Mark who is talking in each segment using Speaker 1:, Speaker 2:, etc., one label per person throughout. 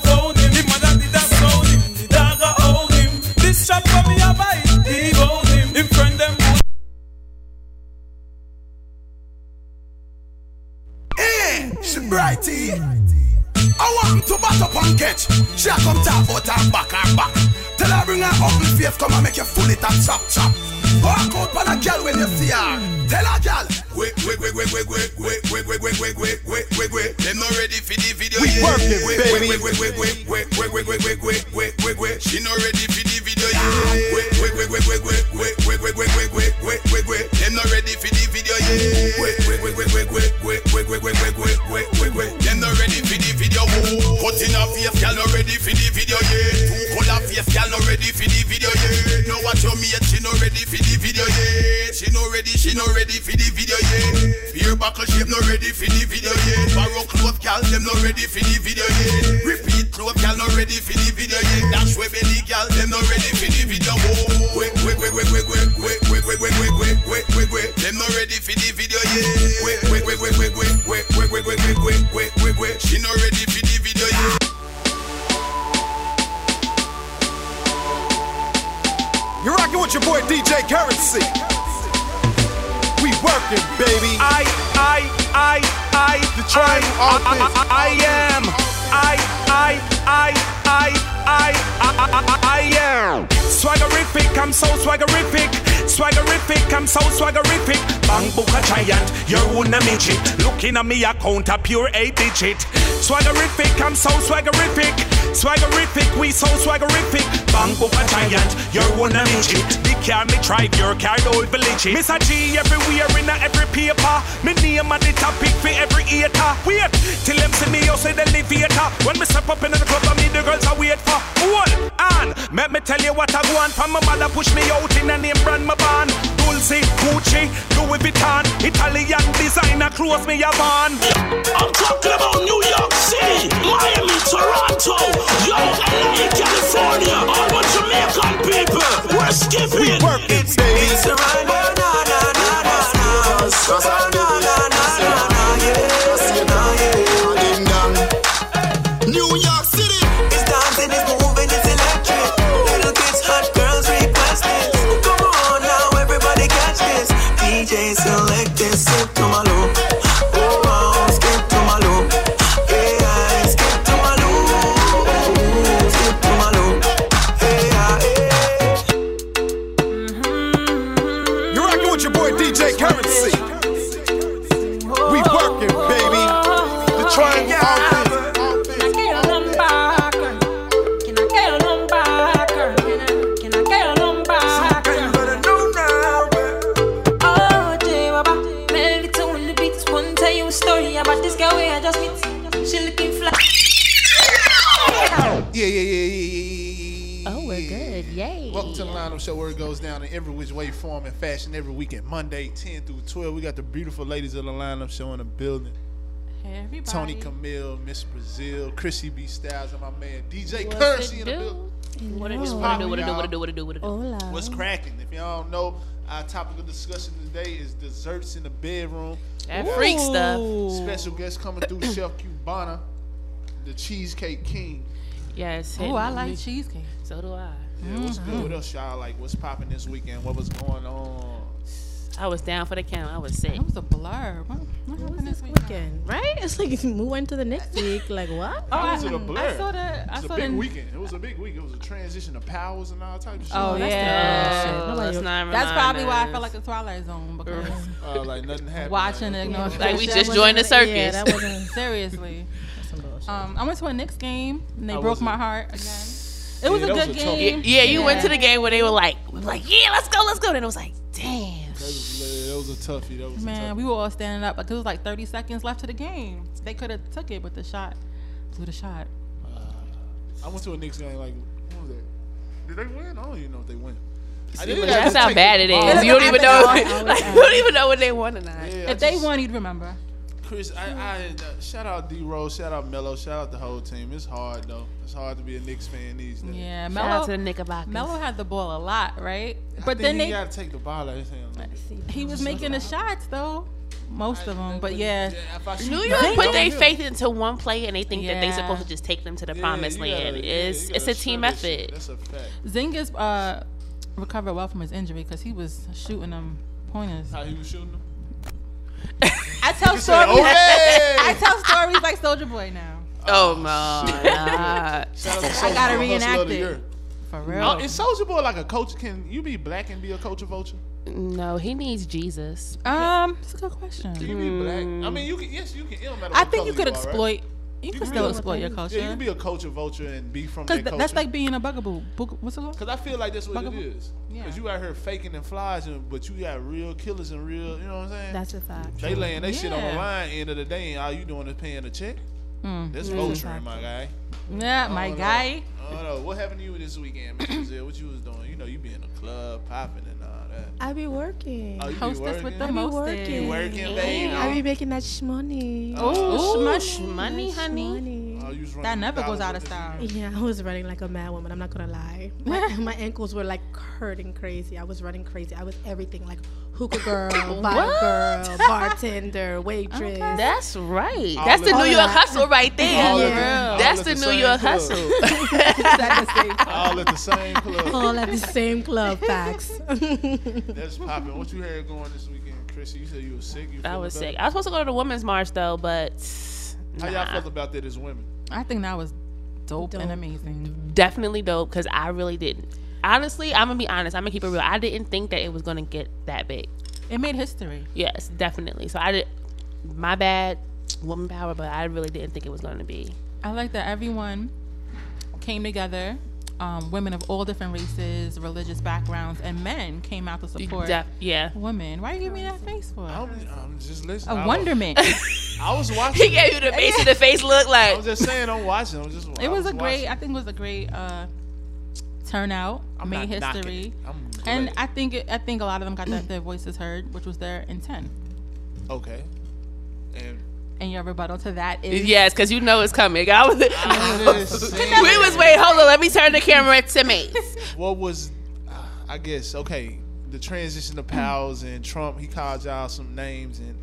Speaker 1: found him. Did him. The hold him. This shot for me a bite. Leave out him. Friend them.
Speaker 2: Eh, she brighty. I want to bat up and catch. She come talk about her back, back. Tell her bring her come and make you full it chop chop. Walk out on a girl when you see her. Tell her girl. Wait, wait, wait, wait, wait, wait, wait, wait, wait, wait, wait, wait, wait, wait, wait. Them not ready for the video
Speaker 3: We working,
Speaker 2: Wait,
Speaker 3: baby.
Speaker 2: Wait, wait, wait, wait, wait, wait, wait, wait, wait, wait, wait, wait, wait. She not ready for the video yet. Wait, wait, wait, wait, wait, wait, wait, wait, wait, wait, wait, wait, wait, wait, wait. Them not ready for the video yet. Wait, wait, wait, wait, wait, wait, wait, wait, wait, wait, wait, wait, wait, wait. Them not ready for the video. Cut in her face, girl, not ready for the video yet. Face, girl, not ready for the video yet. Know what you mean? She not ready for the video yet. She not ready, she not ready for the video yet. Beer buckle shape, not ready for the video yet. Barrow clothes, girl, them not ready for the video yet. Repeat clothes, girl, not ready for the video yet. Dash way belly, girl, them not ready for the video. Wait, wait, wait, wait, wait, wait, wait, wait, wait, wait, wait, wait, wait, wait, wait. Them not ready for the video yet. Wait, wait, wait, wait, wait, wait, wait, wait, wait, wait, wait, wait, wait, wait, wait. She not ready
Speaker 3: You're rocking with your boy DJ Currency. We working, baby.
Speaker 4: I, I, I, I,
Speaker 3: The triangle
Speaker 4: I. I, I, I am. I, I, I, I, I, I, I, I am. Swaggerific, I'm so swaggerific. Swaggerific, I'm so swaggerific. Bang book a giant, you're one a midget. Looking at me account a pure eight digit. Swaggerific, I'm so swaggerific. Swaggerific, we so swaggerific. Bang book a giant, you're one a midget. The car me drive, your car don't village. Miss a G everywhere in a every paper. Me name at the topic for every eater. Wait till them see me, say the elevator. When me step up in the club, I mean the girls I wait for. Hold on, let me tell you what I want. From my mother push me out in a name brand my band. Dolce, Gucci, Louis Vuitton, Italian designer clothes me a van.
Speaker 5: I'm talking about New York City, Miami, Toronto, yo, LA, California, all my Jamaican people. We're skipping.
Speaker 3: We working, baby.
Speaker 2: New
Speaker 6: siento mal
Speaker 7: Welcome to lineup show where it goes down in every which way, form, and fashion every weekend. Monday, 10 through 12. We got the beautiful ladies of the lineup show in the building.
Speaker 8: Hey, everybody.
Speaker 7: Tony Camille, Miss Brazil, Chrissy B. Styles, and my man DJ
Speaker 6: What's
Speaker 7: Currency in the building.
Speaker 6: What it
Speaker 7: What's
Speaker 6: do? What it do? What it do? What it do? What it do? What it do?
Speaker 8: Hola.
Speaker 7: What's cracking? If y'all don't know, our topic of discussion today is desserts in the bedroom.
Speaker 6: That freak stuff.
Speaker 7: Special guest coming through, Chef Cubano, the Cheesecake King.
Speaker 6: Yes.
Speaker 8: Oh,
Speaker 6: hit
Speaker 8: I
Speaker 6: me.
Speaker 8: like cheesecake.
Speaker 6: So do I.
Speaker 7: Yeah, what's
Speaker 6: Mm-hmm.
Speaker 7: good? What else y'all like? What's popping this weekend? What was going on?
Speaker 6: I was down for the count. I was sick.
Speaker 8: That was a blur. What, what happened this weekend?
Speaker 6: Weekend, right? It's like moving to the next week. Like what?
Speaker 8: Oh,
Speaker 7: How was
Speaker 8: I,
Speaker 7: it a blur?
Speaker 8: I saw the. I
Speaker 7: It was a
Speaker 8: saw
Speaker 7: big
Speaker 8: the.
Speaker 7: weekend. It was a big week. It was a transition of powers and all types of shit.
Speaker 8: Oh,
Speaker 6: that's
Speaker 8: yeah.
Speaker 6: the bullshit. Nobody- Let's not
Speaker 8: That's probably why I felt like the Twilight Zone because
Speaker 7: Uh, like nothing happened.
Speaker 8: watching
Speaker 7: like,
Speaker 8: it. No,
Speaker 6: Like we just joined the circus.
Speaker 8: Yeah, that wasn't seriously.
Speaker 6: That's some bullshit.
Speaker 8: Um, I went to a Knicks game and they
Speaker 7: How
Speaker 8: broke
Speaker 7: was it?
Speaker 8: my heart again. It was
Speaker 7: Yeah,
Speaker 8: a
Speaker 7: that was
Speaker 8: good
Speaker 7: a
Speaker 8: game.
Speaker 6: yeah, you went to the game where they were like, like yeah, let's go, let's go. Then it was like, damn.
Speaker 7: That was, that was a toughie. That was a
Speaker 8: Man,
Speaker 7: toughie.
Speaker 8: we were all standing up. Like it was like 30 seconds left to the game. They could have took it, but the shot blew the shot.
Speaker 7: I went to a Knicks game. Like, what was that? Did they win? I don't even know if they win. I
Speaker 6: Look,
Speaker 7: did
Speaker 6: That's how bad it is. it You don't even know.
Speaker 8: I
Speaker 6: Like, you don't even know when they won or not.
Speaker 7: Yeah, I
Speaker 8: If they won, you'd remember.
Speaker 7: Chris, I, I uh, shout out D Rose, shout out Melo, shout out the whole team. It's hard though. It's hard to be a Knicks fan these days.
Speaker 8: Yeah,
Speaker 6: Shout out to the
Speaker 8: Melo.
Speaker 6: Knickerbockers.
Speaker 8: Melo had the ball a lot, right?
Speaker 7: I
Speaker 8: but
Speaker 7: think
Speaker 8: then
Speaker 7: he
Speaker 8: they
Speaker 7: gotta take the ball out of his hand. a little
Speaker 8: he was making the shots though. most of them. But yeah,
Speaker 9: New
Speaker 8: Zing
Speaker 9: York put their faith into one player and they think that
Speaker 8: they're
Speaker 9: supposed to just take them to the
Speaker 7: Yeah,
Speaker 9: promised
Speaker 7: you gotta-
Speaker 9: land.
Speaker 7: yeah,
Speaker 9: it's
Speaker 7: you
Speaker 9: a team
Speaker 7: show that
Speaker 9: effort.
Speaker 7: That's a fact.
Speaker 8: Zingis uh, recovered well from his injury because he was shooting them pointers.
Speaker 7: How he was shooting them?
Speaker 8: I tell
Speaker 7: said,
Speaker 8: stories.
Speaker 7: "Okay."
Speaker 8: I tell stories like Soldier Boy now.
Speaker 9: Oh my god!
Speaker 7: Shout out to
Speaker 8: I gotta reenact it. For real.
Speaker 7: Oh, is Soldier Boy like a coach? Can you be black and be a coach of vulture?
Speaker 9: No, he needs Jesus.
Speaker 8: um, that's a good question.
Speaker 7: Can you be black? I mean, you can. Yes, you can. It don't matter
Speaker 8: I think you
Speaker 7: color
Speaker 8: could
Speaker 7: are, right?
Speaker 8: Exploit. You,
Speaker 7: You
Speaker 8: can
Speaker 7: can
Speaker 8: still
Speaker 7: be-
Speaker 8: exploit your culture.
Speaker 7: Yeah, you can be a culture vulture and be from
Speaker 8: Because
Speaker 7: that
Speaker 8: that's like being a bugaboo. Bug- what's it called?
Speaker 7: Cause I feel like that's what
Speaker 8: Bugaboo?
Speaker 7: it is.
Speaker 8: Yeah.
Speaker 7: Cause you out here faking and flies, and, but you got real killers and real. You know what I'm saying?
Speaker 10: That's a fact.
Speaker 7: they laying they shit on the line. End of the day, and all you doing is paying a check.
Speaker 8: Mm.
Speaker 7: That's
Speaker 8: Mm.
Speaker 7: vulturing, my guy.
Speaker 8: Yeah, my
Speaker 7: know.
Speaker 8: guy.
Speaker 7: I don't know. What happened to you this weekend, Mr. Giselle? What you was doing? You know, you be in the club popping and all that.
Speaker 10: I be working.
Speaker 7: Oh, you be working?
Speaker 8: with the
Speaker 10: I be
Speaker 8: most.
Speaker 10: working.
Speaker 7: You working, baby?
Speaker 10: I be making that money.
Speaker 8: Oh,
Speaker 9: Mush
Speaker 8: smush.
Speaker 9: money, honey.
Speaker 10: Money.
Speaker 7: Oh, you was running
Speaker 8: That never goes out of style.
Speaker 10: Yeah, I was running like a mad woman. I'm not gonna lie. My, my ankles were like hurting crazy. I was running crazy. I was everything like hookah girl, vibe girl, bartender, waitress.
Speaker 9: That's right.
Speaker 7: All
Speaker 9: That's the New
Speaker 7: it.
Speaker 9: York hustle right there.
Speaker 7: All
Speaker 10: Yeah.
Speaker 7: all
Speaker 9: That's
Speaker 7: at
Speaker 9: the
Speaker 7: the
Speaker 9: New York
Speaker 7: club.
Speaker 9: hustle.
Speaker 7: All at the same club.
Speaker 10: All at the same club. Facts.
Speaker 7: That's popping. What you had going this weekend, Chrissy? You said you were sick. You
Speaker 9: I was
Speaker 7: better?
Speaker 9: sick. I was supposed to go to the women's march though, but
Speaker 7: How y'all felt about that as women?
Speaker 8: I think that was dope, and amazing.
Speaker 9: definitely dope because I really didn't. Honestly, I'm gonna be honest. I'm gonna keep it real. I didn't think that it was gonna get that big.
Speaker 8: It made history.
Speaker 9: Yes, definitely. So I did. My bad, woman power, but I really didn't think it was gonna be.
Speaker 8: I like that everyone came together. Um, women of all different races, religious backgrounds, and men came out to support
Speaker 9: Def- yeah.
Speaker 8: women. Why you give me that face for?
Speaker 7: I'm, I'm just listening.
Speaker 8: A
Speaker 7: I was-
Speaker 8: wonderment.
Speaker 7: I was watching.
Speaker 9: He
Speaker 7: watching.
Speaker 9: gave you the face to the face look like.
Speaker 7: I
Speaker 9: like.
Speaker 7: was just saying, I'm watching. I'm just. I
Speaker 8: it was a great.
Speaker 7: watching.
Speaker 8: I think it was a great uh, turnout.
Speaker 7: I'm
Speaker 8: made history, and. I think it, I think a lot of them got their, their voices heard, which was their intent.
Speaker 7: okay. And
Speaker 8: And your rebuttal to that is
Speaker 9: Yes, because you know it's coming. I was.
Speaker 7: I'm just saying,
Speaker 9: we was wait. Hold on. Let me turn the camera to me.
Speaker 7: what was, uh, I guess, okay, the transition of pals and Trump. He called y'all some names, and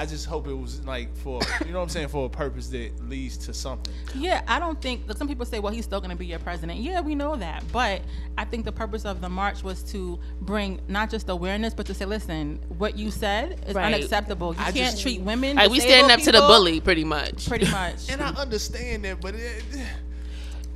Speaker 7: I just hope it was like for you know what I'm saying for a purpose that leads to something.
Speaker 8: Yeah, I don't think. Look, some people say, "Well, he's still going to be your president." Yeah, we know that, but I think the purpose of the march was to bring not just awareness, but to say, "Listen, what you said is
Speaker 9: Right.
Speaker 8: unacceptable. You
Speaker 7: I
Speaker 8: can't
Speaker 7: just-
Speaker 8: treat women."
Speaker 9: Like we
Speaker 8: disabled
Speaker 9: standing up to the bully, pretty much.
Speaker 8: pretty much.
Speaker 7: And I understand that, but it,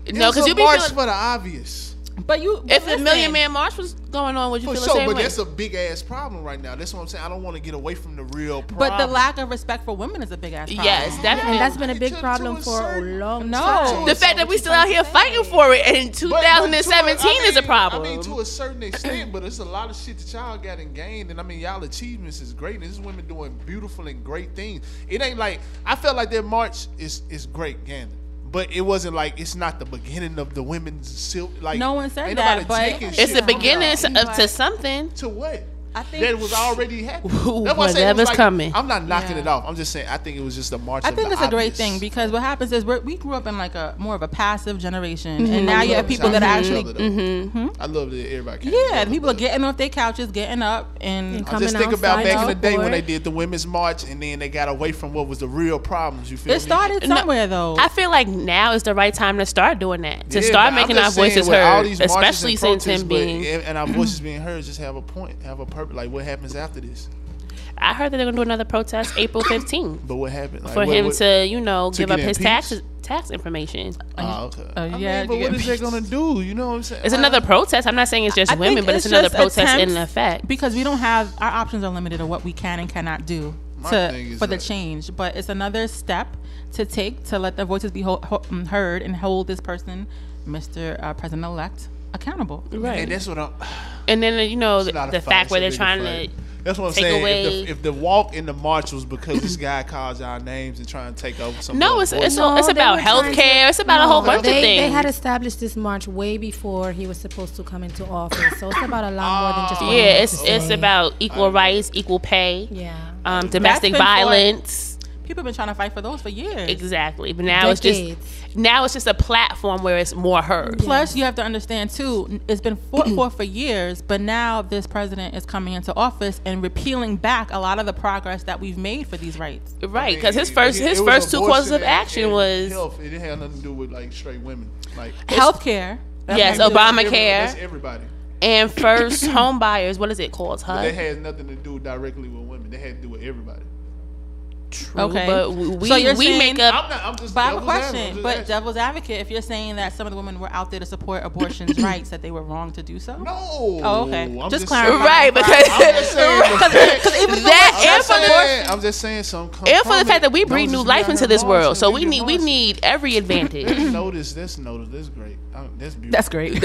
Speaker 7: it
Speaker 9: no, because
Speaker 7: a
Speaker 9: you be
Speaker 7: march
Speaker 9: feeling,
Speaker 7: for the obvious.
Speaker 8: But you, but
Speaker 9: if the
Speaker 8: listen,
Speaker 9: Million Man March was going on, would you
Speaker 7: For
Speaker 9: feel the
Speaker 7: sure,
Speaker 9: same
Speaker 7: but
Speaker 9: way?
Speaker 7: that's a big ass problem right now. That's what I'm saying. I don't want to get away from the real problem.
Speaker 8: but the lack of respect for women is a big ass problem.
Speaker 9: yes, definitely.
Speaker 10: and that's been a big
Speaker 7: to
Speaker 10: problem
Speaker 7: a
Speaker 10: for
Speaker 7: certain-
Speaker 10: a long
Speaker 8: No.
Speaker 10: time.
Speaker 9: the fact that we still out here fighting for it in
Speaker 7: But- but to a-
Speaker 9: 2017 is a problem.
Speaker 7: I mean, to a certain extent, but it's a lot of shit that y'all got and gained. And I mean, y'all achievements is great. And this is women doing beautiful and great things. It ain't like I felt like their march is is great, Gander. But it wasn't like it's not the beginning of the women's silk. Like
Speaker 8: No one said
Speaker 7: ain't
Speaker 8: that,
Speaker 7: nobody
Speaker 8: but-
Speaker 9: it's the
Speaker 7: from
Speaker 9: beginning of to something.
Speaker 7: to what?
Speaker 8: I think
Speaker 7: that was already happening. That's why I say it was
Speaker 9: Whatever's
Speaker 7: like-
Speaker 9: coming.
Speaker 7: I'm not knocking
Speaker 8: Yeah.
Speaker 7: it off. I'm just saying I think it was just a march.
Speaker 8: I think
Speaker 7: the
Speaker 8: it's a great thing because what happens is we're, we grew up in like a more of a passive generation,
Speaker 9: Mm-hmm.
Speaker 8: and now you have people that
Speaker 7: for
Speaker 8: actually,
Speaker 7: other, though. I love that everybody. came
Speaker 8: yeah,
Speaker 7: together,
Speaker 8: people are getting off their couches, getting up, and
Speaker 10: And
Speaker 7: I just think about back in the day when they did the women's march and then they got away from what was the real problems. You feel
Speaker 8: it
Speaker 7: me?
Speaker 8: started
Speaker 9: No,
Speaker 8: somewhere though.
Speaker 9: I feel like now is the right time to start doing that. To
Speaker 7: Yeah,
Speaker 9: start making our voices
Speaker 7: with all
Speaker 9: heard,
Speaker 7: these
Speaker 9: especially since
Speaker 7: protests,
Speaker 9: him being.
Speaker 7: and and our voices being heard, just have a point, have a purpose. Like what happens after this?
Speaker 9: I heard that they're gonna do another protest April 15th
Speaker 7: But what happened? Like,
Speaker 9: for
Speaker 7: what-
Speaker 9: him
Speaker 7: what-
Speaker 9: to, you know,
Speaker 7: to
Speaker 9: give up his
Speaker 7: peace?
Speaker 9: tax tax information.
Speaker 7: Oh, okay.
Speaker 8: Oh,
Speaker 7: I
Speaker 8: yeah,
Speaker 7: mean, but
Speaker 8: what is
Speaker 7: what
Speaker 8: get
Speaker 7: is they gonna do? You know what I'm saying?
Speaker 9: It's
Speaker 7: Like,
Speaker 9: another protest. I'm not saying it's just
Speaker 8: I
Speaker 9: women, but it's, another protest in effect.
Speaker 8: because we don't have our options are limited of what we can and cannot do
Speaker 7: My
Speaker 8: to for the change. But it's another step to take to let the voices be ho- ho- um, heard and hold this person, Mr. Uh, President elect, accountable.
Speaker 9: Right.
Speaker 7: And that's what I'm.
Speaker 9: And then you know the,
Speaker 7: It's not a
Speaker 9: the fact
Speaker 7: it's
Speaker 9: where they're trying
Speaker 7: fight.
Speaker 9: to
Speaker 7: That's what I'm
Speaker 9: take
Speaker 7: saying.
Speaker 9: away-
Speaker 7: If the, if the walk in the march was because this guy calls our names and trying to take over some.
Speaker 9: No, it's it's,
Speaker 10: No,
Speaker 9: it's about
Speaker 10: were trying to-
Speaker 9: healthcare. It's about a whole
Speaker 10: No,
Speaker 9: bunch
Speaker 10: they,
Speaker 9: of things.
Speaker 10: They had established this march way before he was supposed to come into office, so it's about a lot more than just.
Speaker 9: yeah, it's it's about equal rights, equal pay,
Speaker 10: Yeah.
Speaker 9: um, domestic
Speaker 8: been fought-
Speaker 9: violence.
Speaker 8: People have been trying to fight for those for years.
Speaker 9: Exactly, but now it's just now it's just a platform where it's more heard.
Speaker 8: Plus, you have to understand too, it's been fought for for years, but now this president is coming into office and repealing back a lot of the progress that we've made for these rights.
Speaker 9: Right, because his first
Speaker 7: it-
Speaker 9: his
Speaker 7: it
Speaker 9: first two
Speaker 7: abortion
Speaker 9: courses of action was
Speaker 7: health. It didn't have nothing to do with like straight women. Like
Speaker 8: Healthcare.
Speaker 9: yes,
Speaker 7: That's every-
Speaker 9: Obamacare
Speaker 7: That's everybody.
Speaker 9: and first home buyers. What is it called?
Speaker 7: But that has nothing to do directly with women. They had to do with everybody.
Speaker 9: True,
Speaker 8: Okay.
Speaker 9: but we
Speaker 8: So you're
Speaker 9: we
Speaker 8: saying-
Speaker 9: make up.
Speaker 7: I'm not. I'm just.
Speaker 8: But I have a
Speaker 7: devil's advocate.
Speaker 8: Question.
Speaker 7: just
Speaker 8: But
Speaker 7: asking.
Speaker 8: devil's advocate, if you're saying that some of the women were out there to support abortion's rights, that they were wrong to do so.
Speaker 7: No.
Speaker 8: Oh, okay.
Speaker 7: I'm
Speaker 8: just
Speaker 7: just
Speaker 8: clarifying.
Speaker 9: Right, because
Speaker 7: I'm just saying. the fact-
Speaker 9: that
Speaker 7: I'm
Speaker 9: and
Speaker 7: just
Speaker 9: for the
Speaker 7: saying- I'm just saying some. come
Speaker 9: and for the fact that we
Speaker 7: Don't
Speaker 9: breathe new life into this world, so we need we need every advantage.
Speaker 7: Notice this. Notice this. Great. Um, that's beautiful.
Speaker 8: That's great.
Speaker 7: we know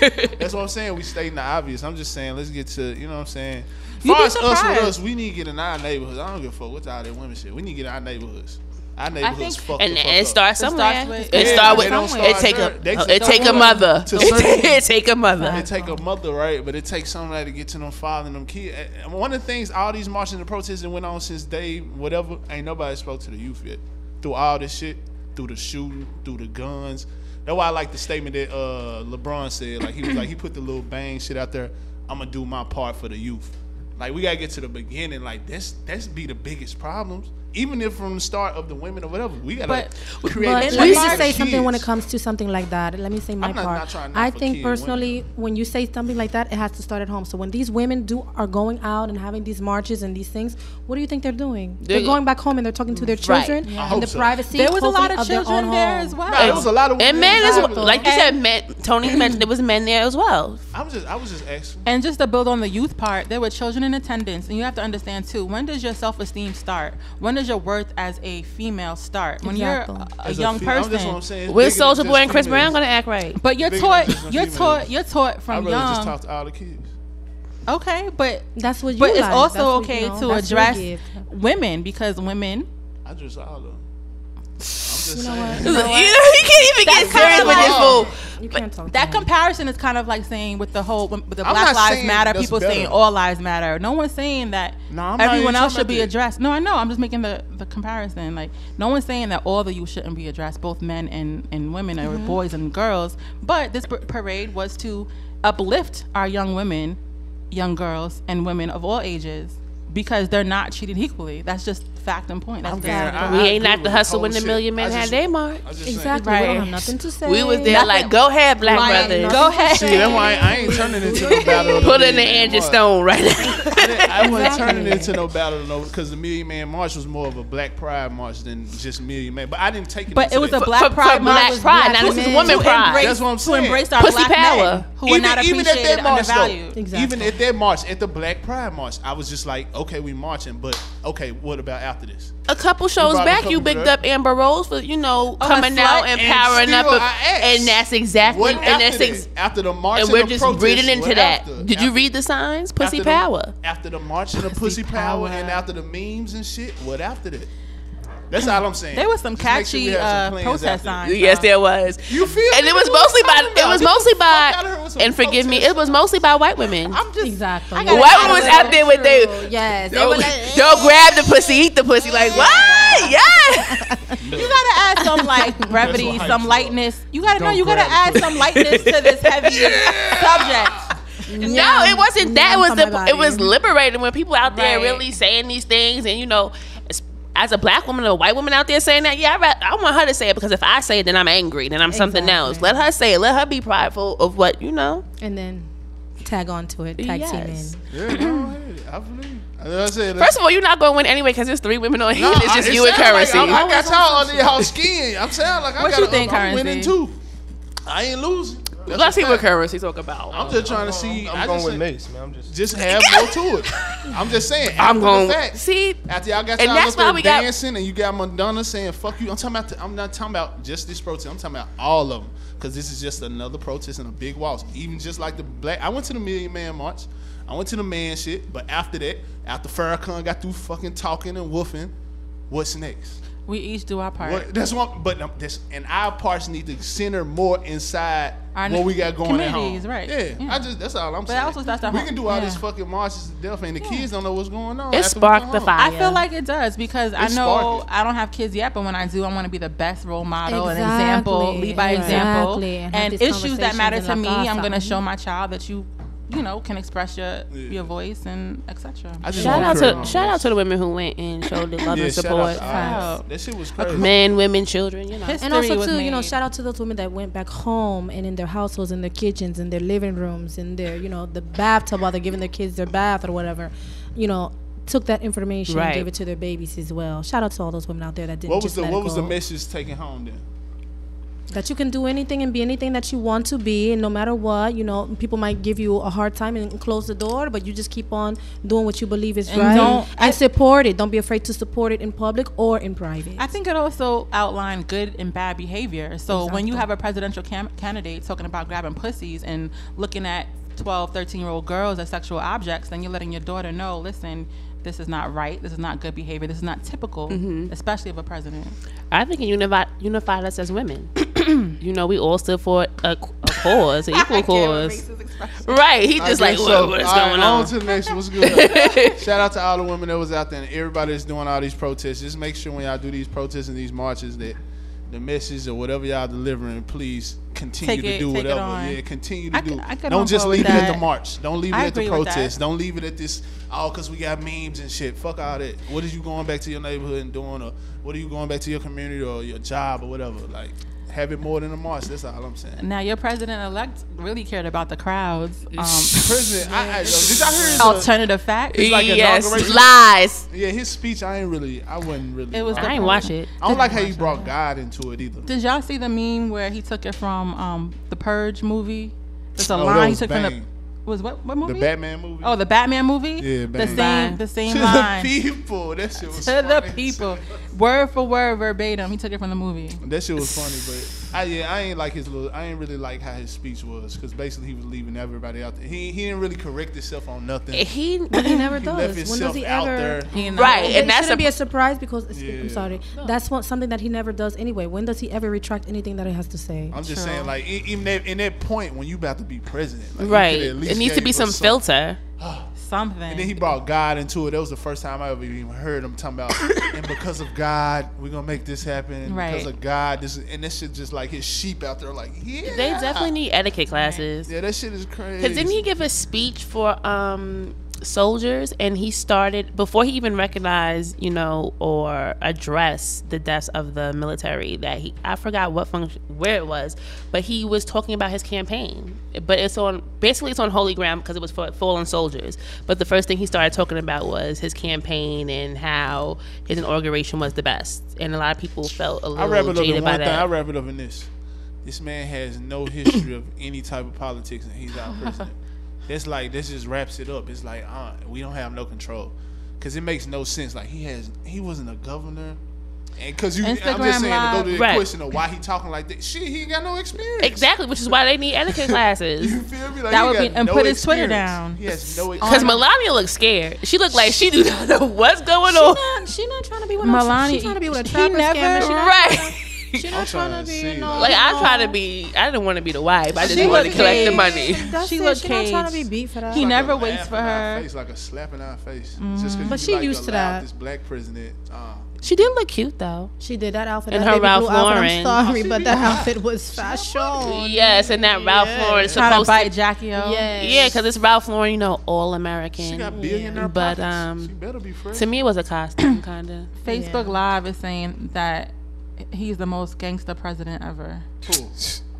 Speaker 7: that. That's what I'm saying. We stating the obvious. I'm just saying. Let's get to. You know what I'm saying.
Speaker 8: You'd
Speaker 7: Far
Speaker 8: be
Speaker 7: as us with us, we need to get in our neighborhoods. I don't give a fuck what all that women shit. We need to get in our neighborhoods. Our neighborhoods
Speaker 8: think-
Speaker 7: fucked
Speaker 9: and
Speaker 7: the fuck
Speaker 9: and it
Speaker 7: up.
Speaker 9: starts
Speaker 8: It starts
Speaker 9: somewhere.
Speaker 8: with-
Speaker 9: It
Speaker 7: Yeah,
Speaker 9: start
Speaker 7: they
Speaker 9: with
Speaker 7: don't
Speaker 9: it take
Speaker 7: there.
Speaker 9: a
Speaker 7: They
Speaker 9: it take a mother.
Speaker 7: to certain-
Speaker 9: It take a mother.
Speaker 7: It take a mother, right? But it takes somebody to get to them father and them kids. And One of the things, all these marches and protests that went on since day whatever, ain't nobody spoke to the youth yet. Through all this shit, through the shooting, through the guns. That's why I like the statement that uh, LeBron said. Like he was like he put the little bang shit out there. I'm gonna do my part for the youth. Like we gotta get to the beginning. Like that's that's be the biggest problems. Even if from the start of the women or whatever, we gotta
Speaker 8: But-
Speaker 7: create.
Speaker 10: But
Speaker 7: a
Speaker 10: let me just say
Speaker 7: the
Speaker 10: something when it comes to something like that. Let me say my
Speaker 7: I'm not-
Speaker 10: part.
Speaker 7: not trying not
Speaker 10: I
Speaker 7: for
Speaker 10: think
Speaker 7: kids, women.
Speaker 10: personally, when you say something like that, it has to start at home. So when these women do are going out and having these marches and these things, what do you think they're doing? They're,
Speaker 9: They're-
Speaker 10: going back home and they're talking to their children
Speaker 9: Right.
Speaker 10: children
Speaker 7: I
Speaker 10: in
Speaker 7: hope
Speaker 10: the
Speaker 7: so.
Speaker 10: privacy.
Speaker 8: There was a lot
Speaker 10: hopefully,
Speaker 8: of children
Speaker 10: own
Speaker 8: there as well.
Speaker 7: Nah, there was a lot of
Speaker 9: And men as well. Like you said, men. Tony mentioned there was men there as well.
Speaker 7: I was just I was just asking.
Speaker 8: And just to build on the youth part, there were children in attendance, and you have to understand too. When does your self-esteem start? When does your worth as a female start? When
Speaker 10: Exactly.
Speaker 8: you're a, a
Speaker 7: As
Speaker 8: young
Speaker 7: fe- I'm-
Speaker 8: person.
Speaker 7: That's what I'm saying. It's
Speaker 9: When
Speaker 7: Soulja
Speaker 9: Boy and Chris
Speaker 7: females.
Speaker 9: Brown gonna act right?
Speaker 8: but you're
Speaker 7: bigger
Speaker 8: taught,
Speaker 7: than just
Speaker 8: you're
Speaker 7: females.
Speaker 8: taught, you're taught
Speaker 7: I'd
Speaker 8: from
Speaker 7: rather
Speaker 8: young.
Speaker 7: just talk to all the kids.
Speaker 8: okay, but
Speaker 10: That's what you
Speaker 8: but it's also
Speaker 10: That's what,
Speaker 8: okay
Speaker 10: you know,
Speaker 8: to address women because women.
Speaker 7: I just all of them. I'm just
Speaker 10: You know
Speaker 7: saying.
Speaker 10: what?
Speaker 9: You, know, you can't even get
Speaker 8: That's
Speaker 9: serious with this
Speaker 8: like-
Speaker 9: fool.
Speaker 10: You can't talk.
Speaker 8: That comparison is kind of like saying with the whole with the
Speaker 7: I'm
Speaker 8: Black Lives Matter, people
Speaker 7: better.
Speaker 8: saying all lives matter. No one's saying that
Speaker 7: No,
Speaker 8: everyone else should be addressed. No, I know. I'm just making the, the comparison. Like no one's saying that all the youth shouldn't be addressed, both men and, and women or
Speaker 7: Mm-hmm.
Speaker 8: boys and girls. But this parade was to uplift our young women, young girls, and women of all ages because they're not treated equally. That's just fact and point. That's
Speaker 7: I'm
Speaker 8: just
Speaker 7: saying,
Speaker 8: fact.
Speaker 7: I-
Speaker 9: We
Speaker 7: I
Speaker 9: ain't
Speaker 7: agree
Speaker 9: not the hustle
Speaker 7: whole
Speaker 9: when the million men
Speaker 7: I
Speaker 9: had their march.
Speaker 7: I just saying.
Speaker 10: Exactly. We don't have nothing to say.
Speaker 9: We was there
Speaker 8: Nothing-
Speaker 9: like, go ahead, black
Speaker 8: Like,
Speaker 9: brothers.
Speaker 8: Go ahead.
Speaker 7: See, that's why I, I ain't turning into no battle. of
Speaker 9: Put
Speaker 7: the
Speaker 9: in the
Speaker 7: Million
Speaker 9: Angie Stone right now.
Speaker 7: I, I wasn't
Speaker 10: Exactly.
Speaker 7: turning into no battle no because the Million Man March was more of a Black Pride March than just Million Man. But I didn't take it.
Speaker 8: But it was
Speaker 7: that.
Speaker 8: a Black
Speaker 9: for- for
Speaker 8: Pride
Speaker 9: Black
Speaker 8: March was
Speaker 9: Pride.
Speaker 8: black
Speaker 9: Now this is
Speaker 8: women
Speaker 9: women
Speaker 8: to
Speaker 9: pride.
Speaker 8: embrace-
Speaker 7: That's what I'm
Speaker 8: To
Speaker 7: saying.
Speaker 8: embrace our
Speaker 9: Pussy
Speaker 8: black
Speaker 9: power.
Speaker 8: men who are not
Speaker 7: even at
Speaker 8: appreciated
Speaker 7: that
Speaker 8: and
Speaker 7: march, though.
Speaker 10: Exactly.
Speaker 7: even at that march, at the Black Pride March, I was just like, okay, we marching, but okay, what about after this?
Speaker 9: a couple shows
Speaker 7: brought
Speaker 9: back,
Speaker 7: couple
Speaker 9: you
Speaker 7: to
Speaker 9: bigged up Amber Rose for you know
Speaker 8: Oh,
Speaker 9: coming out and
Speaker 7: And
Speaker 9: powering up,
Speaker 7: still
Speaker 9: a-
Speaker 7: I asked,
Speaker 9: and that's exactly
Speaker 7: What
Speaker 9: and
Speaker 7: after
Speaker 9: that's
Speaker 7: that?
Speaker 9: ex-
Speaker 7: after the march
Speaker 9: and we're
Speaker 7: the
Speaker 9: just
Speaker 7: protest,
Speaker 9: breathing into that.
Speaker 7: after?
Speaker 9: Did you read the signs? Pussy
Speaker 7: after the-
Speaker 9: power.
Speaker 7: after the march and the pussy power, and after the memes and shit. What after that? That's all I'm saying.
Speaker 8: There was some
Speaker 7: Just make sure we
Speaker 8: catchy
Speaker 7: some
Speaker 8: uh, protest
Speaker 7: after
Speaker 8: signs.
Speaker 9: Yes,
Speaker 8: though.
Speaker 9: there was.
Speaker 7: You feel
Speaker 9: And it was mostly by it was mostly
Speaker 7: fuck outta here
Speaker 9: by and forgive me, it was mostly by white women.
Speaker 7: I'm just
Speaker 10: Exactly.
Speaker 9: White women was out there with they
Speaker 10: Yes. They
Speaker 9: Yo,
Speaker 10: were like,
Speaker 9: yo, grab the pussy, eat the pussy. Like what? Yeah.
Speaker 8: You gotta add some like brevity, some lightness. You gotta know you gotta add some lightness to this heavy subject.
Speaker 9: No, it wasn't that. It was the
Speaker 10: my
Speaker 9: it was liberating when people out there
Speaker 8: Right.
Speaker 9: really saying these things, and you know, as, as a black woman or a white woman out there saying that, yeah, I, ra- I want her to say it because if I say it, then I'm angry, then I'm something else. Let her say it. Let her be prideful of what you know.
Speaker 10: and then tag on to it. Tag team in.
Speaker 7: Yeah, no, I believe. As I said,
Speaker 9: First of all, you're not going to win anyway because there's three women on here.
Speaker 7: No,
Speaker 9: it's
Speaker 7: I-
Speaker 9: just
Speaker 7: it
Speaker 9: you and
Speaker 7: sound like. I'm- I got y'all under y'all skin. I'm saying like I
Speaker 8: What
Speaker 7: got
Speaker 8: you think,
Speaker 7: I'm winning too. I ain't losing. That's
Speaker 9: Let's see what
Speaker 7: fact.
Speaker 9: currency talk about.
Speaker 7: I'm just trying to see.
Speaker 3: I'm
Speaker 7: I
Speaker 3: going with
Speaker 7: say-
Speaker 3: Mace, man. I'm just.
Speaker 7: Just have more to it. I'm just saying.
Speaker 9: I'm going
Speaker 7: the fact,
Speaker 9: see.
Speaker 7: After y'all got
Speaker 9: And
Speaker 7: y'all
Speaker 9: that's
Speaker 7: up there
Speaker 9: why we got-
Speaker 7: dancing and you got Madonna saying "fuck you," I'm talking about. I'm not talking about just this protest. I'm talking about all of them because this is just another protest and a big waltz. Even just like the black. I went to the Million Man March. I went to the man shit. But after that, after Farrakhan got through fucking talking and woofing, what's next?
Speaker 8: We each do our part.
Speaker 7: What, that's one, but um, this and our parts need to center more inside
Speaker 8: Our
Speaker 7: what we got going at home.
Speaker 8: communities, right.
Speaker 7: Yeah,
Speaker 8: Yeah.
Speaker 7: I just that's all I'm
Speaker 8: But
Speaker 7: saying.
Speaker 8: also that's the
Speaker 7: we
Speaker 8: home-
Speaker 7: can do all this
Speaker 8: yeah.
Speaker 7: fucking marches to death, and the kids don't know what's going on.
Speaker 9: It sparked the fire.
Speaker 8: I feel like it does because I know. I don't have kids yet, but when I do, I want to be the best role model and example, lead by example,
Speaker 10: exactly, and
Speaker 8: and issues that matter to me. I'm gonna show my child that you, you know, can express your your voice and etc.
Speaker 9: Shout out to shout
Speaker 7: this.
Speaker 9: out to the women who went and showed their love
Speaker 7: Yeah,
Speaker 9: and
Speaker 7: shout out
Speaker 9: support.
Speaker 7: to all that. That shit was uh, crazy.
Speaker 9: Men, women, children. You know.
Speaker 8: History
Speaker 10: and also
Speaker 8: was
Speaker 10: too, you know, shout out to those women that went back home and in their households, in their kitchens, in their living rooms, in their, you know, the bathtub while they're giving their kids their bath or whatever. You know, took that information
Speaker 9: Right.
Speaker 10: and gave it to their babies as well. Shout out to all those women out there that didn't
Speaker 7: What was
Speaker 10: just
Speaker 7: the
Speaker 10: let
Speaker 7: what
Speaker 10: it
Speaker 7: was the
Speaker 10: go.
Speaker 7: message taken home then?
Speaker 10: That you can do anything and be anything that you want to be and no matter what you know people might give you a hard time and close the door but you just keep on doing what you believe is
Speaker 8: And
Speaker 10: right
Speaker 8: don't-
Speaker 10: and support it don't be afraid to support it in public or in private
Speaker 8: I think it also outlined good and bad behavior. So when you have a presidential cam- candidate talking about grabbing pussies and looking at 12, 13 year old girls as sexual objects, then you're letting your daughter know, listen, this is not right. This is not good behavior. This is not typical,
Speaker 9: Mm-hmm.
Speaker 8: especially of a president.
Speaker 9: I think it unified unified us as women. you know, we all stood for a, a cause, an equal cause. Right. He just like,
Speaker 7: so.
Speaker 9: what, what is
Speaker 7: All right,
Speaker 9: going on?
Speaker 7: to the next one. What's good? Shout out to all the women that was out there and everybody that's doing all these protests. Just make sure when y'all do these protests and these marches that the message or whatever y'all delivering, please continue
Speaker 8: Take
Speaker 7: to
Speaker 8: it-
Speaker 7: do
Speaker 8: it
Speaker 7: whatever.
Speaker 8: on.
Speaker 7: Yeah, continue to
Speaker 8: I
Speaker 7: do.
Speaker 8: could- I could
Speaker 7: Don't just leave
Speaker 8: with
Speaker 7: it at the march. Don't leave it
Speaker 8: I
Speaker 7: at the
Speaker 8: agree with that.
Speaker 7: protest. Don't leave it at this. Oh, because we got memes and shit. Fuck all that. What is you going back to your neighborhood and doing, or what are you going back to your community or your job or whatever? Like, have it more than a march. That's all I'm saying.
Speaker 8: Now, your president elect really cared about the crowds. Um,
Speaker 7: President, I, I, did y'all hear his, uh,
Speaker 8: alternative facts.
Speaker 7: It's like
Speaker 9: yes,
Speaker 7: inauguration.
Speaker 9: lies.
Speaker 7: Yeah, his speech, I ain't really, I wasn't really.
Speaker 8: It was
Speaker 7: I
Speaker 8: the-
Speaker 9: I ain't watch it.
Speaker 7: I don't like how he brought God into it either.
Speaker 8: Did y'all see the meme where he took it from um, the Purge movie? It's a
Speaker 7: Oh,
Speaker 8: line he
Speaker 7: was
Speaker 8: took from the
Speaker 7: Bang.
Speaker 8: Was what what movie? The?
Speaker 7: Batman movie.
Speaker 8: Oh, the Batman movie.
Speaker 7: Yeah,
Speaker 8: the same the same
Speaker 7: to
Speaker 8: line
Speaker 7: the people. That shit was
Speaker 8: to
Speaker 7: funny.
Speaker 8: the people, word for word, verbatim. He took it from the movie.
Speaker 7: That shit was funny, but I yeah, I ain't like his little. I ain't really like how his speech was because basically he was leaving everybody out there. He he didn't really correct himself on nothing.
Speaker 9: He
Speaker 10: he never
Speaker 7: He left
Speaker 10: does when does he
Speaker 7: out
Speaker 10: ever
Speaker 7: there.
Speaker 8: He
Speaker 9: right,
Speaker 10: But
Speaker 9: and
Speaker 10: it
Speaker 9: that's
Speaker 10: shouldn't
Speaker 9: a,
Speaker 10: be a surprise because
Speaker 7: Yeah.
Speaker 10: I'm sorry. That's what something that he never does anyway. When does he ever retract anything that he has to say?
Speaker 7: I'm just
Speaker 8: True.
Speaker 7: saying, like e- even that, in that point when you about to be president, like, you
Speaker 9: right.
Speaker 7: Could
Speaker 9: It needs to be some filter.
Speaker 8: Something.
Speaker 7: And then he brought God into it. That was the first time I ever even heard him talking about. and because of God, we're gonna make this happen.
Speaker 8: Right.
Speaker 7: Because of God, this is, and this shit just like his sheep out there, like yeah.
Speaker 9: They definitely need etiquette classes.
Speaker 7: Yeah, that shit is crazy.
Speaker 9: Because didn't he give a speech for um, soldiers and he started before he even recognized, you know, or addressed the deaths of the military that he I forgot what function where it was, but he was talking about his campaign. But it's on basically it's on holy ground because it was for fallen soldiers. But the first thing he started talking about was his campaign and how his inauguration was the best. And a lot of people felt a
Speaker 7: I wrap
Speaker 9: little
Speaker 7: up in
Speaker 9: jaded by
Speaker 7: one thing. I
Speaker 9: that.
Speaker 7: wrap it up in this. This man has no history of any type of politics, and he's our president. That's like this just wraps it up. It's like uh, we don't have no control because it makes no sense. Like he has, he wasn't a governor, and because you, I'm just saying to go to the
Speaker 9: Right.
Speaker 7: question of why he talking like that. Shit, he ain't got no experience.
Speaker 9: Exactly, which is why they need etiquette classes.
Speaker 7: You feel me? Like
Speaker 8: That would be- and
Speaker 7: no
Speaker 8: put his Twitter down.
Speaker 7: He has no
Speaker 9: Because. Melania looks scared. She looked like she do not know what's going
Speaker 10: She
Speaker 9: on.
Speaker 10: not, she not trying to be with
Speaker 8: Melania-
Speaker 10: Melania. She's trying to be with a
Speaker 8: he
Speaker 10: trapper
Speaker 8: never-
Speaker 10: scammer. She not,
Speaker 9: Right.
Speaker 10: she not
Speaker 7: I'm
Speaker 10: trying
Speaker 7: trying
Speaker 10: to
Speaker 7: to
Speaker 10: be
Speaker 7: see.
Speaker 10: no.
Speaker 9: Like I try to be. I didn't want to be the wife. I just
Speaker 8: She
Speaker 9: wanted to
Speaker 8: was
Speaker 9: collect the money.
Speaker 10: That's
Speaker 8: She
Speaker 10: it.
Speaker 8: looked
Speaker 10: She not trying to be beat for that.
Speaker 8: He
Speaker 7: Like
Speaker 8: never waits for her.
Speaker 7: Face, like a slap in our face. Just 'cause
Speaker 10: But she
Speaker 7: like
Speaker 10: used to that.
Speaker 7: This black president. Uh,
Speaker 9: She did look cute though.
Speaker 10: She did that outfit.
Speaker 9: And
Speaker 10: that
Speaker 9: her Ralph
Speaker 10: blue outfit,
Speaker 9: Lauren.
Speaker 10: I'm sorry,
Speaker 7: Oh,
Speaker 10: but that
Speaker 7: hot.
Speaker 10: outfit was fashion.
Speaker 9: Yes, and that Ralph Lauren is
Speaker 8: Trying to
Speaker 9: supposed
Speaker 8: bite. Jackie O.
Speaker 10: Yes.
Speaker 9: Yeah, because it's Ralph Lauren, you know, all American.
Speaker 7: she got billionaire
Speaker 9: But um,
Speaker 7: she better be fresh.
Speaker 9: to me, it was a costume, kind of.
Speaker 8: Facebook Live is saying that he's the most gangster president ever
Speaker 7: Who?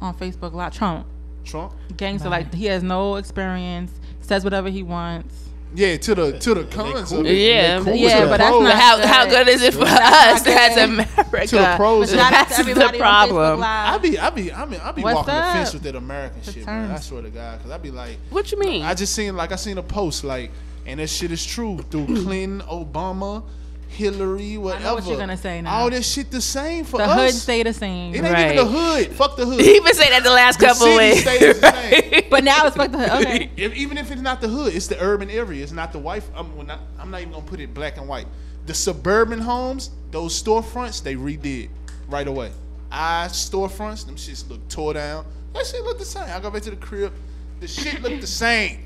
Speaker 8: on Facebook Live. Trump,
Speaker 7: Trump.
Speaker 8: gangster, like he has no experience, says whatever he wants.
Speaker 7: Yeah, to the to the cons of it.
Speaker 9: Yeah,
Speaker 7: cool
Speaker 8: Yeah, but that's not-
Speaker 9: how how good is it for us as America?
Speaker 7: To the pros.
Speaker 8: Shout out to
Speaker 9: That's the
Speaker 8: everybody on Facebook
Speaker 9: problem.
Speaker 7: I
Speaker 8: Live.
Speaker 7: be I be I mean I be
Speaker 8: What's
Speaker 7: walking the fence with that American
Speaker 8: The
Speaker 7: shit, man. I swear to God, because I be like,
Speaker 9: What you mean?
Speaker 7: I just seen like I seen a post like, and that shit is true through Clinton, Obama, Hillary, whatever.
Speaker 8: you're gonna say now.
Speaker 7: All this shit the same for
Speaker 8: The
Speaker 7: us.
Speaker 8: hood stay the same.
Speaker 7: It ain't
Speaker 9: Right.
Speaker 7: even the hood. Fuck the hood.
Speaker 9: he been saying that the last
Speaker 7: The
Speaker 9: couple
Speaker 7: city
Speaker 9: weeks.
Speaker 7: stays the same.
Speaker 8: But now it's fuck the hood. Okay.
Speaker 7: If, even if it's not the hood, it's the urban area. It's not the wife. I'm, not, I'm not even gonna put it black and white. The suburban homes, those storefronts, they redid right away. I storefronts, them shits look tore down. That shit look the same. I go back to the crib, the shit look the same.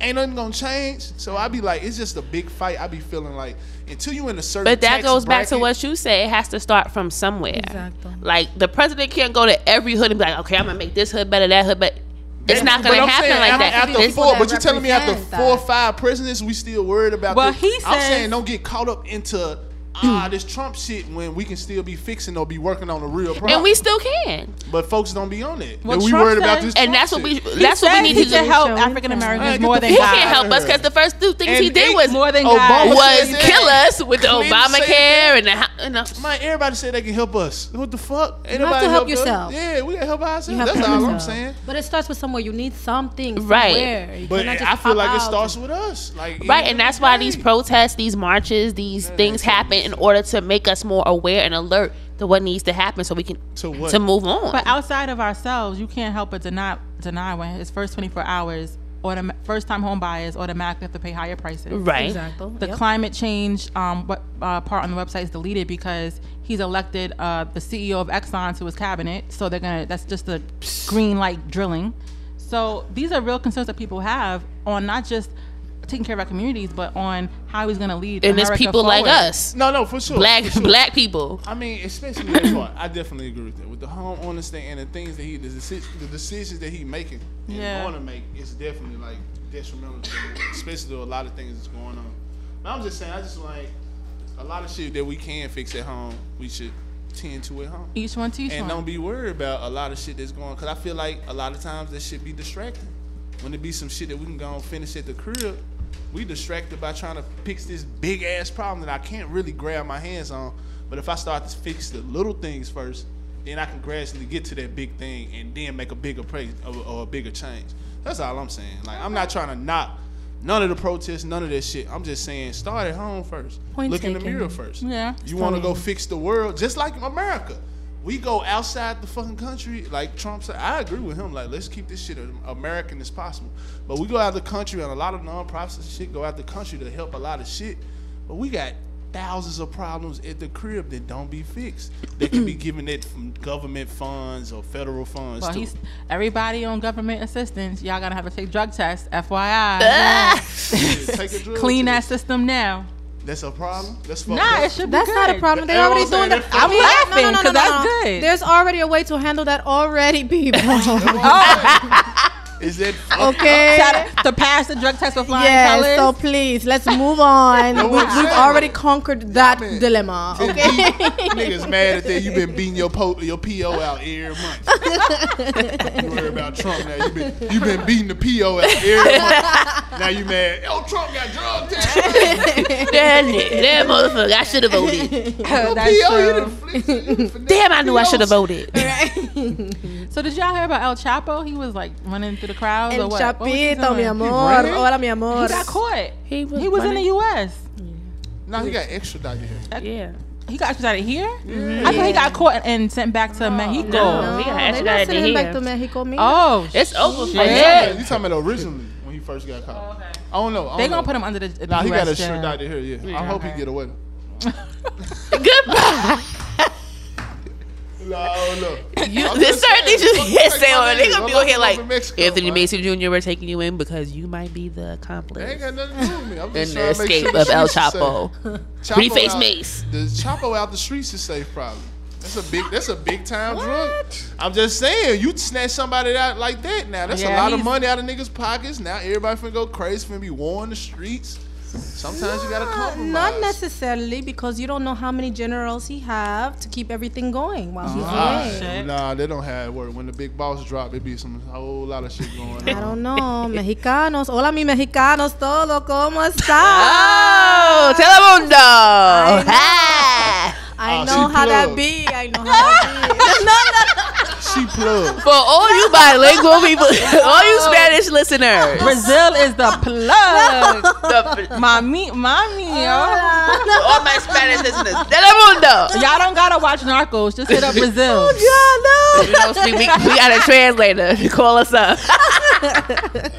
Speaker 7: Ain't nothing gonna change. So I be like, it's just a big fight. I be feeling like until you in a certain.
Speaker 9: But that
Speaker 7: tax
Speaker 9: goes back to what you said. It has to start from somewhere.
Speaker 10: Exactly.
Speaker 9: Like the president can't go to every hood and be like, okay, I'm gonna make this hood better, that hood, but it's not gonna happen
Speaker 7: saying
Speaker 9: like
Speaker 7: after,
Speaker 9: that.
Speaker 7: After
Speaker 9: It's-
Speaker 7: four, but you're telling me after four or five presidents, we still worried about.
Speaker 8: Well,
Speaker 7: this?
Speaker 8: he
Speaker 7: I'm saying don't get caught up into ah this Trump shit when we can still be fixing or be working on the real problem.
Speaker 9: and we still can.
Speaker 7: but folks don't be on it.
Speaker 8: Well,
Speaker 7: That we
Speaker 8: Trump
Speaker 7: worried about this,
Speaker 9: And
Speaker 7: Trump
Speaker 9: that's what we.
Speaker 7: shit.
Speaker 9: That's what we need
Speaker 8: he
Speaker 9: to
Speaker 8: can
Speaker 9: do.
Speaker 8: help African Americans
Speaker 7: get
Speaker 8: more
Speaker 7: the
Speaker 8: than
Speaker 9: He
Speaker 8: God.
Speaker 9: can't help us because the first two things he did was
Speaker 8: More than
Speaker 7: Obama
Speaker 8: God.
Speaker 9: was
Speaker 7: that.
Speaker 9: kill us with the
Speaker 7: Clinton
Speaker 9: Obamacare and the. hou- You know.
Speaker 7: Man, everybody say they can help us. What the fuck? Ain't
Speaker 10: You have
Speaker 7: nobody
Speaker 10: to help
Speaker 7: us.
Speaker 10: yourself.
Speaker 7: Yeah, we gotta help ourselves.
Speaker 10: You have
Speaker 7: That's
Speaker 10: to help
Speaker 7: all I'm saying.
Speaker 10: But it starts with somewhere. You need something
Speaker 9: Right.
Speaker 7: But I feel like it starts with us. Like
Speaker 9: Right, and that's why these protests, these marches, these things happen in order to make us more aware and alert to what needs to happen, so we can
Speaker 7: To what?
Speaker 9: to move on.
Speaker 8: But outside of ourselves, you can't help but deny deny when his first 24 hours, autom- first time home buyers automatically have to pay higher prices.
Speaker 9: right,
Speaker 10: Exactly.
Speaker 8: The
Speaker 10: Yep.
Speaker 8: climate change um, what, uh, part on the website is deleted because he's elected uh, the CEO of Exxon to his cabinet. So they're gonna. That's just a green light drilling. So these are real concerns that people have on not just taking care of our communities, but on how he's gonna lead.
Speaker 9: and it's
Speaker 8: America
Speaker 9: people like us,
Speaker 7: No, no, for sure.
Speaker 9: black
Speaker 7: for sure.
Speaker 9: black people.
Speaker 7: I mean, especially that part. I definitely agree with that. With the homeowners thing and the things that he, the, deci- the decisions that he making and
Speaker 8: Yeah.
Speaker 7: going to make, it's definitely like detrimental to him, especially to a lot of things that's going on. But I'm just saying, I just like a lot of shit that we can fix at home. We should tend to at home.
Speaker 8: Each one teach
Speaker 7: and
Speaker 8: one.
Speaker 7: don't be worried about a lot of shit that's going. Cause I feel like a lot of times that shit be distracting. When it be some shit that we can go and finish at the crib, we distracted by trying to fix this big ass problem that I can't really grab my hands on. But if I start to fix the little things first, then I can gradually get to that big thing and then make a bigger praise or, or a bigger change. That's all I'm saying. Like I'm not trying to knock none of the protests, none of that shit. I'm just saying start at home first.
Speaker 10: Point
Speaker 7: Look in the mirror first.
Speaker 8: Yeah.
Speaker 7: You want to go fix the world just like America. We go outside the fucking country, like Trump said. I agree with him. Like, let's keep this shit American as possible. But we go out of the country, and a lot of nonprofits and shit go out the country to help a lot of shit. But we got thousands of problems at the crib that don't be fixed. They can be given it from government funds or federal funds
Speaker 8: Well, he's everybody on government assistance. Y'all gotta have to take drug tests, FYI.
Speaker 7: Take a drug
Speaker 8: Clean that system now.
Speaker 7: That's a problem. That's fucked
Speaker 8: Nah,
Speaker 7: up.
Speaker 8: it should be
Speaker 10: That's not a problem. They're
Speaker 7: That's
Speaker 10: already
Speaker 7: what I'm
Speaker 10: doing
Speaker 7: saying.
Speaker 10: that.
Speaker 7: They're
Speaker 8: I'm
Speaker 10: Yeah,
Speaker 8: laughing, 'cause that's good.
Speaker 10: There's already a way to handle that already, people.
Speaker 7: Is that
Speaker 10: okay.
Speaker 8: To pass the drug test with flying
Speaker 10: Yes,
Speaker 8: colors.
Speaker 10: so please let's move on.
Speaker 7: Know
Speaker 10: we've
Speaker 7: we've
Speaker 10: already conquered that
Speaker 7: man.
Speaker 10: dilemma. Okay.
Speaker 7: beat- Niggas mad at that You've been beating your po- your PO out every month. you worry about Trump now. You've been you been beating the PO out every month. Now you mad. Oh, Trump got drug tests.
Speaker 9: That, nigga, that motherfucker, I should have voted.
Speaker 8: That's
Speaker 7: PO, you
Speaker 8: true.
Speaker 7: done flipped it. You done finessed
Speaker 9: Damn, I knew I should have voted.
Speaker 8: So did y'all hear about El Chapo? He was like running through the crowds or
Speaker 10: El
Speaker 8: what? What was he
Speaker 10: Chapito, mi
Speaker 8: doing?
Speaker 10: amor.
Speaker 7: running?
Speaker 10: Hola, mi amor.
Speaker 8: He got caught.
Speaker 9: He was,
Speaker 8: He was in the
Speaker 9: running-
Speaker 8: U.S.
Speaker 7: No, he got extradited here.
Speaker 9: Yeah.
Speaker 8: He got extradited here. I thought he got caught and sent back to Mexico.
Speaker 9: No, he got
Speaker 10: They're not
Speaker 9: extradited
Speaker 10: sending him back to Mexico, me.
Speaker 8: Oh,
Speaker 9: It's over for
Speaker 8: shit.
Speaker 9: him.
Speaker 7: You talking about originally when he first got caught? Oh, I don't know. I
Speaker 8: They
Speaker 7: don't
Speaker 8: gonna put him under the, the
Speaker 7: Nah, he got extradited here. Yeah, I hope he get away.
Speaker 9: Goodbye.
Speaker 7: No, no.
Speaker 9: You,
Speaker 7: I'm
Speaker 9: this
Speaker 7: just
Speaker 9: certain things
Speaker 7: don't
Speaker 9: can't
Speaker 7: take
Speaker 9: say
Speaker 7: my
Speaker 9: on. They gonna be on here like
Speaker 7: me go to Mexico,
Speaker 9: Anthony. Mason Jr. We're taking you in because you might be the
Speaker 7: They ain't
Speaker 9: accomplice
Speaker 7: got nothing to do with me. I'm
Speaker 9: in the
Speaker 7: trying to make
Speaker 9: escape
Speaker 7: sure
Speaker 9: of El
Speaker 7: streets is safe.
Speaker 9: Chapo.
Speaker 7: Chapo
Speaker 9: face
Speaker 7: out-
Speaker 9: Mace.
Speaker 7: The Chapo out the streets is safe, probably. That's a big. That's a big time drug. I'm just saying, you snatch somebody out like that now. That's
Speaker 8: Yeah,
Speaker 7: a lot of money out of niggas' pockets. Now everybody finna go crazy, finna be war in the streets. Sometimes you gotta compromise.
Speaker 10: Not necessarily because you don't know how many generals he have to keep everything going while he's
Speaker 7: Ah,
Speaker 10: away.
Speaker 8: shit.
Speaker 7: Nah, they don't have work. When the big boss drop, it be some a whole lot of shit going on.
Speaker 10: I don't know. Mexicanos. Hola, mi mexicanos. Todo. ¿Cómo está?
Speaker 9: Oh, Telemundo. Ah.
Speaker 10: I
Speaker 7: Oh,
Speaker 10: know
Speaker 7: she
Speaker 10: how that be. I know how that be.
Speaker 7: She plugged.
Speaker 9: For all you bilingual people, all you Spanish listeners,
Speaker 8: Brazil is the plug.
Speaker 9: the,
Speaker 8: Mami, mommy, yo.
Speaker 9: all my Spanish listeners, Telemundo.
Speaker 8: Y'all don't gotta watch Narcos. Just hit up Brazil.
Speaker 9: Oh, you know, we, we, we got a translator. Call us up.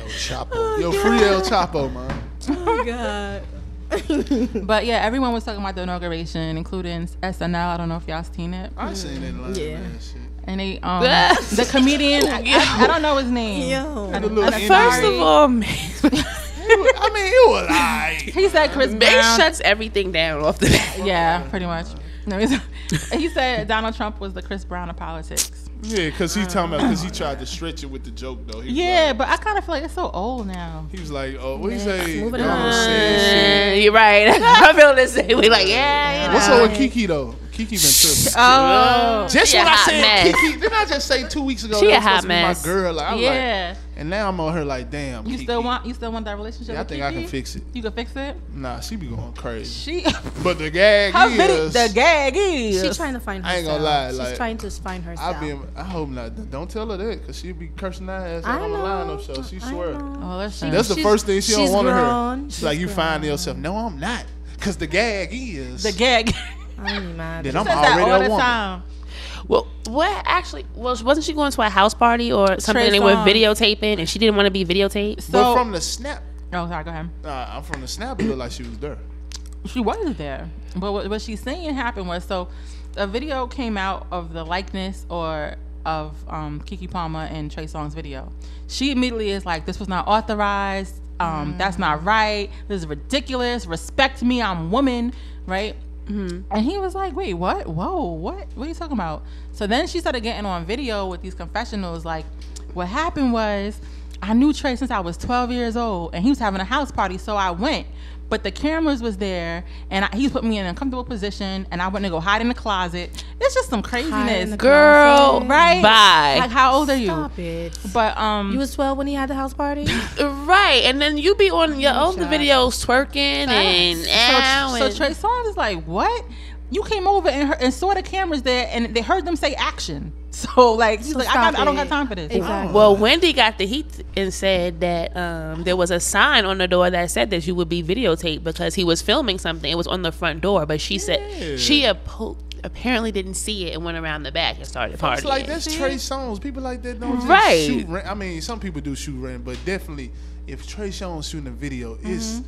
Speaker 7: Chapo. Yo, free El Chapo, man.
Speaker 10: Oh, God.
Speaker 8: but yeah, everyone was talking about the inauguration, including SNL. I don't know if y'all seen it.
Speaker 7: I seen it. Like,
Speaker 10: Yeah.
Speaker 7: man, shit.
Speaker 8: And they, um, the comedian, I, I, I don't know his name.
Speaker 10: Yo.
Speaker 8: I, I'm
Speaker 9: First of all, man,
Speaker 7: I mean, it was alright.
Speaker 8: he said Chris
Speaker 9: May
Speaker 8: Brown.
Speaker 9: shuts everything down off the bat.
Speaker 8: yeah, pretty much. No, he said Donald Trump was the Chris Brown of politics.
Speaker 7: Yeah, because he talking about because he oh, tried to stretch it with the joke though. He
Speaker 8: Yeah,
Speaker 7: like,
Speaker 8: but I kind of feel like it's so old now.
Speaker 7: he was like, oh, what he
Speaker 10: Next,
Speaker 7: say?
Speaker 10: moving
Speaker 7: Donald
Speaker 10: on.
Speaker 7: shit.
Speaker 9: You're right. I feel the same We Like, yeah, you know.
Speaker 7: What's up with Keke though? Keke been tripping.
Speaker 8: Oh,
Speaker 7: Just
Speaker 9: She a
Speaker 7: what I said,
Speaker 9: mess.
Speaker 7: Keke. Didn't I just say two weeks ago
Speaker 9: She
Speaker 7: that
Speaker 9: a
Speaker 7: was
Speaker 9: hot
Speaker 7: supposed to be
Speaker 9: mess.
Speaker 7: my girl? Like, I was like,
Speaker 8: yeah.
Speaker 7: And now I'm on her like, damn.
Speaker 8: You
Speaker 7: Keke.
Speaker 8: still want you still want that relationship?
Speaker 7: Yeah, I
Speaker 8: with
Speaker 7: think I can fix it.
Speaker 8: You can fix it.
Speaker 7: Nah, she be going crazy.
Speaker 8: She
Speaker 7: But the gag
Speaker 8: her
Speaker 7: is,
Speaker 8: video, the gag is.
Speaker 10: She's trying to find herself.
Speaker 7: I ain't gonna lie,
Speaker 10: She's
Speaker 7: like,
Speaker 10: trying to find herself.
Speaker 7: I be. I hope not. Don't tell her that, cause she'll be cursing that ass
Speaker 10: I
Speaker 7: out on the
Speaker 10: know.
Speaker 7: lineup show. She
Speaker 10: I
Speaker 7: swear.
Speaker 10: know.
Speaker 8: Oh, listen.
Speaker 7: That's the first thing she don't want to hear.
Speaker 10: grown.
Speaker 7: She's like,
Speaker 10: She's
Speaker 7: you find yourself. No, I'm not. Cause the gag is.
Speaker 8: the gag.
Speaker 10: I ain't mad.
Speaker 7: Then
Speaker 8: She
Speaker 7: I'm
Speaker 8: says that
Speaker 7: already
Speaker 8: all
Speaker 7: a
Speaker 8: the
Speaker 7: woman.
Speaker 8: time.
Speaker 9: Well, what actually? Well, wasn't she going to a house party or something?
Speaker 8: Trey
Speaker 9: They were
Speaker 8: Songz.
Speaker 9: videotaping, and she didn't want to be videotaped.
Speaker 8: So,
Speaker 7: But from the snap,
Speaker 8: oh, sorry. Go ahead.
Speaker 7: uh, I'm from the snap. It looked like she was there.
Speaker 8: She wasn't there. But what, what she's saying happened was so a video came out of the likeness or of um, Keke Palmer and Trey Songz video. She immediately is like, "This was not authorized. Um, That's not right. This is ridiculous. Respect me. I'm woman." Right. Mm-hmm. And he was like, "Wait, what? Whoa, what? What are you talking about?" So then she started getting on video with these confessionals. Like, what happened was, I knew Trey since I was 12 years old, and he was having a house party, so I went. But the cameras was there, and I, he put me in a comfortable position, and I went to go hide in the closet. It's just some craziness,
Speaker 9: Girl,
Speaker 10: closet.
Speaker 8: right?
Speaker 9: bye.
Speaker 8: Like, how old are you?
Speaker 10: Stop it.
Speaker 8: But um,
Speaker 10: You was 12 when he had the house party?
Speaker 9: Right, and then you be on your older
Speaker 10: Shut.
Speaker 9: videos twerking and
Speaker 8: so,
Speaker 9: ow,
Speaker 8: so Trey Songz is like, what? You came over and, heard, and saw the cameras there, and they heard them say action. So like, he's
Speaker 10: So
Speaker 8: like, I, got, I don't
Speaker 10: it.
Speaker 8: got time for this.
Speaker 10: Exactly.
Speaker 9: Well, Wendy got the heat and said that um, there was a sign on the door that said that you would be videotaped because he was filming something. It was on the front door, but she said she appo- apparently didn't see it and went around the back and started partying.
Speaker 7: It's like that's Trey Songz. People like that don't just
Speaker 9: Right.
Speaker 7: shoot. Ran- I mean, some people do shoot random, but definitely if Trey Songz shooting a video, it's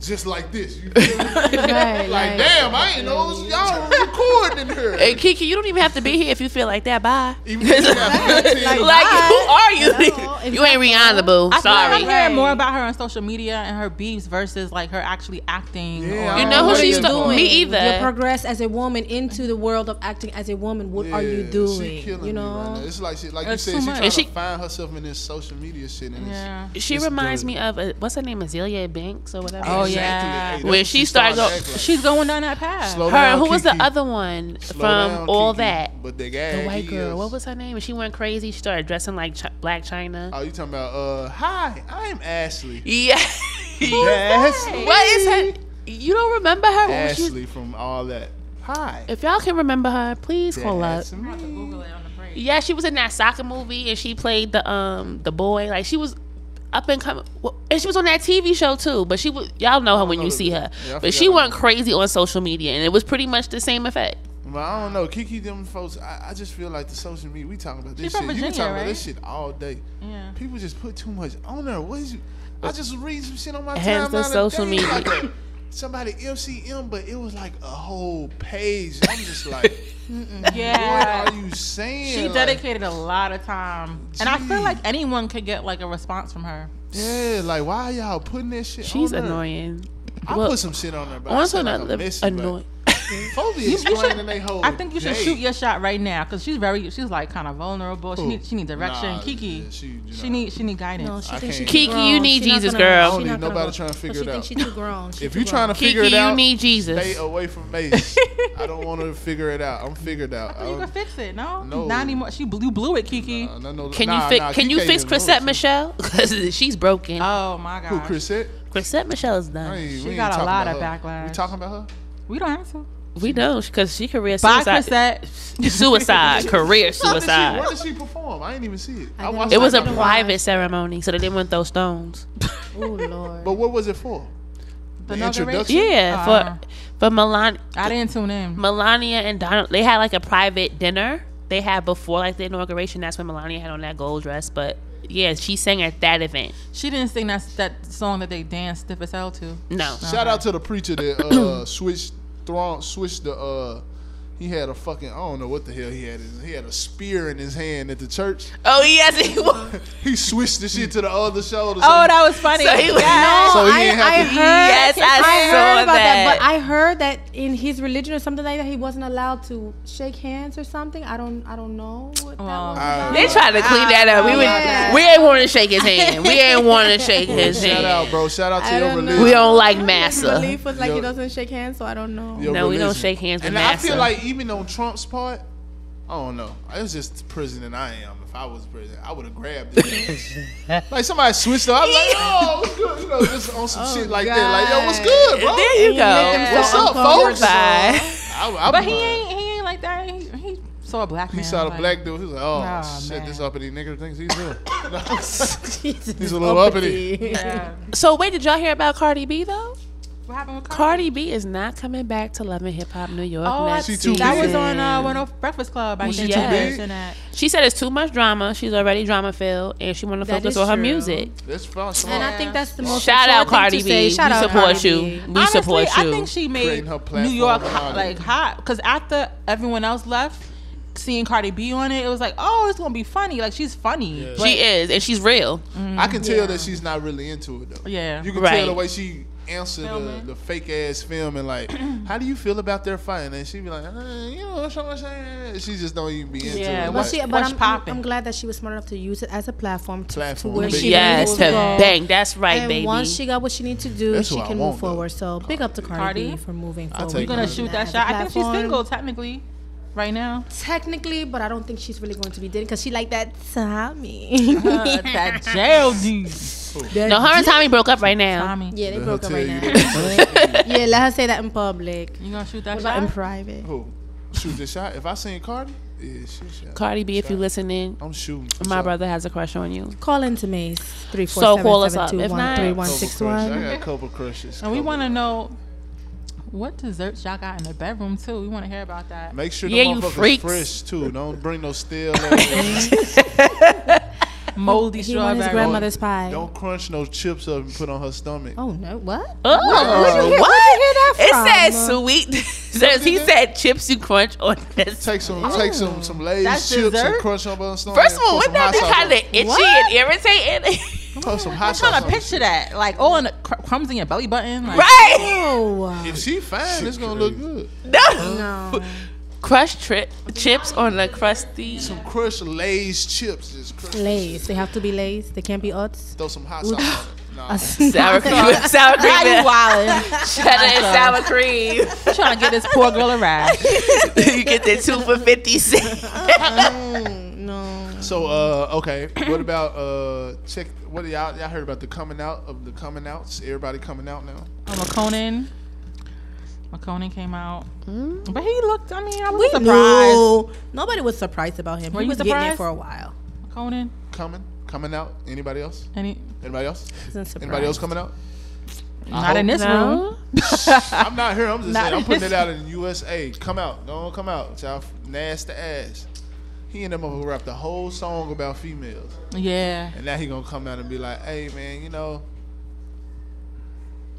Speaker 7: just like this. You feel me?
Speaker 10: right,
Speaker 7: like, damn, I ain't know it was y'all recording in here.
Speaker 9: Hey Keke, you don't even have to be here if you feel like that. Bye.
Speaker 7: Even if you got 15
Speaker 9: Like,
Speaker 10: bye.
Speaker 9: who are you?
Speaker 10: Hello,
Speaker 9: you ain't Rihanna, boo.
Speaker 8: I feel like I'm hearing more about her on social media and her beefs versus like her actually acting.
Speaker 7: Yeah,
Speaker 8: or-
Speaker 9: You know who
Speaker 7: what
Speaker 9: she's
Speaker 7: are doing?
Speaker 9: me either.
Speaker 10: You progress as a woman into the world of acting as a woman. What are you doing?
Speaker 7: She killing
Speaker 10: you
Speaker 7: me right
Speaker 10: know?
Speaker 7: now. It's like she, like
Speaker 8: It's
Speaker 7: you
Speaker 8: too
Speaker 7: said, she
Speaker 8: much.
Speaker 7: trying
Speaker 9: And
Speaker 7: to find herself in this social media shit. And
Speaker 8: Yeah.
Speaker 9: She
Speaker 7: It's
Speaker 9: reminds
Speaker 7: good.
Speaker 9: me of a, what's her name, Azealia Banks or whatever.
Speaker 8: Oh,
Speaker 7: Exactly.
Speaker 8: yeah.
Speaker 7: Hey, that's
Speaker 9: When
Speaker 7: what
Speaker 9: she starts,
Speaker 7: started
Speaker 9: go-
Speaker 7: like.
Speaker 8: She's going down that path.
Speaker 7: Slow
Speaker 9: Her.
Speaker 7: down,
Speaker 9: Who was the other one
Speaker 7: Slow
Speaker 9: from
Speaker 7: down,
Speaker 9: all
Speaker 7: Keke.
Speaker 9: that?
Speaker 7: But the
Speaker 9: The white girl.
Speaker 7: is-
Speaker 9: What was her name? And she went crazy. She started dressing like Ch- Blac Chyna.
Speaker 7: Oh, you talking about? Uh, hi, I'm Ashley.
Speaker 9: Yeah.
Speaker 7: Ashley.
Speaker 9: what is her? You don't remember her? What was
Speaker 7: Ashley from all that. Hi.
Speaker 9: If y'all can remember her, please call up. Yeah, she was in that soccer movie and she played the um the boy. Like she was up and coming, well, and she was on that TV show too. But she was y'all know her when
Speaker 7: know
Speaker 9: you
Speaker 7: the-
Speaker 9: see her.
Speaker 7: yeah,
Speaker 9: but she went crazy on social media, and it was pretty much the same effect.
Speaker 7: But I don't know, Keke. Them folks. I, I just feel like the social media. We talking about this
Speaker 8: She
Speaker 7: shit.
Speaker 8: from
Speaker 7: you can
Speaker 8: Virginia,
Speaker 7: talk about this shit all day.
Speaker 8: Yeah.
Speaker 7: People just put too much on there. What is you? I just read some shit on my
Speaker 9: Hence
Speaker 7: timeline.
Speaker 9: the social media.
Speaker 7: Like a, somebody MCM, but it was like a whole page. I'm just like,
Speaker 8: Yeah.
Speaker 7: what are you saying?
Speaker 8: She
Speaker 7: Like,
Speaker 8: dedicated a lot of time, and I feel like anyone could get like a response from her.
Speaker 7: Yeah, like why y'all putting that shit?
Speaker 9: She's
Speaker 7: on there?
Speaker 9: annoying.
Speaker 7: I
Speaker 9: Well,
Speaker 7: put some shit on her, but I
Speaker 9: Also,
Speaker 7: said like
Speaker 9: not annoying.
Speaker 7: Folks be
Speaker 8: You- you should-
Speaker 7: explaining they whole
Speaker 8: I think you should
Speaker 7: day.
Speaker 8: shoot your shot right now because she's very, she's like kind of vulnerable. She
Speaker 7: Who?
Speaker 8: needs, she needs direction.
Speaker 7: Nah,
Speaker 8: Keke,
Speaker 7: yeah, she- you
Speaker 8: she
Speaker 7: know.
Speaker 8: need, she need guidance.
Speaker 10: No, she
Speaker 7: I
Speaker 10: thinks
Speaker 7: can't-
Speaker 10: Keke, grown.
Speaker 9: you need
Speaker 10: She
Speaker 9: Jesus,
Speaker 10: gonna-
Speaker 9: girl. I
Speaker 7: don't need nobody
Speaker 10: go-
Speaker 7: trying to figure
Speaker 10: she
Speaker 7: it out.
Speaker 10: she's too grown. She
Speaker 7: If you're trying to
Speaker 10: grown.
Speaker 7: figure
Speaker 9: Keke,
Speaker 7: it out,
Speaker 9: you need Jesus.
Speaker 7: stay away from Mace. I don't want to figure it out. I'm figured out.
Speaker 8: I you
Speaker 7: I
Speaker 8: can fix it. No,
Speaker 7: No.
Speaker 8: not anymore. She blew, you blew it, Keke.
Speaker 7: don't- no, no,
Speaker 9: Can you fix? can you fix
Speaker 7: even
Speaker 9: Chrisette. Michele? Because she's broken.
Speaker 8: Oh my god.
Speaker 7: Who, Chrisette?
Speaker 9: Chrisette Michele's
Speaker 7: I
Speaker 9: done.
Speaker 8: She
Speaker 7: ain't
Speaker 8: got a lot of
Speaker 7: her.
Speaker 8: backlash.
Speaker 7: We talking about her?
Speaker 8: We don't have to.
Speaker 9: We know because she career
Speaker 8: Bye,
Speaker 9: suicide.
Speaker 8: Chrisette.
Speaker 9: Suicide, career
Speaker 7: When did, she,
Speaker 9: suicide.
Speaker 7: when did she perform? I didn't even see it. I
Speaker 10: didn't
Speaker 7: watched
Speaker 9: It was a
Speaker 7: like
Speaker 9: private ceremony, so they didn't want those stones.
Speaker 10: Oh Lord.
Speaker 7: But what was it for? The, introduction?
Speaker 9: Yeah,
Speaker 8: Uh,
Speaker 9: for for Melania,
Speaker 8: I didn't tune in.
Speaker 9: Melania and Donald, they had like a private dinner they had before like the inauguration. That's when Melania had on that gold dress, but Yeah, she sang at that event.
Speaker 8: She didn't sing that that song that they danced stiff as hell to.
Speaker 9: No.
Speaker 7: Shout out to the preacher that uh, switched throng switched the uh he had a fucking I don't know what the hell he had. He had a spear in his hand at the church.
Speaker 9: Oh yes, he was.
Speaker 7: He switched the shit to the other shoulder.
Speaker 8: Oh, that was funny.
Speaker 9: So he was-
Speaker 8: Yes.
Speaker 7: So he
Speaker 10: I,
Speaker 7: didn't have
Speaker 10: I
Speaker 7: to-
Speaker 10: heard.
Speaker 9: Yes, I
Speaker 10: heard
Speaker 9: saw
Speaker 10: about
Speaker 9: that.
Speaker 10: But I heard that in his religion or something like that, he wasn't allowed to shake hands or something. I don't. I don't know what that was.
Speaker 7: I-
Speaker 9: They tried to clean that up. We oh, would,
Speaker 10: Yeah.
Speaker 9: we ain't want to shake his hand. We ain't want to shake his
Speaker 7: Shout out, bro. Shout out to
Speaker 10: I
Speaker 7: your
Speaker 10: don't know.
Speaker 7: religion.
Speaker 9: We don't like
Speaker 10: His
Speaker 9: massa.
Speaker 10: belief was like
Speaker 7: Yo.
Speaker 10: he doesn't shake hands, so I don't know.
Speaker 7: Your
Speaker 9: No, we don't
Speaker 7: religion.
Speaker 9: shake hands with
Speaker 7: And I feel like even on Trump's part, I don't know. I was just president I am. If I was president, I would have grabbed it. like somebody switched up. I'm like, oh, what's good? You know, just on some oh, shit like that. Like, yo, what's good, bro?
Speaker 9: There you go.
Speaker 7: What's up, folks?
Speaker 9: Bye.
Speaker 7: I, I,
Speaker 8: But he ain't he ain't like that. He, he saw a black man.
Speaker 7: He saw the
Speaker 8: like,
Speaker 7: black dude. He was like, oh,
Speaker 8: Nah,
Speaker 7: shit,
Speaker 8: man.
Speaker 7: this uppity nigga thinks he's good.
Speaker 10: He's
Speaker 7: He's a little uppity.
Speaker 8: Yeah.
Speaker 9: So wait, did y'all hear about Cardi B though?
Speaker 8: What happened with Cardi?
Speaker 9: Cardi B is not coming back to Love and Hip Hop New York
Speaker 8: Oh, I
Speaker 9: next
Speaker 7: She
Speaker 8: see.
Speaker 7: too
Speaker 8: That
Speaker 7: big.
Speaker 8: was on uh, one of Breakfast Club. I
Speaker 7: Was
Speaker 8: think
Speaker 7: she too big?
Speaker 9: She said it's too much drama. She's already drama filled, and she want to focus on her
Speaker 10: true.
Speaker 9: music.
Speaker 7: That's fine.
Speaker 10: And I think that's the most
Speaker 9: Shout out
Speaker 10: important thing
Speaker 9: Cardi
Speaker 10: to
Speaker 9: B.
Speaker 10: say.
Speaker 9: We
Speaker 10: out
Speaker 9: support
Speaker 10: Cardi
Speaker 9: you.
Speaker 10: B.
Speaker 9: We support you.
Speaker 8: I think she made
Speaker 7: Creating her platform
Speaker 8: New York
Speaker 7: and all that.
Speaker 8: like hot because after everyone else left, seeing Cardi B on it, it was like, oh, it's gonna be funny. Like she's funny. But-
Speaker 9: she is, and she's real.
Speaker 7: I can tell that she's not really into it though.
Speaker 8: Yeah.
Speaker 7: You can
Speaker 9: Right.
Speaker 7: tell the way she answered the, the fake ass film and like, how do you feel about their fighting? And she'd be like, uh, you know what I'm saying? She just don't even be into
Speaker 8: Yeah,
Speaker 7: it.
Speaker 10: But
Speaker 7: Like,
Speaker 10: she, but I'm, I'm. I'm glad that she was smart enough to use it as a platform to,
Speaker 7: Platform,
Speaker 10: to where she
Speaker 9: Yes,
Speaker 10: needs
Speaker 9: to
Speaker 10: to go.
Speaker 9: bang. That's right,
Speaker 10: and
Speaker 9: baby.
Speaker 10: once she got what she needs to do,
Speaker 7: That's
Speaker 10: she can
Speaker 7: want,
Speaker 10: move
Speaker 7: though.
Speaker 10: forward. So big up to Cardi,
Speaker 8: Cardi?
Speaker 10: For moving forward.
Speaker 7: take
Speaker 8: You're gonna shoot that
Speaker 10: As
Speaker 8: shot. I think she's single technically, right now.
Speaker 10: Technically, but I don't think she's really going to be dating because she like that Tommy.
Speaker 8: Uh, that jail dude.
Speaker 9: no, her and Tommy broke up right now.
Speaker 8: Tommy,
Speaker 10: yeah, they
Speaker 7: Let
Speaker 10: broke up right now. yeah, let her say that in public.
Speaker 8: you gonna shoot that
Speaker 10: What about in private?
Speaker 7: Who? Shoot the shot? If I seen Cardi, yeah, she shot.
Speaker 9: Cardi B, if you listening,
Speaker 7: I'm shooting.
Speaker 9: my
Speaker 7: So-
Speaker 9: brother has a crush on you.
Speaker 10: Call into Mace three four
Speaker 9: So
Speaker 10: seven
Speaker 9: call us
Speaker 10: seven
Speaker 9: up.
Speaker 10: two
Speaker 9: If
Speaker 10: one
Speaker 9: not-
Speaker 10: three
Speaker 7: Couple
Speaker 10: one
Speaker 7: crushes.
Speaker 10: six
Speaker 7: I
Speaker 10: one.
Speaker 7: got a couple crushes.
Speaker 8: And we want to know what desserts y'all got in the bedroom too. We want to hear about that.
Speaker 7: Make sure
Speaker 9: Yeah,
Speaker 7: the
Speaker 9: you
Speaker 7: motherfuckers fresh too. Don't bring no stale. ass-
Speaker 8: Moldy
Speaker 10: He want his grandmother's pie.
Speaker 7: Don't crunch no chips up and put on her stomach.
Speaker 10: Oh no! What?
Speaker 9: Oh,
Speaker 10: where'd you hear-
Speaker 9: what?
Speaker 10: where'd you hear that
Speaker 9: It
Speaker 10: from?
Speaker 9: said sweet. says he said chips you crunch on this.
Speaker 7: Take some, take some, some Lay's chips
Speaker 8: dessert?
Speaker 7: and crunch on her stomach.
Speaker 9: First of all,
Speaker 7: Put
Speaker 9: wouldn't that be kind of itchy
Speaker 10: What?
Speaker 9: and irritating?
Speaker 7: Put some hot
Speaker 8: I'm
Speaker 7: sauce
Speaker 8: trying to picture that, like all in the cr- crumbs in your belly button. Like,
Speaker 9: right?
Speaker 10: Oh
Speaker 7: If she fine, it's gonna look good.
Speaker 9: No.
Speaker 10: no!
Speaker 9: Crushed tri- chips on the crusty.
Speaker 7: Some crushed Lay's chips. Just crush.
Speaker 10: Lays. They have to be lays. They can't be odds.
Speaker 7: Throw some hot sauce on it. Nah.
Speaker 9: Sour cream. sour cream.
Speaker 8: Now you
Speaker 9: and-
Speaker 8: wildin'.
Speaker 9: Cheddar and sour cream.
Speaker 8: I'm trying to get this poor girl a ride.
Speaker 9: you get that two for 50 cents.
Speaker 10: Mm, no.
Speaker 7: So uh okay, what about uh check what do y'all y'all heard about the coming out of the coming outs? Everybody coming out now?
Speaker 8: Oh, Makonnen. Makonnen came out, but he looked. I mean, I was
Speaker 10: We
Speaker 8: surprised.
Speaker 10: knew. Nobody was surprised about him.
Speaker 8: Were
Speaker 10: he
Speaker 8: you
Speaker 10: was getting
Speaker 8: surprised?
Speaker 10: it for a while.
Speaker 8: Makonnen.
Speaker 7: Coming? Coming out? Anybody else?
Speaker 8: Any?
Speaker 7: Anybody else?
Speaker 10: Wasn't surprised.
Speaker 7: Anybody else coming out?
Speaker 8: Not in this room.
Speaker 7: I'm not here. I'm just
Speaker 8: Not
Speaker 7: saying. I'm putting it out in the USA. Come out. Don't come out. Y'all nasty ass. He and them motherfucker rapped the whole song about females.
Speaker 8: Yeah.
Speaker 7: And now he gonna come out and be like, hey man, you know.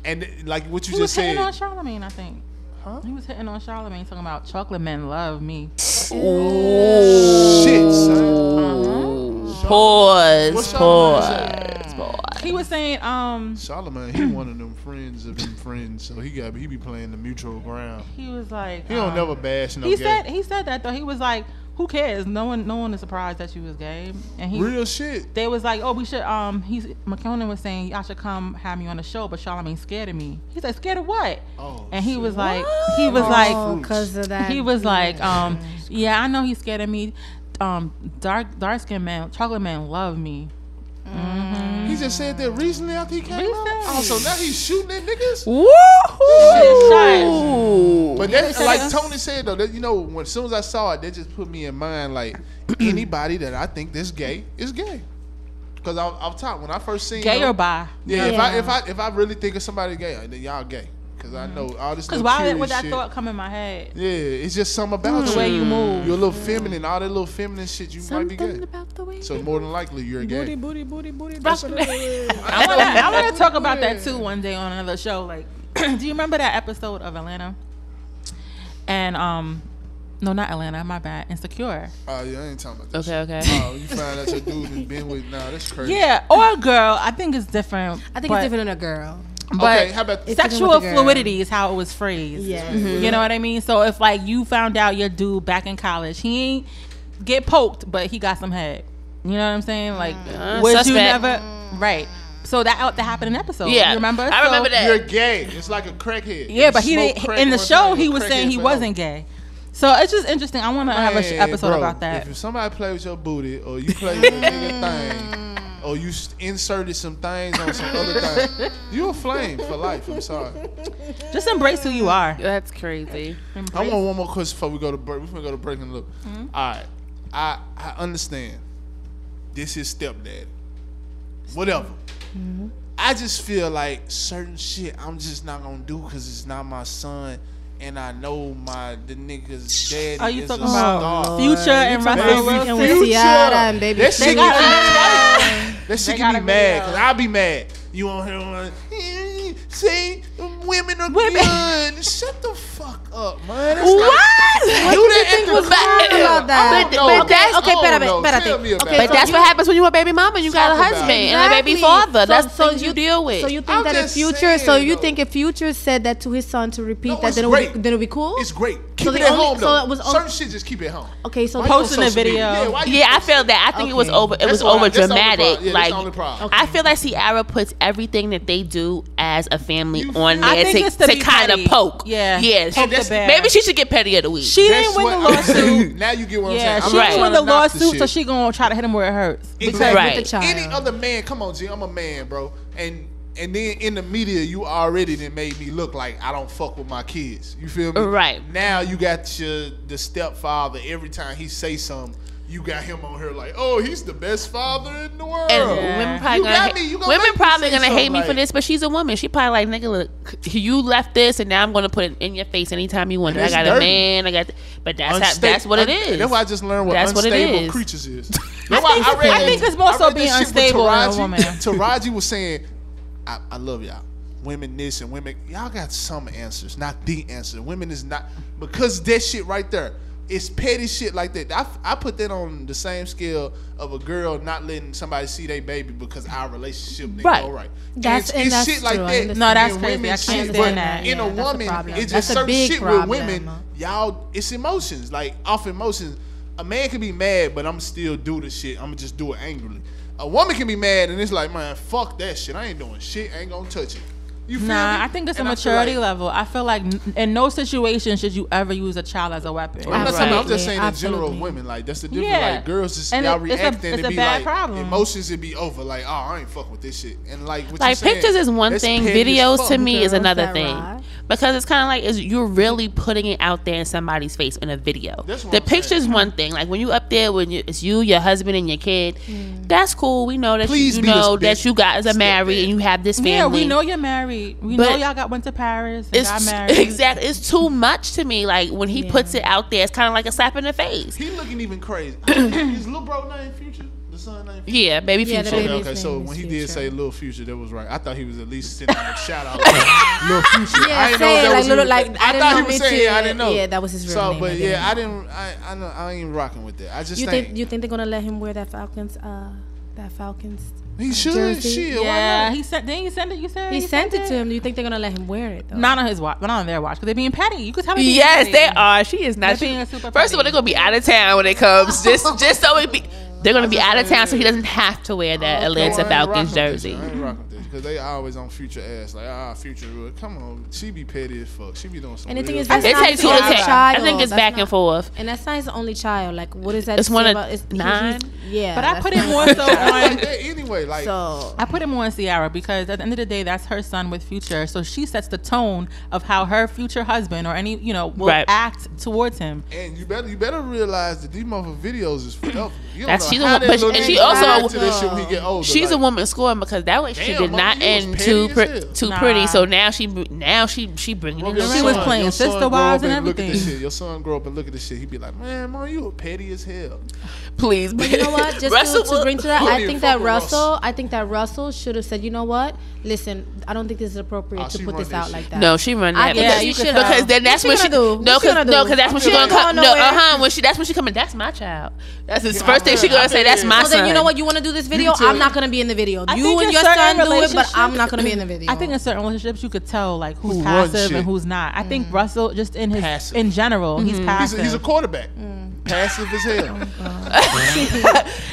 Speaker 7: And like what you
Speaker 8: He was
Speaker 7: just
Speaker 8: hitting
Speaker 7: said.
Speaker 8: on Charlamagne, I think.
Speaker 7: Huh?
Speaker 8: He was hitting on Charlamagne, talking about chocolate men love me.
Speaker 7: Oh shit, son.
Speaker 9: Pause.
Speaker 7: What's
Speaker 9: Pause.
Speaker 8: He was saying, um,
Speaker 7: Solomon, he one of them friends of them friends, so he got he be playing the mutual ground.
Speaker 8: he was like,
Speaker 7: He don't
Speaker 8: um,
Speaker 7: never bash no
Speaker 8: He
Speaker 7: gay.
Speaker 8: said he said that though. He was like, who cares? No one, no one is surprised that she was gay. And he
Speaker 7: Real shit.
Speaker 8: they was like, oh, we should. Um, he's Makonnen was saying y'all should come have me on the show, but Charlamagne scared of me. He said, scared of what?
Speaker 7: Oh,
Speaker 8: and he
Speaker 7: shit.
Speaker 8: was like, he was like,
Speaker 10: Oh, because of that.
Speaker 8: he was like, um, yeah, I know he's scared of me. Um, dark dark skinned man, chocolate man love me. Mm-hmm.
Speaker 7: He just said that recently after he came out. Oh, so now he's shooting at niggas.
Speaker 9: Woohoo!
Speaker 7: But that,
Speaker 8: said
Speaker 7: like. Tony said though, that you know, when as soon as I saw it, that just put me in mind like anybody that I think this gay is gay. Cause I, I'm top when I first seen
Speaker 8: Gay
Speaker 7: them-
Speaker 8: or bi?
Speaker 7: Yeah, if I
Speaker 10: Yeah.
Speaker 7: if I if I really think of somebody gay, then y'all gay. Because I know all this.
Speaker 8: Because why would that
Speaker 7: shit.
Speaker 8: thought come in my head?
Speaker 7: Yeah, it's just something about
Speaker 8: The
Speaker 7: you.
Speaker 8: way you move.
Speaker 7: You're a little feminine. All that little feminine shit, you might be gay.
Speaker 9: about the way
Speaker 7: So more than likely, you're gay.
Speaker 10: booty, booty, booty. booty.
Speaker 8: I want to I want to talk about that too one day on another show. Like, do you remember that episode of Atlanta? And um, no, not Atlanta. My bad. Insecure.
Speaker 7: Oh yeah, I ain't talking about that.
Speaker 9: Okay,
Speaker 7: shit.
Speaker 9: okay.
Speaker 7: Oh, you find out your dude has been with. Nah, that's crazy.
Speaker 8: Yeah, or a girl. I think it's different.
Speaker 10: I think
Speaker 8: but-
Speaker 10: it's different in a girl.
Speaker 8: But
Speaker 7: Okay, how about
Speaker 10: It's
Speaker 8: sexual
Speaker 10: with the girl.
Speaker 8: fluidity is how it was phrased.
Speaker 10: Yeah. Mm-hmm.
Speaker 8: You know what I mean? So if like you found out your dude back in college, he ain't get poked, but he got some head. You know what I'm saying? Like, mm.
Speaker 9: Uh,
Speaker 8: would you
Speaker 9: suspect.
Speaker 8: never? Mm. Right. So that out that happened in episode.
Speaker 9: Yeah,
Speaker 8: you remember?
Speaker 9: I remember
Speaker 8: So-
Speaker 9: that.
Speaker 7: You're gay. It's like a crackhead.
Speaker 8: Yeah, but he didn't. In the show,
Speaker 7: time,
Speaker 8: he was saying he wasn't gay. So it's just interesting. I want to have an
Speaker 7: Man,
Speaker 8: episode
Speaker 7: bro,
Speaker 8: about that.
Speaker 7: If somebody plays your booty, or you play with a nigga thing, or you inserted some things on some other thing, you a flame for life. I'm sorry.
Speaker 8: Just embrace who you are.
Speaker 9: That's crazy.
Speaker 7: I want one more question before we go to break. We're gonna go to break and look.
Speaker 8: Mm-hmm.
Speaker 7: All right, I I understand. This is stepdad. Whatever.
Speaker 8: Mm-hmm.
Speaker 7: I just feel like certain shit I'm just not gonna do because it's not my son, and I know my the nigga's daddy
Speaker 8: Are you
Speaker 7: is
Speaker 8: talking
Speaker 7: a
Speaker 8: about
Speaker 7: star.
Speaker 8: Future and Russell
Speaker 10: about
Speaker 8: Wilson?
Speaker 10: Future with Ciara and Baby
Speaker 7: That shit
Speaker 8: They
Speaker 7: get
Speaker 8: got
Speaker 7: me That shit
Speaker 8: They
Speaker 7: get
Speaker 8: got
Speaker 7: me mad because I'll be mad. You on here like, "Eh, say women are
Speaker 8: Women.
Speaker 7: good. Shut the fuck up, man. That's
Speaker 9: What?
Speaker 7: Not, do that think
Speaker 10: was
Speaker 7: club.
Speaker 10: wrong about that?
Speaker 7: I
Speaker 9: But-
Speaker 7: know.
Speaker 9: but that's-
Speaker 10: okay,
Speaker 7: don't
Speaker 10: espérate,
Speaker 7: know.
Speaker 10: espérate.
Speaker 7: Tell about
Speaker 10: Okay,
Speaker 7: it.
Speaker 9: But that's what happens when you a baby mama and you got a husband
Speaker 7: it.
Speaker 9: and a baby father.
Speaker 10: So-
Speaker 9: That's
Speaker 10: so
Speaker 9: things you, deal with.
Speaker 10: So you think
Speaker 7: I'm
Speaker 10: that if
Speaker 7: just
Speaker 10: future? so you
Speaker 7: though.
Speaker 10: think if future said that to his son to repeat
Speaker 7: No,
Speaker 10: that, then
Speaker 7: it'll,
Speaker 10: would then it would be cool?
Speaker 7: It's great. Keep
Speaker 10: So
Speaker 7: it
Speaker 10: the
Speaker 7: at
Speaker 10: only-
Speaker 7: home
Speaker 10: so
Speaker 7: though.
Speaker 10: it was on-
Speaker 7: Certain shit just keep it home.
Speaker 10: okay, so
Speaker 7: Why
Speaker 8: Posting a
Speaker 7: social media?
Speaker 8: video.
Speaker 7: Yeah,
Speaker 9: yeah, I
Speaker 7: posting-
Speaker 9: feel that. I think it was over. It
Speaker 7: That's
Speaker 9: was over
Speaker 7: that's the only
Speaker 9: dramatic.
Speaker 7: problem. Yeah, that's
Speaker 9: like
Speaker 7: the only problem.
Speaker 9: I feel like Ciara puts everything that they do as a family
Speaker 7: You
Speaker 9: on
Speaker 7: feel-
Speaker 8: I
Speaker 9: there to,
Speaker 8: to
Speaker 9: to kind of poke.
Speaker 8: Yeah.
Speaker 9: yeah.
Speaker 8: Poke
Speaker 9: she- maybe she should get petty of the week.
Speaker 8: She
Speaker 7: That's
Speaker 8: didn't win the lawsuit.
Speaker 7: now you get what I'm
Speaker 8: Yeah,
Speaker 7: saying.
Speaker 8: she
Speaker 7: I'm
Speaker 8: didn't win the
Speaker 7: trying to knock
Speaker 8: lawsuit, so she gonna try to hit him where it hurts.
Speaker 7: Exactly.
Speaker 9: Right.
Speaker 10: with the child.
Speaker 7: Any other man, come on, G, I'm a man, bro. And and then in the media, you already then made me look like I don't fuck with my kids. You feel me?
Speaker 9: Right.
Speaker 7: Now you got your the stepfather. Every time he say something, you got him on here like, oh, he's the best father in the world.
Speaker 9: And women probably
Speaker 7: You
Speaker 9: gonna,
Speaker 7: got
Speaker 9: hate,
Speaker 7: me. You gonna
Speaker 9: women
Speaker 7: make me
Speaker 9: probably gonna hate
Speaker 7: something
Speaker 9: me for this, but she's a woman. She probably like nigga, look, you left this, and now I'm gonna put it in your face anytime you want. it. I
Speaker 7: It's
Speaker 9: got a man. I got, but that's how,
Speaker 7: Unsta-
Speaker 9: that's what it
Speaker 7: un-
Speaker 9: is.
Speaker 7: That's why I just learned what
Speaker 9: That's what it
Speaker 7: unstable
Speaker 9: is.
Speaker 7: creatures is.
Speaker 8: I
Speaker 7: That's why
Speaker 8: think-
Speaker 7: read
Speaker 8: I think it's more so being unstable than a
Speaker 7: Taraji.
Speaker 8: woman.
Speaker 7: Taraji was saying, I, I love y'all. Women this and women, y'all got some answers, not the answer. Women is not because that shit right there. It's petty shit like that. I, I put that on the same scale of a girl not letting somebody see their baby because our relationship didn't
Speaker 9: Right.
Speaker 7: go right.
Speaker 10: That's-
Speaker 7: it's,
Speaker 10: and
Speaker 7: it's
Speaker 10: that's
Speaker 7: shit like
Speaker 10: true. I
Speaker 7: that.
Speaker 8: No, that's crazy.
Speaker 7: women
Speaker 8: I
Speaker 7: shit,
Speaker 8: can't
Speaker 7: but
Speaker 8: stand that.
Speaker 7: In
Speaker 10: Yeah,
Speaker 7: a
Speaker 10: that's a
Speaker 7: woman, it's just
Speaker 10: a
Speaker 7: certain
Speaker 10: big
Speaker 7: shit
Speaker 10: problem.
Speaker 7: with women. Y'all, it's emotions. Like off emotions. A man can be mad, but I'm still do the shit. I'm gonna just do it angrily. A woman can be mad and it's like, man, fuck that shit. I ain't doing shit. I ain't gonna touch it. You feel me?
Speaker 8: Nah, I think it's a
Speaker 7: And I
Speaker 8: maturity
Speaker 7: like-
Speaker 8: level. I feel like in no situation should you ever use a child as a weapon.
Speaker 7: I'm not talking I'm just
Speaker 10: Absolutely,
Speaker 7: saying in general women. Like that's the difference.
Speaker 8: Yeah.
Speaker 7: Like girls just
Speaker 8: And
Speaker 7: y'all
Speaker 8: it- it's a-
Speaker 7: reacting
Speaker 8: it's
Speaker 7: to
Speaker 8: a
Speaker 7: be
Speaker 8: bad
Speaker 7: like
Speaker 8: problem.
Speaker 7: emotions would be over. Like, oh, I ain't fuck with this shit. And like what you
Speaker 9: like
Speaker 7: saying,
Speaker 9: pictures is one thing videos
Speaker 7: fuck.
Speaker 9: to me is another thing
Speaker 10: ride.
Speaker 9: because it's kind of like is you're really putting it out there in somebody's face in a video the
Speaker 7: I'm
Speaker 9: picture's
Speaker 7: saying.
Speaker 9: one thing like when you up there when you, it's you your husband and your kid mm. that's cool we know that
Speaker 7: Please
Speaker 9: you, you know that you guys are married and you have this family
Speaker 8: Yeah, we know you're married. We
Speaker 9: But
Speaker 8: know y'all got went to Paris and
Speaker 9: it's
Speaker 8: got married.
Speaker 9: exactly it's too much to me like when he puts it out there it's kind of like a slap in the face
Speaker 7: He looking even crazy. His little bro name Future. The son name. Future?
Speaker 9: yeah baby
Speaker 10: Yeah,
Speaker 9: future
Speaker 7: Okay, okay. So
Speaker 10: when
Speaker 7: when
Speaker 10: is
Speaker 7: he did say little Future, that was right. I thought he was at least sending a shout out like Lil Future.
Speaker 10: Yeah,
Speaker 7: I didn't know that
Speaker 10: like
Speaker 7: was
Speaker 10: little-
Speaker 7: his-
Speaker 10: like, I
Speaker 7: I
Speaker 10: didn't
Speaker 7: thought
Speaker 10: know
Speaker 7: he was saying. Yeah, I didn't know.
Speaker 10: yeah, that was his real
Speaker 7: so,
Speaker 10: name,
Speaker 7: but
Speaker 10: I
Speaker 7: yeah,
Speaker 10: didn't.
Speaker 7: I didn't. I I, know, I ain't rocking with that. I just
Speaker 10: You
Speaker 7: think,
Speaker 10: think you think they're gonna let him wear that Falcons uh that Falcons?
Speaker 7: He should.
Speaker 10: jersey?
Speaker 7: Shit, why
Speaker 8: yeah,
Speaker 7: not?
Speaker 8: he sent. Didn't he send it? You said
Speaker 10: He sent it to him. Do you think they're gonna let him wear it though?
Speaker 8: Not on his watch, but not on their watch because they're being petty. You could tell. me being
Speaker 9: Yes,
Speaker 8: petty.
Speaker 9: they are. She is not.
Speaker 8: They're
Speaker 9: She,
Speaker 8: being super
Speaker 9: first of all, they're gonna be out of town when it comes. Just, just so it be. They're gonna be out of town, so he doesn't have to wear that
Speaker 7: Okay,
Speaker 9: Atlanta
Speaker 7: well, I ain't
Speaker 9: Falcons
Speaker 7: rocking with this.
Speaker 9: jersey.
Speaker 7: I ain't rocking with this because they always on Future ass like ah Future. well, Come on, she be petty as fuck. She be doing some.
Speaker 10: And the thing is,
Speaker 7: shit.
Speaker 10: that's
Speaker 9: It
Speaker 10: not
Speaker 9: takes
Speaker 10: his
Speaker 9: two to
Speaker 10: only
Speaker 9: take. I think it's
Speaker 10: That's
Speaker 9: back
Speaker 10: not-
Speaker 9: and forth.
Speaker 10: And that's not his only child. Like, what is that?
Speaker 9: It's
Speaker 10: say
Speaker 9: one of
Speaker 10: about- it's- he-
Speaker 9: nine?
Speaker 10: Yeah,
Speaker 8: But I put it more so on.
Speaker 7: that anyway. Like
Speaker 10: So
Speaker 8: I put it more on Ciara because at the end of the day, that's her son with future. So she sets the tone of how her future husband or any you know will
Speaker 9: Right.
Speaker 8: act towards him.
Speaker 7: And you better you better realize that these motherfucking videos is forever. You don't
Speaker 9: That's she's a
Speaker 7: How
Speaker 9: wo-
Speaker 7: that
Speaker 9: but
Speaker 7: little
Speaker 9: and she
Speaker 7: nigga
Speaker 9: also
Speaker 7: add to this shit when he get older,
Speaker 9: she's a woman scoring because that way she did
Speaker 7: mama,
Speaker 9: not
Speaker 7: you was
Speaker 9: end
Speaker 7: petty
Speaker 9: too
Speaker 7: as
Speaker 9: pre- too
Speaker 8: Nah.
Speaker 9: pretty. So now she now she she bringing it
Speaker 7: Your
Speaker 9: around.
Speaker 8: She was playing sister
Speaker 7: grow
Speaker 8: wives and
Speaker 7: Look at this
Speaker 8: everything.
Speaker 7: shit. Your son grow up and look at this shit. He'd be like, man, mom, you a petty as hell.
Speaker 9: Please,
Speaker 10: But you know what? Just
Speaker 9: Russell
Speaker 10: to, to bring to that, I think that
Speaker 7: with
Speaker 10: Russell, I think that Russell should have said, you know what? Listen, I don't think this is appropriate
Speaker 7: Oh,
Speaker 10: to put this out
Speaker 7: shit.
Speaker 10: like that.
Speaker 9: No, she run
Speaker 10: I
Speaker 9: that.
Speaker 10: think
Speaker 8: Yeah, you
Speaker 10: should
Speaker 9: because then that's what,
Speaker 10: she
Speaker 9: she
Speaker 10: gonna do?
Speaker 9: no because no because that's when she
Speaker 10: She
Speaker 9: gonna
Speaker 10: ain't
Speaker 9: come
Speaker 10: going
Speaker 9: no
Speaker 10: nowhere.
Speaker 9: uh huh when she that's when she coming that's my child that's his
Speaker 7: Yeah,
Speaker 9: first
Speaker 7: I
Speaker 9: thing she gonna say that's my
Speaker 7: is.
Speaker 10: Well,
Speaker 9: son.
Speaker 10: then you know what? You want to do this video? I'm not gonna be in the video.
Speaker 8: I
Speaker 10: you
Speaker 8: think
Speaker 10: and
Speaker 8: in
Speaker 10: your
Speaker 8: certain
Speaker 10: son do it, but I'm not gonna be in the video.
Speaker 8: I think in certain relationships you could tell like who's passive and who's not. I think mm. Russell just in his in general he's
Speaker 7: He's
Speaker 8: passive.
Speaker 7: he's a quarterback. Mm. Passive as hell.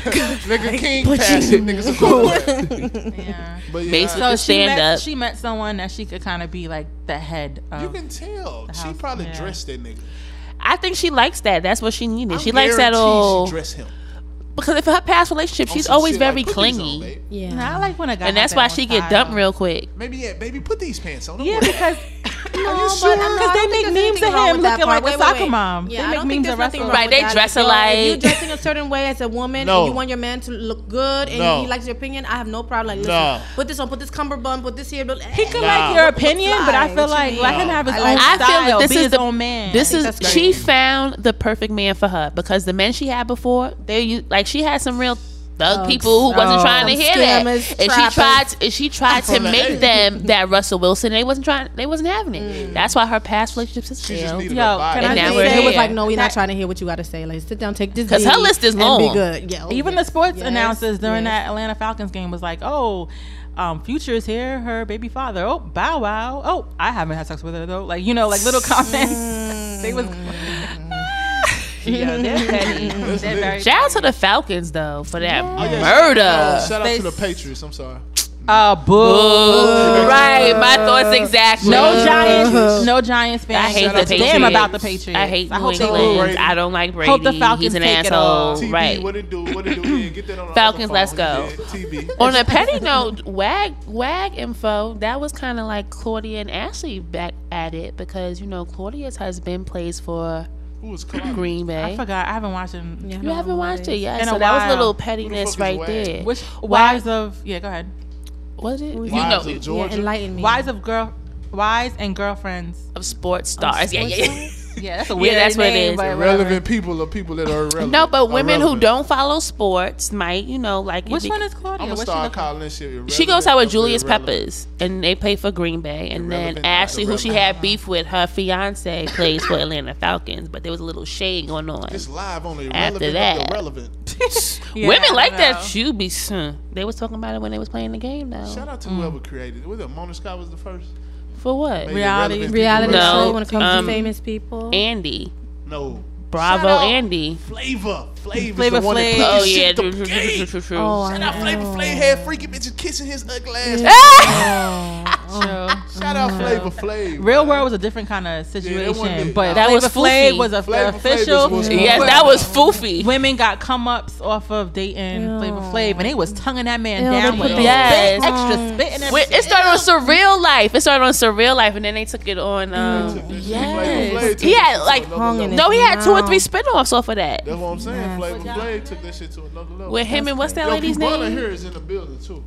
Speaker 7: Oh, Nigga King passive. Niggas a quarterback.
Speaker 8: yeah.
Speaker 7: But yeah,
Speaker 9: Basically-
Speaker 8: So
Speaker 9: the
Speaker 8: she met,
Speaker 9: stand-up.
Speaker 8: She met someone that she could kind of be like the head of.
Speaker 7: you can tell. She probably
Speaker 8: yeah.
Speaker 7: dressed that nigga.
Speaker 9: I think she likes that. That's what she needed.
Speaker 7: I
Speaker 9: she likes that
Speaker 7: guarantee
Speaker 9: old
Speaker 7: She dress him.
Speaker 9: Because if her past relationship, she's
Speaker 7: some
Speaker 9: always very
Speaker 7: like, put these on,
Speaker 9: clingy,
Speaker 10: yeah.
Speaker 8: Nah, I like when a guy.
Speaker 9: and that's why she get dumped real quick.
Speaker 7: Maybe yeah, baby, put these pants on. Don't
Speaker 8: Yeah, because
Speaker 10: No,
Speaker 7: you
Speaker 10: but
Speaker 7: sure?
Speaker 10: I
Speaker 8: Because they make
Speaker 10: there's
Speaker 8: memes of him looking like a
Speaker 10: Wait, wait,
Speaker 8: soccer
Speaker 10: wait.
Speaker 8: mom.
Speaker 10: Yeah,
Speaker 8: They
Speaker 10: I
Speaker 8: make
Speaker 10: don't
Speaker 8: memes
Speaker 10: there's
Speaker 8: of
Speaker 10: nothing
Speaker 8: wrestling.
Speaker 10: wrong
Speaker 9: Right, they dress
Speaker 10: Yo,
Speaker 9: alike.
Speaker 10: If you're dressing a certain way as a woman
Speaker 7: No.
Speaker 10: and you want your man to look good and
Speaker 7: No.
Speaker 10: he likes your opinion, I have no problem. Like, listen,
Speaker 7: No.
Speaker 10: put this on, put this cummerbund, put this here. But
Speaker 8: He could like your
Speaker 10: Look- look
Speaker 8: opinion, but I feel like
Speaker 10: mean?
Speaker 8: let him have his own
Speaker 10: like-
Speaker 9: I feel
Speaker 8: style.
Speaker 9: this is
Speaker 8: his
Speaker 9: the
Speaker 8: own man.
Speaker 9: This
Speaker 10: think
Speaker 9: is
Speaker 10: that's
Speaker 9: she found the perfect man for her because the men she had before, they u- like she had some real thug
Speaker 10: Thugs.
Speaker 9: people who wasn't
Speaker 8: Oh.
Speaker 9: trying to hear that, and she tried and she tried to make them that Russell Wilson. They wasn't trying. They wasn't having it.
Speaker 10: Mm.
Speaker 9: That's why her past relationships is
Speaker 7: She just
Speaker 9: failed.
Speaker 8: Yo,
Speaker 7: a body.
Speaker 8: can I
Speaker 9: And now
Speaker 8: say-
Speaker 10: It was like, no, we're not trying to hear what you got to say. Like, sit down, take this.
Speaker 9: 'Cause her list is
Speaker 10: and
Speaker 9: long.
Speaker 10: Be good. Yeah. oh,
Speaker 8: Even the sports
Speaker 10: Yes,
Speaker 8: announcers during
Speaker 10: yes.
Speaker 8: that Atlanta Falcons game was like, "Oh, um, Future is here, her baby father. Oh, Bow Wow. Oh, I haven't had sex with her though. Like you know, like little comments. they was. yeah, they're petty. they're very.
Speaker 9: Shout out to the Falcons though for that
Speaker 7: Oh, yeah,
Speaker 9: murder.
Speaker 7: Uh, shout out
Speaker 8: They
Speaker 7: to the Patriots. I'm sorry.
Speaker 8: Uh, boo.
Speaker 9: right, my thoughts exactly.
Speaker 8: No Giants, no Giants fans.
Speaker 9: I hate
Speaker 7: Shout
Speaker 9: the Patriots.
Speaker 8: Damn about the Patriots.
Speaker 9: I hate
Speaker 8: I
Speaker 9: New
Speaker 8: hope they
Speaker 9: England.
Speaker 8: lose.
Speaker 7: Brady.
Speaker 9: I don't like Brady.
Speaker 8: Hope the Falcons
Speaker 9: He's an
Speaker 8: take it
Speaker 9: asshole.
Speaker 8: all.
Speaker 7: TB,
Speaker 9: Right.
Speaker 7: what it do? What it do? Yeah, get that on the
Speaker 9: Falcons,
Speaker 7: other
Speaker 9: let's
Speaker 7: phone.
Speaker 9: go.
Speaker 7: Yeah, TB.
Speaker 9: On a petty note, wag wag info. That was kind of like Claudia and Ashley back at it because you know Claudia's husband plays for
Speaker 7: Who was Clark?
Speaker 9: Green Bay.
Speaker 8: I forgot. I haven't watched them.
Speaker 10: Yeah,
Speaker 9: You
Speaker 10: no
Speaker 9: haven't watched it yet,
Speaker 8: In a
Speaker 9: so that was a little pettiness
Speaker 7: the
Speaker 9: right
Speaker 7: Wag?
Speaker 9: there.
Speaker 8: Which wives of? Yeah, go ahead.
Speaker 9: was it? You know,
Speaker 7: of
Speaker 10: Yeah,
Speaker 7: Georgia.
Speaker 10: enlighten me.
Speaker 8: Wives of girl, wives and girlfriends.
Speaker 9: of sports stars. yeah, yeah, yeah.
Speaker 8: Yeah, that's a
Speaker 9: Yeah,
Speaker 8: weird
Speaker 9: that's what it
Speaker 8: name,
Speaker 9: is.
Speaker 8: but whatever.
Speaker 7: People are people that are irrelevant.
Speaker 9: No, but women who don't follow sports might, you know, like
Speaker 8: Which
Speaker 9: be-
Speaker 8: one is
Speaker 7: I'm
Speaker 8: Claudia?
Speaker 7: gonna
Speaker 8: What's she
Speaker 7: start
Speaker 8: look
Speaker 7: calling this shit. Irrelevant.
Speaker 9: She goes out with
Speaker 7: or
Speaker 9: Julius
Speaker 7: irrelevant.
Speaker 9: Peppers, and they play for Green Bay. And then
Speaker 7: Irrelevant, not
Speaker 9: Ashley, who she
Speaker 7: irrelevant.
Speaker 9: had beef with, her fiance plays for Atlanta Falcons. But there was a little shade going on.
Speaker 7: This live on the
Speaker 9: After
Speaker 7: irrelevant
Speaker 9: that.
Speaker 7: of the relevant.
Speaker 8: Yeah,
Speaker 9: Women
Speaker 8: I
Speaker 9: like
Speaker 8: know.
Speaker 9: that. You be son. They was talking about it when they was playing the game. Now
Speaker 7: Shout out to mm. whoever created it. Was it Mona Scott was the first?
Speaker 9: For what?
Speaker 7: Made
Speaker 8: Reality-
Speaker 7: irrelevant
Speaker 10: reality
Speaker 9: No,
Speaker 10: show when it comes
Speaker 9: um,
Speaker 10: to famous people.
Speaker 9: Andy,
Speaker 7: No.
Speaker 9: Bravo, Andy.
Speaker 7: Flavor. Flavor.
Speaker 8: Flavor
Speaker 7: the one
Speaker 8: Flav.
Speaker 7: put
Speaker 9: Oh
Speaker 7: this
Speaker 9: yeah,
Speaker 7: shit
Speaker 9: true, true, true,
Speaker 7: game.
Speaker 9: true, true, true.
Speaker 10: Oh,
Speaker 7: Shout
Speaker 10: I
Speaker 7: out Flavor
Speaker 10: know.
Speaker 7: Flav had freaky bitches kissing his ugly ass.
Speaker 8: True.
Speaker 7: Shout out Flavor Flav.
Speaker 8: Real. World was a different kind of situation,
Speaker 7: it?
Speaker 8: but
Speaker 9: That
Speaker 8: Flavor
Speaker 9: was
Speaker 8: Flav
Speaker 9: foofy.
Speaker 8: was a
Speaker 7: Flavor Flav
Speaker 8: official.
Speaker 7: was-
Speaker 9: Yes, that was foofy.
Speaker 8: Women got come ups off of dating
Speaker 10: Ew.
Speaker 8: Flavor Flav, and they was tonguing that man
Speaker 10: Ew,
Speaker 8: down with
Speaker 10: the
Speaker 9: Yes.
Speaker 8: extra spit and
Speaker 9: Wait,
Speaker 8: everything.
Speaker 9: it started on Surreal Life. It started on Surreal Life, and then they took it on. Um, yes,
Speaker 7: took
Speaker 9: he had like
Speaker 7: another
Speaker 10: Hung in
Speaker 7: level.
Speaker 9: no, he had two or
Speaker 10: Wow.
Speaker 9: three spin-offs off of that.
Speaker 7: That's what I'm saying. Flavor Flav took that shit to another level.
Speaker 9: With him and what's that
Speaker 7: Yo,
Speaker 9: lady's
Speaker 7: Cubana
Speaker 9: name?
Speaker 7: here is in the building too.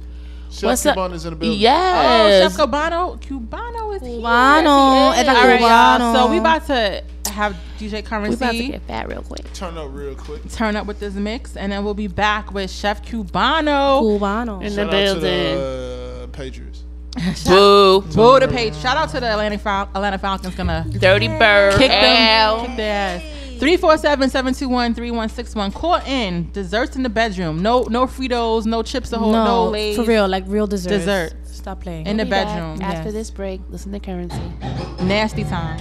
Speaker 7: Chef
Speaker 9: What's up?
Speaker 7: In the building.
Speaker 8: Oh,
Speaker 9: Yes.
Speaker 8: Chef Cubano, Cubano is here.
Speaker 10: Cubano,
Speaker 8: Yes, he is.
Speaker 10: Eda
Speaker 8: All right, y'all. So we about to have DJ Currency.
Speaker 9: we
Speaker 8: Currency
Speaker 9: about to get fat real quick.
Speaker 7: Turn up real quick.
Speaker 8: turn up with this mix, and then we'll be back with Chef Cubano.
Speaker 10: Cubano.
Speaker 9: In
Speaker 7: Shout
Speaker 9: the
Speaker 7: out
Speaker 9: building.
Speaker 7: to the uh, Patriots.
Speaker 9: Boo.
Speaker 8: Boo the page. Shout out to the Atlanta, Fal- Atlanta Falcons. Gonna
Speaker 9: Dirty bird.
Speaker 8: kick
Speaker 9: Ow.
Speaker 8: them, kick their ass. 347-721-3161. Call in. Desserts in the bedroom. No, no Fritos, no chips to hold, no,
Speaker 10: No,
Speaker 8: Lay's.
Speaker 10: for real, like real desserts.
Speaker 8: Desserts.
Speaker 10: Stop playing.
Speaker 8: In the
Speaker 9: Be back
Speaker 8: bedroom.
Speaker 9: After
Speaker 10: Yes.
Speaker 9: this break, listen to Currency.
Speaker 8: Nasty time.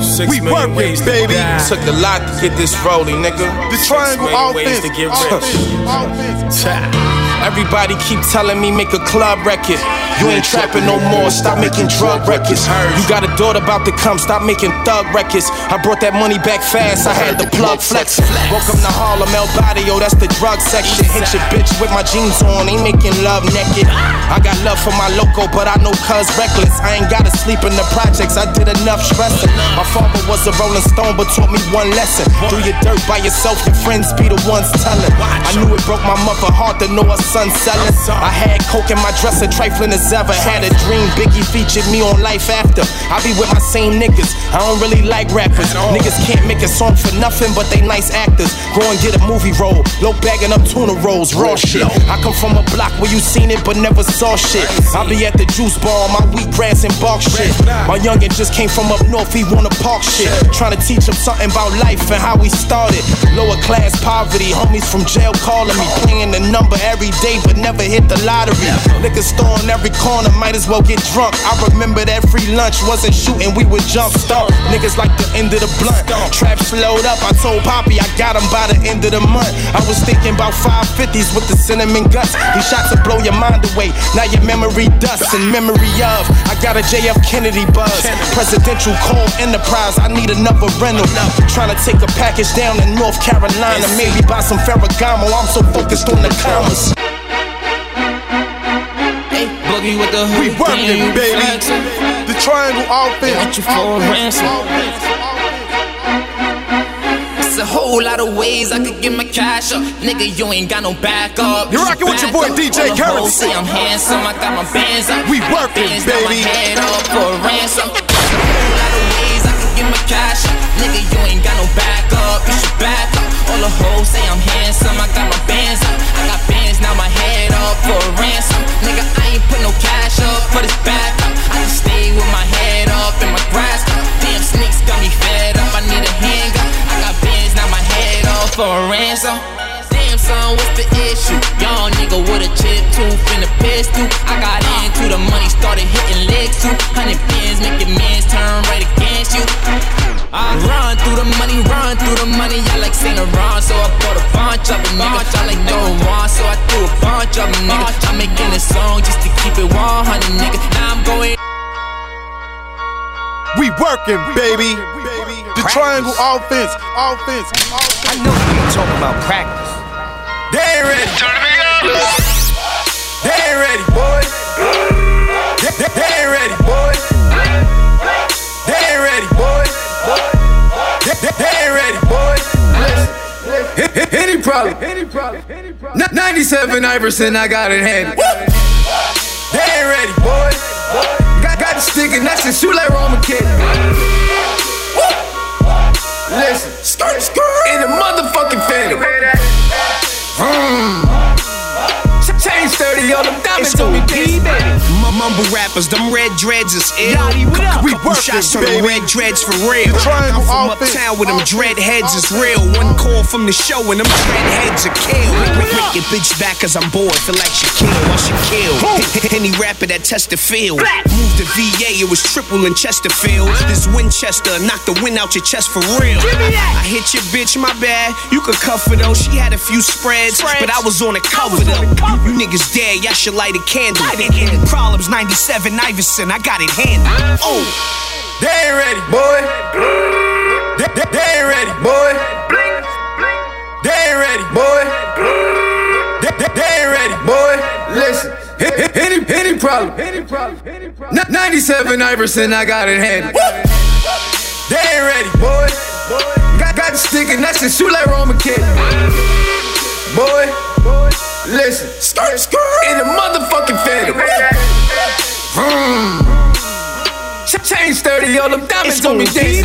Speaker 11: Six
Speaker 3: We
Speaker 11: million
Speaker 3: working,
Speaker 11: ways to
Speaker 3: baby.
Speaker 11: die. Took a lot to get this rolling, nigga.
Speaker 3: The triangle
Speaker 11: million ways
Speaker 3: offense.
Speaker 11: to get rich.
Speaker 3: offense.
Speaker 11: Cha. Everybody keep telling me make a club record. You ain't trapping no more, stop making drug records. You got a daughter about to come, stop making thug records. I brought that money back fast, I had the plug flex. Welcome to Harlem, El Barrio, that's the drug section. Hit your bitch with my jeans on, ain't making love naked. I got love for my loco, but I know cuz reckless. I ain't gotta sleep in the projects, I did enough stressing. My father was a rolling stone, but taught me one lesson. Do your dirt by yourself, your friends be the ones telling. I knew it broke my mother heart to know her son selling. I had coke in my dresser, trifling as ever. Had a dream, Biggie featured me on Life After. I be with my same niggas, I don't really like rappers. Niggas can't make a song for nothing, but they nice actors. Go and get a movie role, low bagging up tuna rolls, raw shit. I come from a block where you seen it, but never saw shit. I be at the juice bar, my wheatgrass and bark shit. My youngin' just came from up north, he wanna park shit. Trying to teach him something about life and how we started. Lower class poverty, homies from jail calling me. Playing the number every day, but never hit the lottery. Liquor store in every corner, might as well get drunk. I remember that free lunch wasn't shooting, we would jump start. Niggas like the end of the blunt. Trap slowed up, I told Poppy I got him by the end of the month. I was thinking about 550s with the cinnamon guts. These shots will blow your mind away. Now your memory dust in memory of. I got a JF Kennedy buzz. Presidential call enterprise, I need another rental. Trying to take a package down in North Carolina. Maybe buy some Ferragamo. I'm so focused on the commas.
Speaker 3: Boogie with the We working, baby. The triangle offense.
Speaker 12: Want you for a ransom. It's a whole lot of ways I could get my cash up. Nigga, you ain't got no backup.
Speaker 3: You're rocking with your boy
Speaker 12: up.
Speaker 3: DJ
Speaker 12: All the hoes
Speaker 3: Currency.
Speaker 12: I'm handsome, I got my bands up.
Speaker 3: We working,
Speaker 12: Bands got my
Speaker 3: baby.
Speaker 12: head up for a ransom. It's a whole lot of ways I could get my cash up. Nigga, you ain't got no backup. You should back up. All the hoes say I'm handsome, I got my bands up. Bands, now my head up for a ransom. Nigga, I ain't put no cash up for this backup. I just stay with my head up and my grass cut. Damn sneaks got me fed up. I need a handgun. I got bands, now my head up for a ransom. Damn son, what's the issue? Young nigga with a chip tooth and a pistol. I got into the money, started hitting legs too. Hundred pins, make your mans turn right against you. I run through the money, run through the money. I like Saint Laurent, so I bought a bunch of them, nigga. I like Dora Juan, so I threw a bunch of them, nigga. I'm making a song just to keep it 100, nigga. Now I'm going.
Speaker 3: We working, baby. The triangle offense. Offense.
Speaker 13: I know you talking about practice.
Speaker 3: They ain't ready. Turn me up. They ain't ready, boys. They, they, they ain't ready, boys. They ain't ready, boys. They, they, they ain't ready, boys. Listen. Hit- hit- Any problem? Any problem? N- 97 Iverson, I got it handed. They ain't ready, boys. Got, got the stick and that's the shoot like Roman kid. Listen, skirt, skirt, in the motherfucking phantom. Mm. Ch- Change 30 on them diamonds on me, baby.
Speaker 13: My mumble rappers, them red dreads is ill.
Speaker 3: Yachty, what up? We working,
Speaker 13: shots
Speaker 3: baby.
Speaker 13: red dreads for real. I'm from uptown with them dread heads is real. One call from the show and them dread heads are killed. Break your bitch back cause I'm bored. Feel like she Shaquille, I should kill. Any rapper that test the field. Moved to VA, it was triple in Chesterfield. This Winchester knocked the wind out your chest for real. I hit your bitch, my bad. You could cuff her though. She had a few spreads, but I was on the cover though. You niggas dead, y'all should light a candle. Problems 97 Iverson, I got it handled. Oh,
Speaker 3: They ain't ready, boy. They, they, they ain't ready, boy. They ain't ready, boy. They, they, they ain't ready, boy. Listen, hit- any, any problem? 97 Iverson, I got it handed. They ain't ready, boy. Got, got the stick and that's the shoot like Roman kid. Boy, listen, skirt, skirt, in the motherfucking phantom. Mm. Ch- Change 30 on them diamonds on me,
Speaker 13: gonna.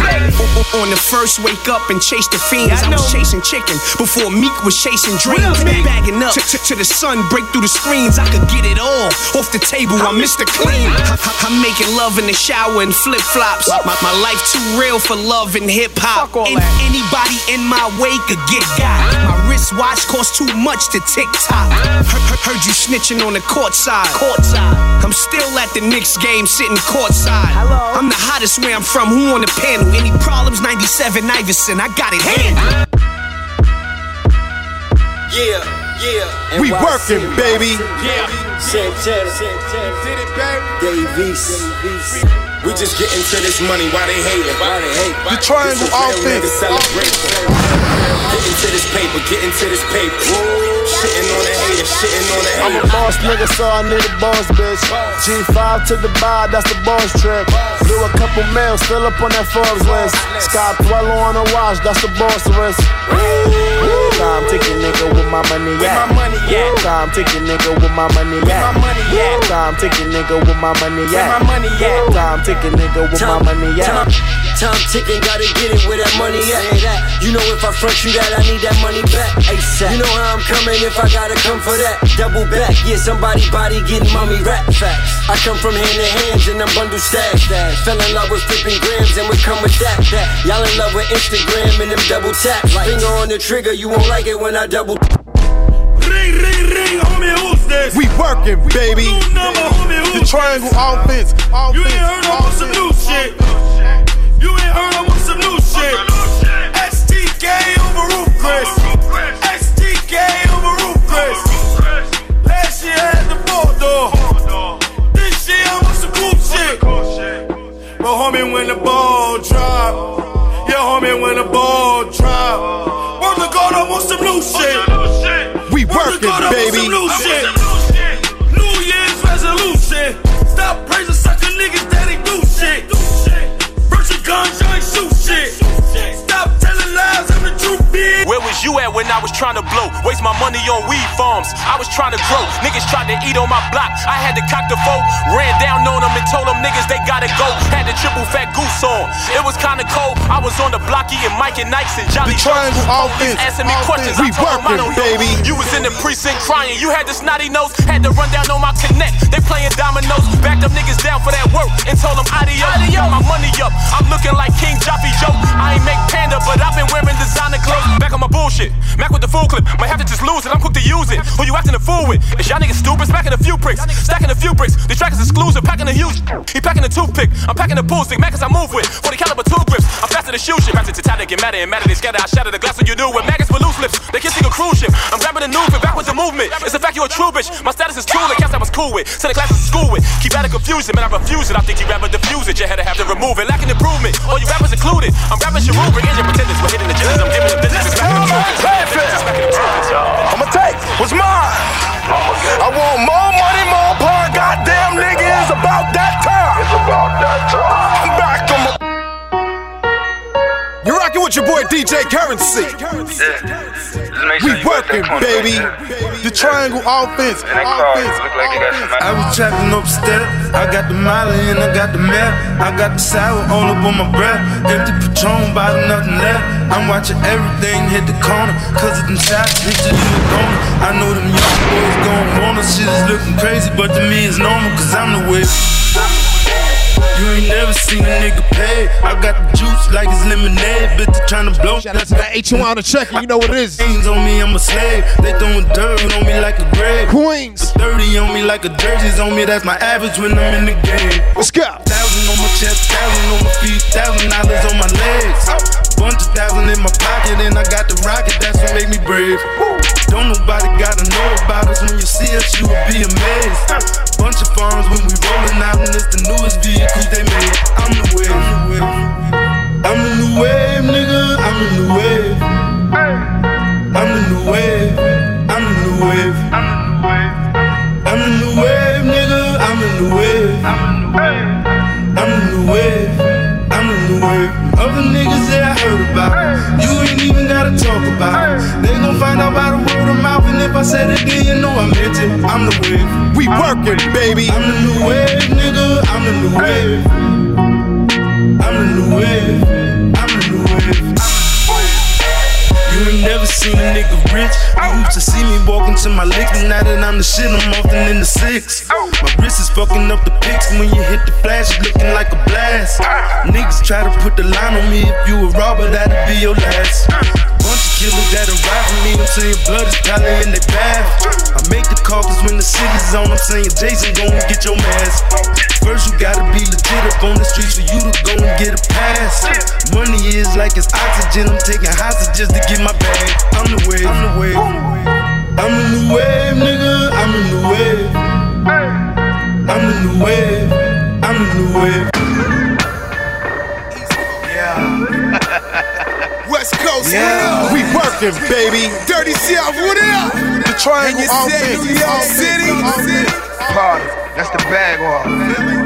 Speaker 13: On the first wake up and chase the fiends, I, was chasing chicken before Meek was chasing dreams. Bagging up to, the sun, break through the screens. I could get it all off the table. I'm Mr. Clean. I, am making love in the shower and flip flops. My, my life too real for love and hip hop. anybody in my way could get got. My wristwatch costs too much to tick tock. Heard, you snitching on the court side. Courtside. I'm still at the Knicks game sitting courtside. I'm the hottest where I'm from. Who on the panel? Any problems? 97 Iverson. I got it handled.
Speaker 14: Yeah. Yeah.
Speaker 15: We working, baby.
Speaker 14: Yeah. Santana. Did it, baby. Davies.
Speaker 11: We just getting to this money. Why they hating? Why they hate?
Speaker 15: The triangle
Speaker 11: This is real
Speaker 15: offense.
Speaker 11: nigga celebration. Getting to this paper. Getting to this paper. Shitting on the hater. Shitting on the
Speaker 16: I'm a boss nigga, so I need a boss bitch. G5 to the bar, that's the boss trip. Blew a couple mils, still up on that Forbes list. Scott Dwello on the watch, that's the boss risk. Time ticking nigga with my money at. Time ticking nigga with my money at. Time ticking nigga with my money at. Time ticking nigga with my money at.
Speaker 14: time ticking, gotta get it where that money at. You know if I front you that, I need that money back. ASAP. You know how I'm coming if I gotta come for that. Double back, yeah, somebody body getting mommy rap facts. I come from hand to hands and I'm bundle stash. Fell in love with flipping grams and we come with that. that. Y'all in love with Instagram and them double taps. Finger on the trigger, you won't like it when I double.
Speaker 17: Ring, ring, ring, homie, who's this?
Speaker 15: We working, baby.
Speaker 17: New number, homie,
Speaker 15: The triangle
Speaker 17: this?
Speaker 15: offense.
Speaker 17: You ain't heard of some new shit. You ain't heard of some new shit. STK over roof Chris. STK over roof Chris. Last year I had the four door. This year I'm on some cool shit. But homie, when the ball drop, yeah, homie, when the ball drop, want to go to want some new shit.
Speaker 15: We working,
Speaker 17: go to want
Speaker 15: baby.
Speaker 11: Was you at when I was trying to blow? Waste my money on weed farms. I was trying to grow. Niggas tried to eat on my block. I had to cock the foe. Ran down on them and told them niggas they gotta go. Had the triple fat goose on. It was kinda cold. I was on the blocky and Mike and Nikes and Johnny
Speaker 15: The triangle
Speaker 11: Jones.
Speaker 15: offense.
Speaker 11: Police asking me questions.
Speaker 15: We
Speaker 11: I told them I
Speaker 15: working,
Speaker 11: don't know.
Speaker 15: baby.
Speaker 11: You was in the precinct crying. You had the snotty nose. Had to run down on my connect. They playing dominoes. Backed them niggas down for that work and told them adios. Got my money up. I'm looking like King Joffy Joe. I ain't make panda, but I've been wearing designer clothes. Back on my bullshit. Mac with the full clip. Might have to just lose it. I'm quick to use it. Who you acting a fool with? Is y'all niggas stupid? Smacking a few bricks. Stacking a few bricks. The track is exclusive. Packing a huge. He packing a toothpick. I'm packing a pool stick. Mac I move with. 40 caliber two grips. I'm faster than shoe shit. Faster to tie get madder and madder. They scatter. I shatter the glass so you knew with maggots with loose lips. They kissing a cruise ship. I'm grabbing a new fit. Back with the movement. It's a fact you a true bitch. My status is true. The cats I was cool with. Send the class to school with. Keep out of confusion. Man, I refuse it. I think you rather diffuse it. You had to have to remove it. Lacking improvement. All you rappers included. I'm rapping Sharu. Bring in your pretenders. We're hitting the jitters. I'm giving them business. It's back in the truth.
Speaker 15: I'ma take what's mine. I want more money, more power. Goddamn nigga, it's about that time. It's about that time. I'm back on my. You're rocking with your boy DJ Currency. We working, baby. The triangle offense. Offense.
Speaker 18: I was trapping upstairs. I got the Molly and I got the map. I got the sour all up on my breath. Empty Patron, bottom, nothing left. I'm watching everything hit the corner. Cause of them shots, in the corner. I know them young boys gon' want us. Shit is looking crazy, but to me it's normal. Cause I'm the way. You ain't never seen a nigga pay. I got the juice like it's lemonade. Bitch tryna blow.
Speaker 7: Shout out to that H1 on the check, you know what it is.
Speaker 18: Chains on me, I'm a slave. They throwing dirt on me like a grave.
Speaker 7: Queens.
Speaker 18: 30 on me like a jersey's on me. That's my average when I'm in the game.
Speaker 7: Let's go.
Speaker 18: Thousand on my chest, thousand on my feet, thousand dollars on my legs. Bunch of thousand in my pocket, and I got the rocket. That's what make me brave. Don't nobody gotta know about us. When you see us, you will be amazed. Bunch of farms when we rolling out, and it's the newest vehicles they made. I'm the wave. I'm the wave, nigga. I'm the new wave. I'm the new wave. I'm the new wave. I'm the new wave, nigga. I'm the new wave. I'm the new wave. I'm the new wave. Other niggas that I heard about, you ain't even gotta talk about. it. They gon' find out by the word of mouth, and if I said it, then you know I meant it. I'm the wave.
Speaker 15: We working, baby.
Speaker 18: I'm the new wave, nigga. I'm the new wave. I'm the new wave. I'm the new wave. You ain't never seen a nigga rich. You used to see me walking to my licks, now that I'm the shit, I'm often in the six. My wrist is fucking up the pics when you hit the flash, it's looking like a blast. Niggas try to put the line on me. If you a robber, that'll be your last. Bunch of killers that'll ride for me your blood is probably in their bath. I make the call cause when the city's on, I'm saying Jason, go and get your mask. First, you gotta be legit up on the streets for you to go and get a pass. Money is like it's oxygen, I'm taking hostages to get my bag. I'm the wave. I'm the wave.
Speaker 19: I'm a new wave, nigga. I'm a new wave. I'm a new wave. I'm a new wave.
Speaker 16: West Coast,
Speaker 20: Yeah.
Speaker 16: we working, baby. Dirty South, what up?
Speaker 20: The triangle
Speaker 16: you said
Speaker 20: offense.
Speaker 16: City.
Speaker 20: Party. That's the bag off.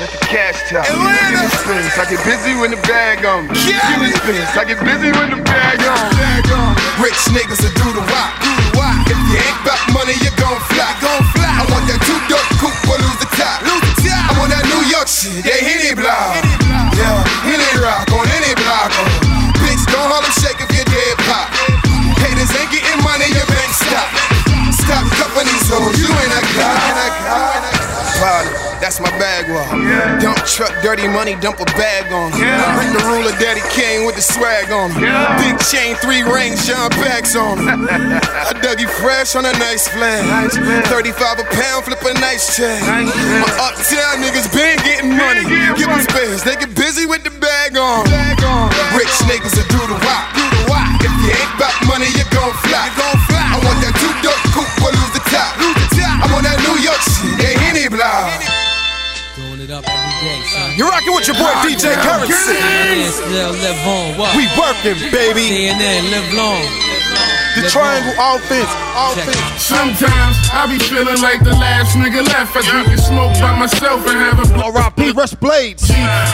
Speaker 20: Let the cash tell.
Speaker 16: Atlanta.
Speaker 20: Me space. I get busy when the bag on. me. Me
Speaker 16: Cali.
Speaker 20: I get busy when the bag on.
Speaker 16: Rich niggas will do the wop. Do the wop. If you ain't about money, you gon' fly. Gon' fly. I want that two door coupe or lose the top. Lose the top. I want that New York shit. They hit it block. Yeah, hit it rock on any block. Uh, bitch, don't Harlem shake if you're dead pop. Haters ain't getting money, your bank stop. Stop cuffing these hoes. You ain't a guy. That's my bag wall. Dump truck, dirty money, dump a bag on. Bring the ruler, daddy king with the swag on. Big chain, three rings, Sean Packs on. I dug you fresh on a nice flag. 35 a pound, flip a nice check. My uptown niggas been getting money. Give them space, they get busy with the bag on.
Speaker 21: Still live on. What?
Speaker 20: We working, baby.
Speaker 21: CNN live long.
Speaker 20: The triangle offense. Offense.
Speaker 19: Sometimes I be feeling like the last nigga left. I drink and smoke by myself and have a blow.
Speaker 20: R.I.P. Rush Blades.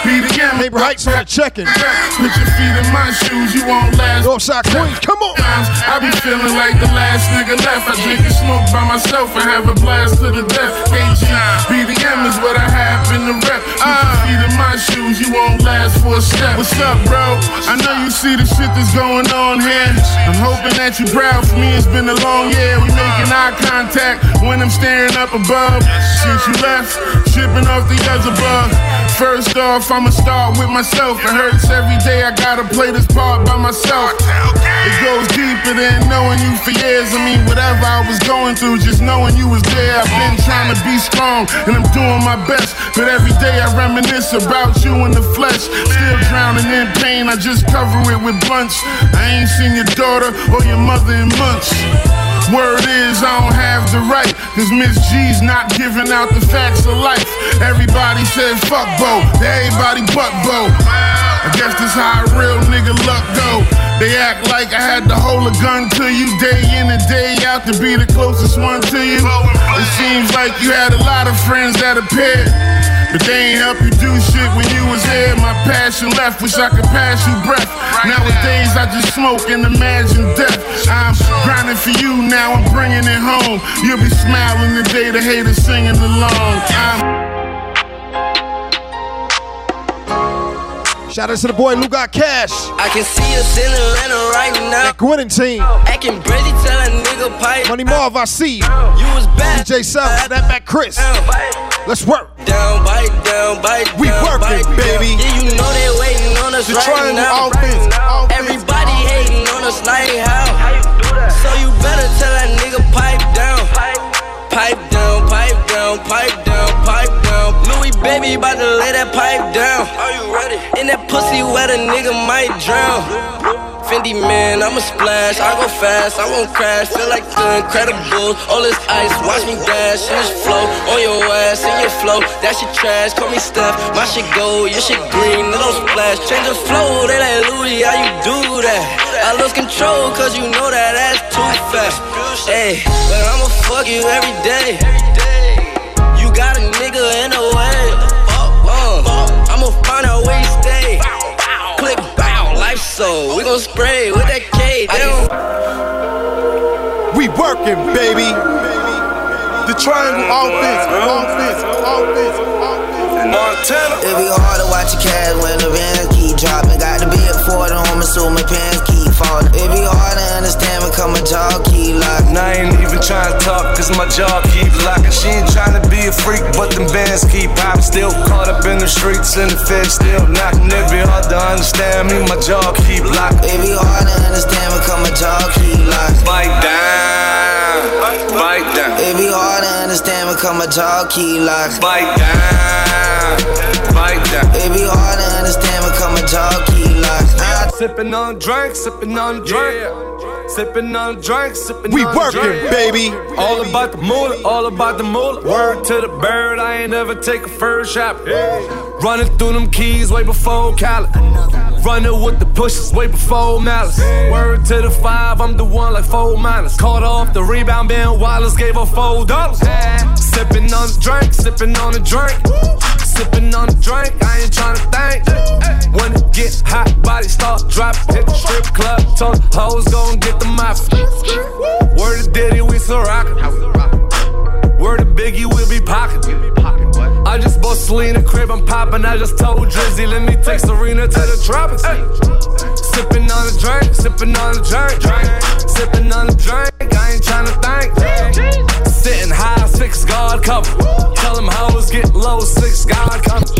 Speaker 19: Be the game.
Speaker 20: Neighbor Heights on the checking.
Speaker 19: Put your feet in my shoes, you won't last.
Speaker 20: Northside Queens, come on.
Speaker 19: Sometimes I be feeling like the last nigga left. I drink and smoke by myself and have a blast to the death. KG, BDM is what I have rep. Your feet in my shoes, you won't last for a step. What's up, bro? I know you see the shit that's going on here. I'm hoping that you proud for me. It's been a long year. We making eye contact when I'm staring up above. Since you left, shipping off the other bug. First off, I'ma start with myself. It hurts every day. I gotta play this part by myself. It goes deeper than knowing you for years. I mean, whatever I was going through, just knowing you was there. I've been trying to be strong, and I'm doing my best. But every day I reminisce about you in the flesh. Still drowning in pain. I just cover it with blunts. I ain't seen your daughter or your mother in months. Word is I don't have the right, cause Miss G's not giving out the facts of life. Everybody said fuck Bo, everybody but Bo. I guess that's how a real nigga luck go. They act like I had to hold a gun to you day in and day out to be the closest one to you. It seems like you had a lot of friends that appeared. But they ain't help you do shit when you was here. My passion left, wish I could pass you breath. Nowadays I just smoke and imagine death. I'm grinding for you now, I'm bringing it home. You'll be smiling the day the haters singing along. I'm
Speaker 20: Shout out to the boy Lou got cash.
Speaker 22: I can see us in Atlanta right now.
Speaker 20: That Gwinnett team.
Speaker 22: Acting crazy, tell a nigga pipe.
Speaker 20: Money Marv, I see you.
Speaker 22: You was bad.
Speaker 20: DJ South, Snapback Chris. Let's work.
Speaker 22: Down, bite down, bite
Speaker 20: We
Speaker 22: down,
Speaker 20: working,
Speaker 22: bite
Speaker 20: baby.
Speaker 22: Down. Yeah, you know they waiting on us
Speaker 20: The
Speaker 22: right
Speaker 20: triangle
Speaker 22: now.
Speaker 20: offense, offense.
Speaker 22: Everybody hating on us like how? So you better tell that nigga pipe down. Pipe down, pipe down, pipe down, pipe down. Louis baby to lay that pipe down. Are you ready? In that pussy where the nigga might drown. Fendi man, I'ma splash. I go fast, I won't crash. Feel like the Incredibles. All this ice, watch me dash. In this flow, on your ass, in your flow. That shit trash, call me Steph. My shit gold, your shit green. It don't splash. Change the flow, they like Louis, how you do that? I lose control, cause you know that ass too fast. Hey, but I'ma fuck you every day. You got a nigga in the way. Bow, so. We gon' spray with that K. They don't
Speaker 20: We working, baby. The triangle offense. Offense. Offense.
Speaker 22: Montana.
Speaker 23: It be hard to watch your cash when the bands keep dropping. Got the big Ford on me, so my pants keep falling. It be hard to understand because my jaw keep locked.
Speaker 18: And I ain't even trying to talk, cause my jaw keep locking. She ain't trying to be a freak, but them bands keep popping. Still caught up in the streets and the feds still knocking. It be hard to understand me, my jaw keep locking.
Speaker 23: It be hard to understand because my jaw keep locked.
Speaker 18: Bite down, bite down.
Speaker 23: It be hard to understand because my jaw keep locked.
Speaker 18: Bite down, bite down.
Speaker 23: It be hard to understand because my jaw. I
Speaker 18: Sipping on drink, sipping on drink. Sipping on a drink, sipping
Speaker 3: We
Speaker 18: on a
Speaker 3: working,
Speaker 18: drink.
Speaker 3: baby.
Speaker 18: All about the moolah, all about the moolah. Word to the bird, I ain't ever take a first shot. Running through them keys way before Cali. Running with the pushes way before malice. Word to the five, I'm the one like four minus. Caught off the rebound, Ben Wallace gave her four dollars. Sipping on the drink, sipping on the drink. Sipping on the drink, I ain't tryna think. When it get hot, body start dropping. Hit the strip club, told the hoes gon' get the mop. Word to Diddy, we still rockin'. Word to Biggie, we'll be pocketing. I just bought Selena crib, I'm poppin'. I just told Drizzy, let me take Serena to the tropics. Sippin' on a drink, sippin' on a drink, sippin' on a drink. I ain't tryna think. Sitting high, six guard cover. Tell them hoes get low, six guard cover.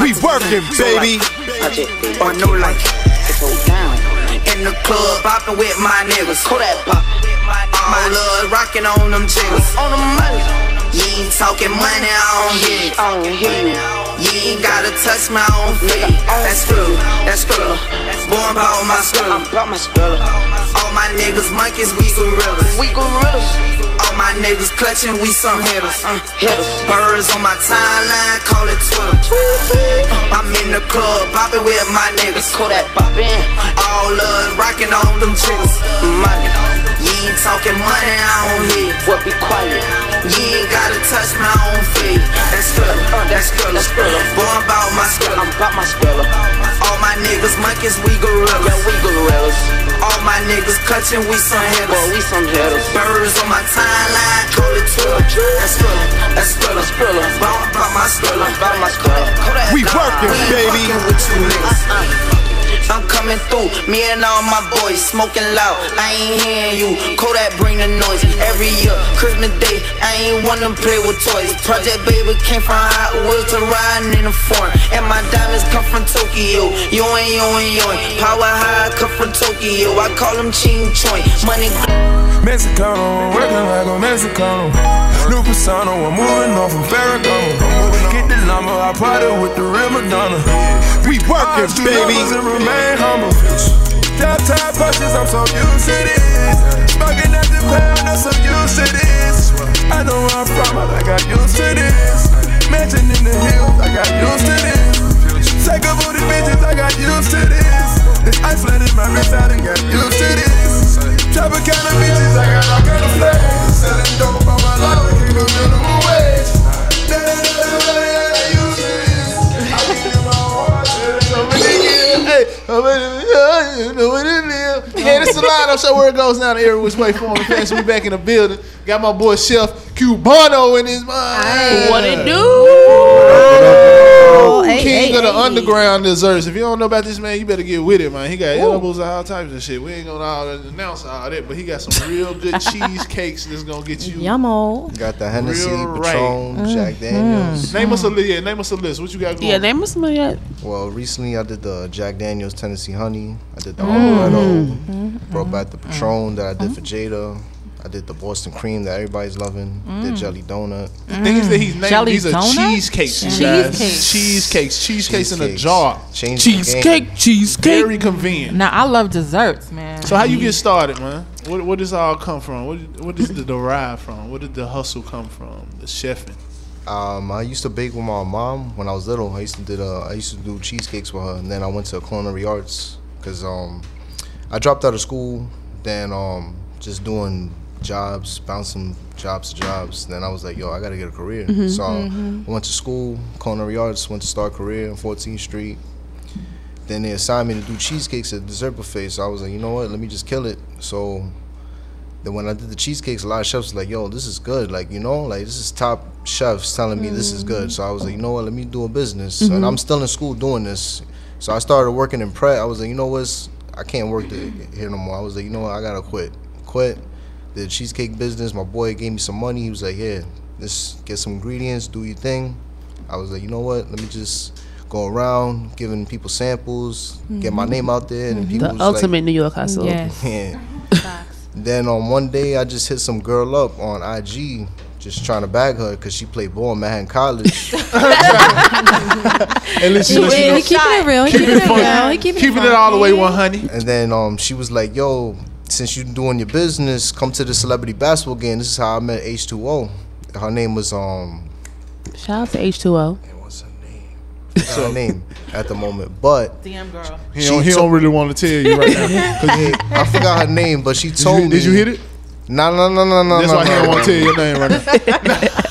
Speaker 3: We working, baby.
Speaker 23: On no life. In the club, bopping with my niggas. Call that pop. All my love rocking on them jiggers. On the money. You ain't talking money, I don't hear it. I don't hear you. You ain't gotta touch my own feet. That's true, that's true. Born about my skull. I'm about my skull. All my niggas monkeys, we gorillas. We gorillas. All my niggas clutching, we some hitters. Uh, hitters. Birds on my timeline, call it Twitter. I'm in the club, bopping with my niggas. Call that bopping. All love rocking on them chicks. Money. You ain't talking money, I don't hear. What be quiet? You ain't gotta touch my own feet. That's good, uh, that's good, that's good. Born about my skill, I'm about my skill. All my niggas monkeys, we gorillas. Yeah, we gorillas. All my niggas clutching, we some hitters. Boy, we some hitters. Birds on my timeline, call it Twitter. That's good, that's good, that's good. Born about my skill, about my skill.
Speaker 3: We working, baby.
Speaker 23: With you niggas. Uh, uh. I'm coming through, me and all my boys smoking loud. I ain't hearing you. Kodak bring the noise every year. Christmas Day, I ain't wanna play with toys. Project Baby came from Hot Wheels to riding in the foreign. And my diamonds come from Tokyo. Yo and yo. Power high come from Tokyo. I call them Ching Choi. Money.
Speaker 24: Mexicano, working like a Mexicano. New persona, I'm moving off from Ferragamo. The number, I party with the real Madonna.
Speaker 3: We working, baby.
Speaker 24: And remain humble. Top top punches, I'm so used to this. Smoking at the pound, I'm so used to this. I know where I'm from, but I got used to this. Mansion in the hills, I got used to this. Take a booty bitches, I got used to this. This ice flooded my wrist, I done got used to this. Type of kind of bitches, I got all kind of flavors. Selling dope on my life, keep a minimum wage.
Speaker 7: Hey, yeah, this is a Solano show where it goes down every which way form and fashion. We back in the building. Got my boy Chef Cubano in his mind.
Speaker 9: What it do?
Speaker 7: Oh,
Speaker 9: hey,
Speaker 7: King
Speaker 9: hey,
Speaker 7: of the
Speaker 9: hey.
Speaker 7: underground desserts. If you don't know about this man, you better get with it, man. He got edibles and all types of shit. We ain't gonna all announce all that, but he got some real good cheesecakes that's gonna get you
Speaker 10: Yummo. Oh.
Speaker 15: Got the Hennessy,
Speaker 7: real right.
Speaker 15: Patron, Jack mm-hmm. Daniels.
Speaker 7: Name us a list. Yeah, name us a list. What you got going?
Speaker 9: Yeah, name us some of that.
Speaker 15: Well, recently I did the Jack Daniels Tennessee Honey. I did the mm-hmm.
Speaker 9: Mm.
Speaker 15: Amaretto. Mm-hmm. Brought back the Patron that I did for Jada. I did the Boston Cream that everybody's loving. Did
Speaker 7: Mm.
Speaker 15: Jelly Donut.
Speaker 7: The thing is that he's naming
Speaker 8: Jelly
Speaker 7: these are
Speaker 8: donut?
Speaker 7: cheesecakes. you guys. Cheesecakes. Cheesecakes in a jar.
Speaker 15: Change.
Speaker 8: Cheesecake, cheesecake.
Speaker 7: Very convenient.
Speaker 8: Now I love desserts, man.
Speaker 7: So how you get started, man? What where does all come from? What what does the derive from? Where did the hustle come from? The chefing.
Speaker 15: Um, I used to bake with my mom when I was little. I used to did uh, I used to do cheesecakes with her, and then I went to culinary arts because um, I dropped out of school. Then um, just doing jobs, bouncing jobs to jobs. Then I was like, yo, I gotta get a career.
Speaker 25: Mhm,
Speaker 15: so
Speaker 25: mhm.
Speaker 15: I went to school, culinary arts. Went to start career on 14th Street. Then they assigned me to do cheesecakes at dessert buffet. So I was like, you know what? Let me just kill it. So then when I did the cheesecakes, a lot of chefs was like, yo, this is good. Like, you know, like this is top chefs telling me this is good. So I was like, you know what, let me do a business.
Speaker 25: Mhm.
Speaker 15: And I'm still in school doing this. So I started working in prep. I was like, you know what, I can't work here no more. I was like, you know what, I gotta quit. Quit the cheesecake business. My boy gave me some money. He was like, yeah, let's get some ingredients, do your thing. I was like, you know what, let me just go around giving people samples, get my
Speaker 9: Mhm.
Speaker 15: name out there, and people
Speaker 9: The
Speaker 15: was like-
Speaker 9: ultimate New York hustle.
Speaker 15: yeah. Then on one day, I just hit some girl up on IG. just trying to bag her because she played ball in Manhattan College.
Speaker 7: At least
Speaker 10: He, he, he keeping it real. He keeping it real. He keeping,
Speaker 7: Keeping it all the way 100.
Speaker 15: And then um, she was like, "Yo, since you're doing your business, come to the celebrity basketball game. This is how I met H2O. Her name was um,
Speaker 9: Shout out to H2O.
Speaker 15: what's her name What's her name at the moment, but
Speaker 8: DM girl.
Speaker 7: He
Speaker 15: She
Speaker 7: don't, he don't really want to tell you right now. 'Cause you-
Speaker 15: I forgot her name, but she told
Speaker 7: you-
Speaker 15: me.
Speaker 7: did you hit it?
Speaker 15: No, no, no, no, no.
Speaker 7: That's
Speaker 15: no,
Speaker 7: why he don't
Speaker 15: no.
Speaker 7: want to tell you your name right now.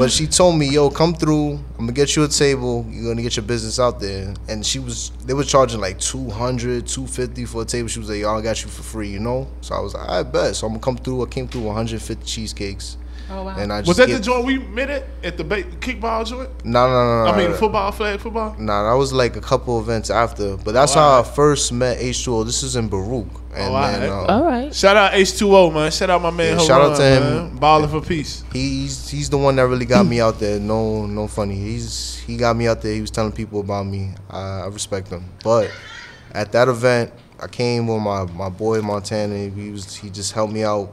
Speaker 15: But she told me, "Yo, come through. I'm gonna get you a table. You're gonna get your business out there." And she was, they were charging like 200, 250 for a table. She was like, "Yo, I got you for free," you know. So I was like, "I bet." So I'm gonna come through. I came through 150 cheesecakes.
Speaker 8: Oh wow.
Speaker 15: And I just
Speaker 7: Was that
Speaker 15: get,
Speaker 7: the joint we met at? At the ba- kickball joint?
Speaker 15: No, no, no, no.
Speaker 7: I mean,
Speaker 15: no.
Speaker 7: football, flag football?
Speaker 15: Nah, that was like a couple events after. But that's
Speaker 7: Oh,
Speaker 15: how I first met H2O. This is in Baruch. And
Speaker 7: Oh,
Speaker 15: then,
Speaker 7: alright.
Speaker 15: uh,
Speaker 9: All right.
Speaker 7: Shout out H2O, man. Shout out my man.
Speaker 15: Yeah, shout out to him.
Speaker 7: man. Balling for peace.
Speaker 15: He's he's the one that really got me out there. No, no funny. He's he got me out there. He was telling people about me. I, I respect him. But at that event, I came with my my boy Montana. He was he just helped me out,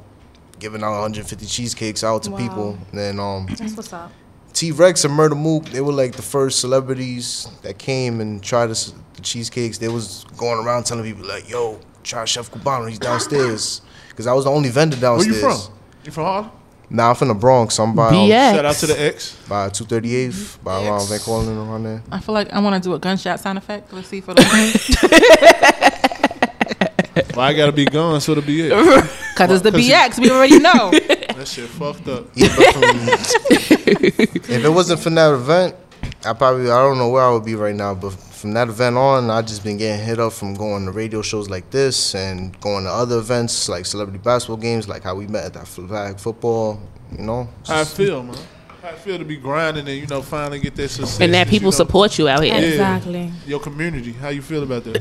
Speaker 15: giving out 150 cheesecakes out to
Speaker 10: Wow.
Speaker 15: people. And then um,
Speaker 10: That's what's up.
Speaker 15: T Rex and Murda Mook, they were like the first celebrities that came and tried the, the cheesecakes. They was going around telling people like, "Yo, try Chef Cubano. He's downstairs." Because I was the only vendor downstairs.
Speaker 7: Where
Speaker 15: downstairs.
Speaker 7: you from? You from Harlem?
Speaker 15: Nah, I'm from the Bronx. I'm by um,
Speaker 7: Shout out to the X.
Speaker 15: by 238th, by around Van Cortlandt around there.
Speaker 8: I feel like I want to do a gunshot sound effect. Let's see for the
Speaker 7: Well, I gotta be gone, so it'll be it.
Speaker 8: Because it's the
Speaker 7: Cause you-
Speaker 8: BX. We already know.
Speaker 7: That shit fucked up.
Speaker 15: Yeah, but from- if it wasn't for that event, I probably I don't know where I would be right now. But from that event on, I just been getting hit up from going to radio shows like this and going to other events like celebrity basketball games, like how we met at that flag football. You know,
Speaker 7: How I feel, man. How I feel to be grinding and you know finally get that success.
Speaker 9: And that
Speaker 7: you
Speaker 9: people
Speaker 7: know,
Speaker 9: support you out here.
Speaker 7: Yeah.
Speaker 10: Exactly.
Speaker 7: Your community. How you feel about that?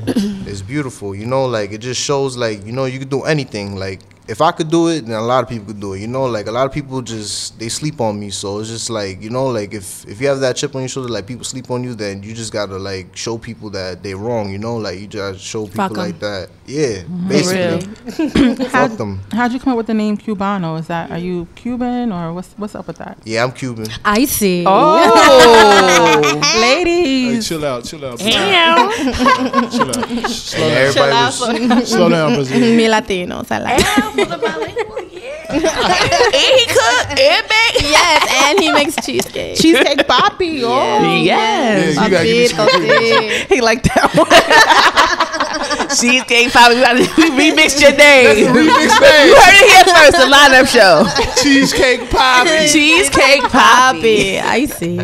Speaker 15: it's beautiful. You know, like it just shows like you know you can do anything. Like if I could do it, then a lot of people could do it. You know, like a lot of people just they sleep on me. So it's just like you know, like if if you have that chip on your shoulder, like people sleep on you, then you just gotta like show people that they wrong. You know, like you just show people
Speaker 10: Fuck 'em.
Speaker 15: like that. Yeah,
Speaker 8: For
Speaker 15: basically.
Speaker 8: How,
Speaker 15: Fuck them.
Speaker 8: how'd you come up with the name Cubano? Is that are you Cuban or what's what's up with that?
Speaker 15: Yeah, I'm Cuban.
Speaker 10: I see.
Speaker 8: Oh,
Speaker 7: Hey,
Speaker 8: ladies.
Speaker 7: chill out, chill out.
Speaker 9: Damn.
Speaker 7: Chill out. Slow down.
Speaker 15: everybody was
Speaker 7: Slow down, Brazil.
Speaker 10: Me Latinos, I like for the bilingual
Speaker 9: and he cook and bake.
Speaker 10: yes, and he makes cheesecake.
Speaker 8: Cheesecake Poppy. Oh,
Speaker 9: Yes.
Speaker 7: Yeah, you gotta give me some
Speaker 10: Papito,
Speaker 9: He like that one. Cheesecake Poppy. We gotta we remixed your name.
Speaker 7: remixed
Speaker 9: You heard it here first, the lineup show.
Speaker 7: Cheesecake Poppy.
Speaker 9: Cheesecake Poppy.
Speaker 10: I see.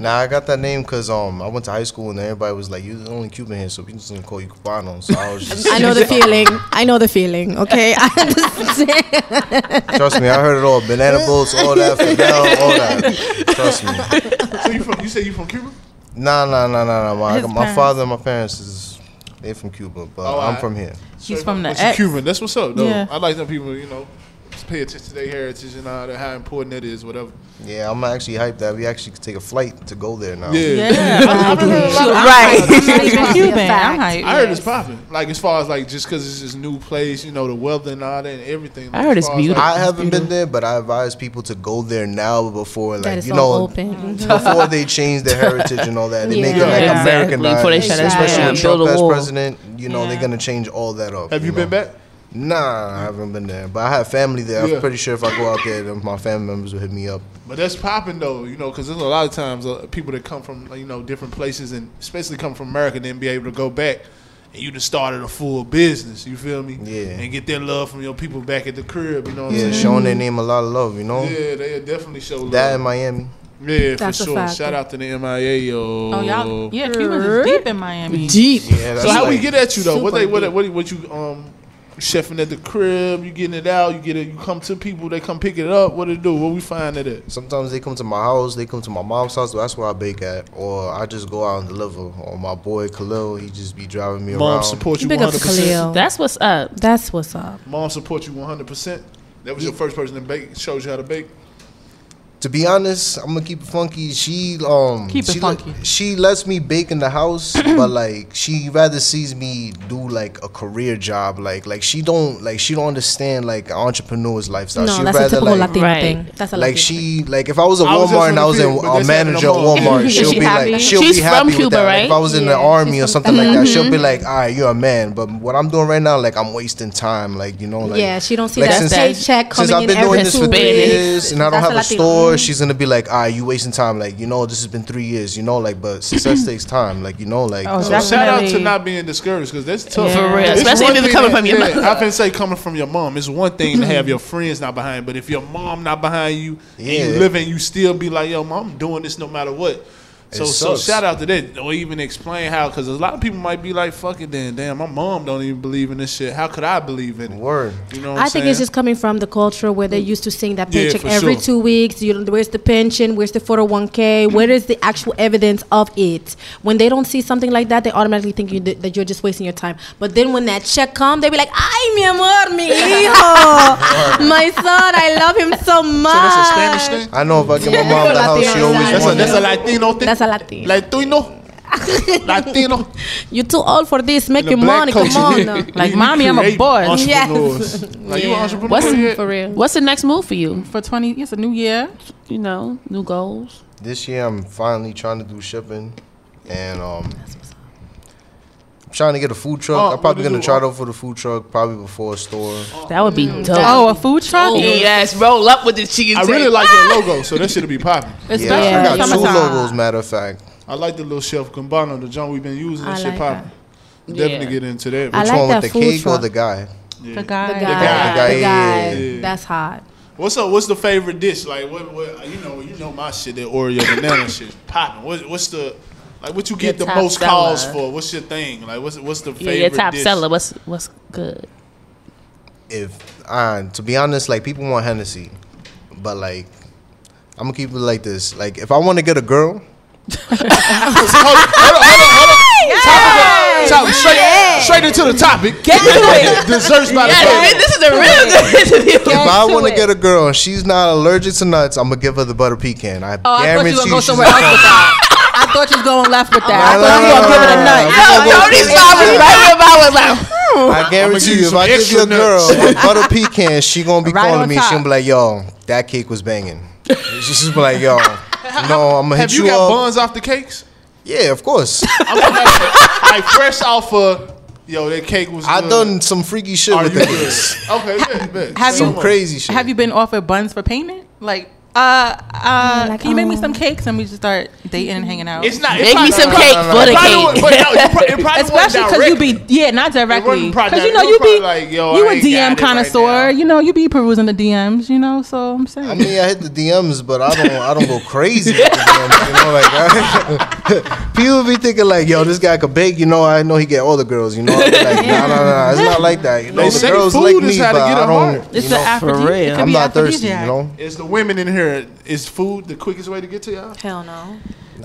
Speaker 15: Nah, I got that name because um I went to high school and everybody was like, "You're the only Cuban here, so people just gonna call you Cubano." So I was just
Speaker 10: I know the feeling. I know the feeling. Okay, I understand.
Speaker 15: trust me, I heard it all. Banana boats, all that, Fidel, all that. Trust me.
Speaker 7: So you from? You say you from Cuba?
Speaker 15: Nah, nah, nah, nah, nah. My,
Speaker 8: His
Speaker 15: my
Speaker 8: parents.
Speaker 15: father and my parents is they from Cuba, but
Speaker 7: Oh,
Speaker 15: I'm
Speaker 7: alright.
Speaker 15: from here.
Speaker 8: He's from the
Speaker 7: But you
Speaker 8: X.
Speaker 7: Cuban. That's what's up, though.
Speaker 8: Yeah.
Speaker 7: I like them people. You know, just pay attention to their heritage and all that. How important it is, Whatever.
Speaker 15: Yeah, I'm actually hyped that we actually could take a flight to go there now.
Speaker 7: Yeah.
Speaker 8: Yeah, I, I heard a lot of-
Speaker 9: Right.
Speaker 8: I'm not even
Speaker 10: That's a
Speaker 8: Cuban. I'm hyped.
Speaker 7: I heard it's popping. Like as far as like just because it's this new place, you know, the weather and all that and everything.
Speaker 9: I heard it's
Speaker 7: far as,
Speaker 9: beautiful.
Speaker 15: I haven't been there, but I advise people to go there now before, like you know,
Speaker 10: open.
Speaker 15: before they change their heritage and all that. They make it like
Speaker 9: Exactly.
Speaker 15: Americanized,
Speaker 9: Before they shut
Speaker 15: especially
Speaker 10: down,
Speaker 15: with
Speaker 9: build
Speaker 15: Trump
Speaker 9: a
Speaker 15: as president. You know, they're gonna change all that up.
Speaker 7: Have you been back?
Speaker 15: Nah, I haven't been there, but I have family there.
Speaker 7: Yeah.
Speaker 15: I'm pretty sure if I go out there, then my family members will hit me up.
Speaker 7: But that's popping though, you know, because there's a lot of times uh, people that come from you know different places and especially come from America, and then be able to go back and you just started a full business. You feel me?
Speaker 15: Yeah.
Speaker 7: And get that love from your people back at the crib. You know what
Speaker 15: Yeah,
Speaker 7: I'm saying?
Speaker 15: showing their name a lot of love. You know,
Speaker 7: Yeah, they definitely show love.
Speaker 15: that in Miami.
Speaker 7: yeah,
Speaker 10: That's
Speaker 7: for sure.
Speaker 10: fact.
Speaker 7: Shout out to the MIA, yo.
Speaker 8: Oh y'all, yeah, Cubans is deep in Miami.
Speaker 10: Deep.
Speaker 15: Yeah,
Speaker 7: So how we get at you though? What they what, what what you um chefing at the crib? You getting it out? You get it? You come to people? They come pick it up? What it do? What we find it at?
Speaker 15: Sometimes they come to my house, they come to my mom's house. That's where I bake at, or I just go out and deliver. Or my boy Khalil, he just be driving me
Speaker 7: Mom
Speaker 15: around.
Speaker 7: Mom support you
Speaker 10: Big up to
Speaker 7: hundred percent.
Speaker 10: Khalil.
Speaker 9: That's what's up.
Speaker 10: That's what's up.
Speaker 7: Mom support you one hundred percent. That was your first person to bake. Shows you how to bake
Speaker 15: to be honest, I'm gonna keep it funky. She um
Speaker 8: keep it
Speaker 15: she
Speaker 8: funky.
Speaker 15: Le- she lets me bake in the house, but like she rather sees me do like a career job. Like like she don't like she don't understand like an entrepreneur's lifestyle.
Speaker 10: No,
Speaker 15: she
Speaker 10: that's
Speaker 15: rather, a
Speaker 10: typical
Speaker 15: like,
Speaker 10: Latina right. thing. That's a
Speaker 15: Latina
Speaker 10: like
Speaker 15: she like if I was a
Speaker 7: Walmart was
Speaker 15: and I was in
Speaker 7: uh,
Speaker 15: a manager at
Speaker 7: Walmart,
Speaker 15: she'll
Speaker 7: she
Speaker 15: be
Speaker 7: happy?
Speaker 15: like she'll
Speaker 9: She's
Speaker 15: be happy
Speaker 9: Cuba,
Speaker 15: with that.
Speaker 9: Right?
Speaker 15: If I was in
Speaker 9: yeah,
Speaker 15: the
Speaker 9: army
Speaker 15: or something like that, she'll mm-hmm.
Speaker 9: be
Speaker 15: like, all right, you're a man. But what I'm doing right now, like I'm wasting time. Like you know, like
Speaker 10: yeah, she don't see that
Speaker 15: since,
Speaker 10: paycheck coming
Speaker 15: since
Speaker 10: I've
Speaker 15: been doing this for three years and I don't have
Speaker 10: a
Speaker 15: store sure she's gonna be like, all right, you wasting time. Like, you know, this has been three years. You know, like, but success takes time. Like, you know, like.
Speaker 7: Oh,
Speaker 15: so
Speaker 7: shout out to not being discouraged because that's tough.
Speaker 9: Yeah. For real,
Speaker 7: it's
Speaker 9: especially if it's coming from your mom.
Speaker 7: I can say coming from your mom. It's one thing to have your friends not behind, but if your mom not behind you,
Speaker 15: yeah.
Speaker 7: and you living, you still be like, yo, mom, I'm doing this no matter what. So, so shout out to that, or even explain how, because a lot of people might be like, "Fuck it, then, damn, my mom don't even believe in this shit. How could I believe in it?"
Speaker 15: Word,
Speaker 7: you know.
Speaker 10: i think it's just coming from the culture where they mm. used to sing that paycheck
Speaker 7: yeah,
Speaker 10: every
Speaker 7: sure.
Speaker 10: two weeks. You, know, where's the pension? Where's the 401k? Where is the actual evidence of it? When they don't see something like that, they automatically think you, that you're just wasting your time. But then when that check comes, they be like, "Ay, mi amor, mi hijo, my son, I love him so much."
Speaker 7: So that's a Spanish thing.
Speaker 15: I know if I get my mom the house, she always.
Speaker 7: That's a, that's a Latino thing.
Speaker 10: That's a Latino.
Speaker 7: Latino. Latino.
Speaker 10: You too old for this.
Speaker 7: Making
Speaker 10: money.
Speaker 7: Culture.
Speaker 10: Come
Speaker 7: on.
Speaker 8: Like, mommy, I'm a boss.
Speaker 10: Yes.
Speaker 7: Like,
Speaker 10: yeah.
Speaker 7: you
Speaker 9: What's
Speaker 7: the,
Speaker 9: for real? What's the next move for you
Speaker 8: for 20? It's a new year.
Speaker 9: You know, new goals.
Speaker 15: This year, I'm finally trying to do shipping, and um, I'm trying to get a food truck.
Speaker 7: Oh,
Speaker 15: I'm probably gonna try to for the food truck, probably before a store.
Speaker 9: That would be
Speaker 7: mm.
Speaker 9: dope.
Speaker 8: Oh, a food truck? Oh.
Speaker 9: Yes, roll up with the cheese.
Speaker 7: I really like your ah! logo, so that should be popping.
Speaker 15: yeah, I got two logos. Matter of fact,
Speaker 7: I like the little chef Cubano, the joint we've been using. That
Speaker 10: I
Speaker 7: shit
Speaker 10: like
Speaker 7: popping. Definitely get into that.
Speaker 15: Which I
Speaker 10: like
Speaker 15: one with the cake
Speaker 10: truck.
Speaker 15: or the guy?
Speaker 7: Yeah.
Speaker 8: The guy.
Speaker 10: The guy.
Speaker 7: The guy.
Speaker 10: The
Speaker 15: guy.
Speaker 7: Yeah.
Speaker 10: That's hot.
Speaker 7: What's up? What's the favorite dish? Like, what? what you know, you know my shit. That Oreo banana shit popping. What, what's the like what you get the most
Speaker 9: seller.
Speaker 7: calls for? What's your thing? Like what's what's the favorite?
Speaker 9: Yeah, your top
Speaker 7: dish?
Speaker 9: seller. What's what's good?
Speaker 15: If uh, to be honest, like people want Hennessy, but like I'm gonna keep it like this. Like if I want to get a girl,
Speaker 7: straight, straight into the topic.
Speaker 9: Get to it.
Speaker 7: Desserts by the yes.
Speaker 9: This is a real good interview.
Speaker 15: If I want to get a girl and she's not allergic to nuts, I'm gonna give her the butter pecan. I
Speaker 8: oh, guarantee I thought you gonna go somewhere else with that. I thought you was going left with that. I thought you were
Speaker 15: giving
Speaker 8: a nut.
Speaker 15: No,
Speaker 9: Tony saw me right here. I was like.
Speaker 15: I guarantee you, if I give you a girl a butter pecan, she gonna be
Speaker 8: right
Speaker 15: calling me. She gonna be like, "Yo, that cake was banging." She's just be like, "Yo, no, I'm gonna hit
Speaker 7: you, up."
Speaker 15: Have you
Speaker 7: got buns off the cakes?
Speaker 15: Yeah, of course.
Speaker 7: like fresh off of Yo, that cake was.
Speaker 15: I done some freaky shit
Speaker 7: Are
Speaker 15: with cakes
Speaker 7: okay, bet.
Speaker 8: Have
Speaker 7: some
Speaker 8: you,
Speaker 15: crazy shit.
Speaker 8: Have you been offered buns for payment? Like uh, uh
Speaker 10: like,
Speaker 8: can you make me
Speaker 10: um,
Speaker 8: some cakes and we just start dating and hanging out?
Speaker 7: It's not.
Speaker 9: It's make me some cake
Speaker 7: no, no, for the cake.
Speaker 8: Especially because you be yeah, not directly. Because you know you be
Speaker 7: like, Yo,
Speaker 8: you a DM connoisseur.
Speaker 7: Right
Speaker 8: you know you be perusing the DMs. You know, so I'm saying.
Speaker 15: I mean, I hit the DMs, but I don't. I don't go crazy. DMs, you know, like I, people be thinking like, yo, this guy could bake. You know, I know he get all the girls. You know, like, no, no, nah, it's not like that. You know,
Speaker 7: they
Speaker 15: the girls like me, but I don't.
Speaker 8: It's the Aphrodisiac.
Speaker 15: I'm not thirsty. You know,
Speaker 7: it's the women in here here, is food the quickest way to get to y'all?
Speaker 10: Hell no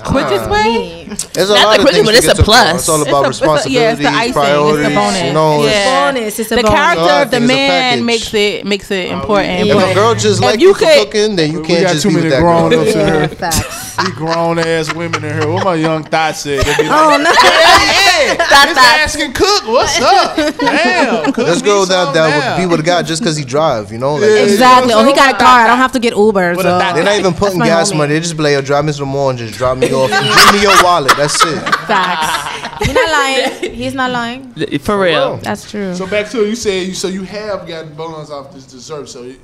Speaker 8: quit this way.
Speaker 15: It's a
Speaker 9: Not
Speaker 15: lot
Speaker 9: the
Speaker 15: of
Speaker 9: but it's a plus.
Speaker 15: It's all about
Speaker 8: it's a,
Speaker 15: responsibilities,
Speaker 8: it's a, yeah, it's the
Speaker 15: priorities.
Speaker 8: It's a bonus.
Speaker 15: You know,
Speaker 8: yeah.
Speaker 15: it's,
Speaker 10: bonus. It's a
Speaker 8: the
Speaker 10: bonus.
Speaker 8: character of the man makes it makes it oh, important.
Speaker 15: If a girl just like
Speaker 8: you,
Speaker 15: you
Speaker 8: could,
Speaker 15: cooking, then you can't
Speaker 7: got
Speaker 15: just
Speaker 7: too many grown ups in here.
Speaker 10: Facts.
Speaker 7: Grown ass women in here. What my young thoughts say? Oh, like,
Speaker 10: oh no!
Speaker 7: Hey, this asking cook, what's up? Damn, this
Speaker 15: girl that that would be with a guy just because he drive. You know,
Speaker 10: exactly. Oh, he got a car. I don't have to get Uber.
Speaker 15: They're not even putting gas money. They just blame like, drive me some more and just drop me me off. Give me your wallet. That's it.
Speaker 10: Facts. He's not lying. He's not lying.
Speaker 9: For real.
Speaker 10: Oh, That's true.
Speaker 7: So back to you said you so you have gotten bones off this dessert. So it,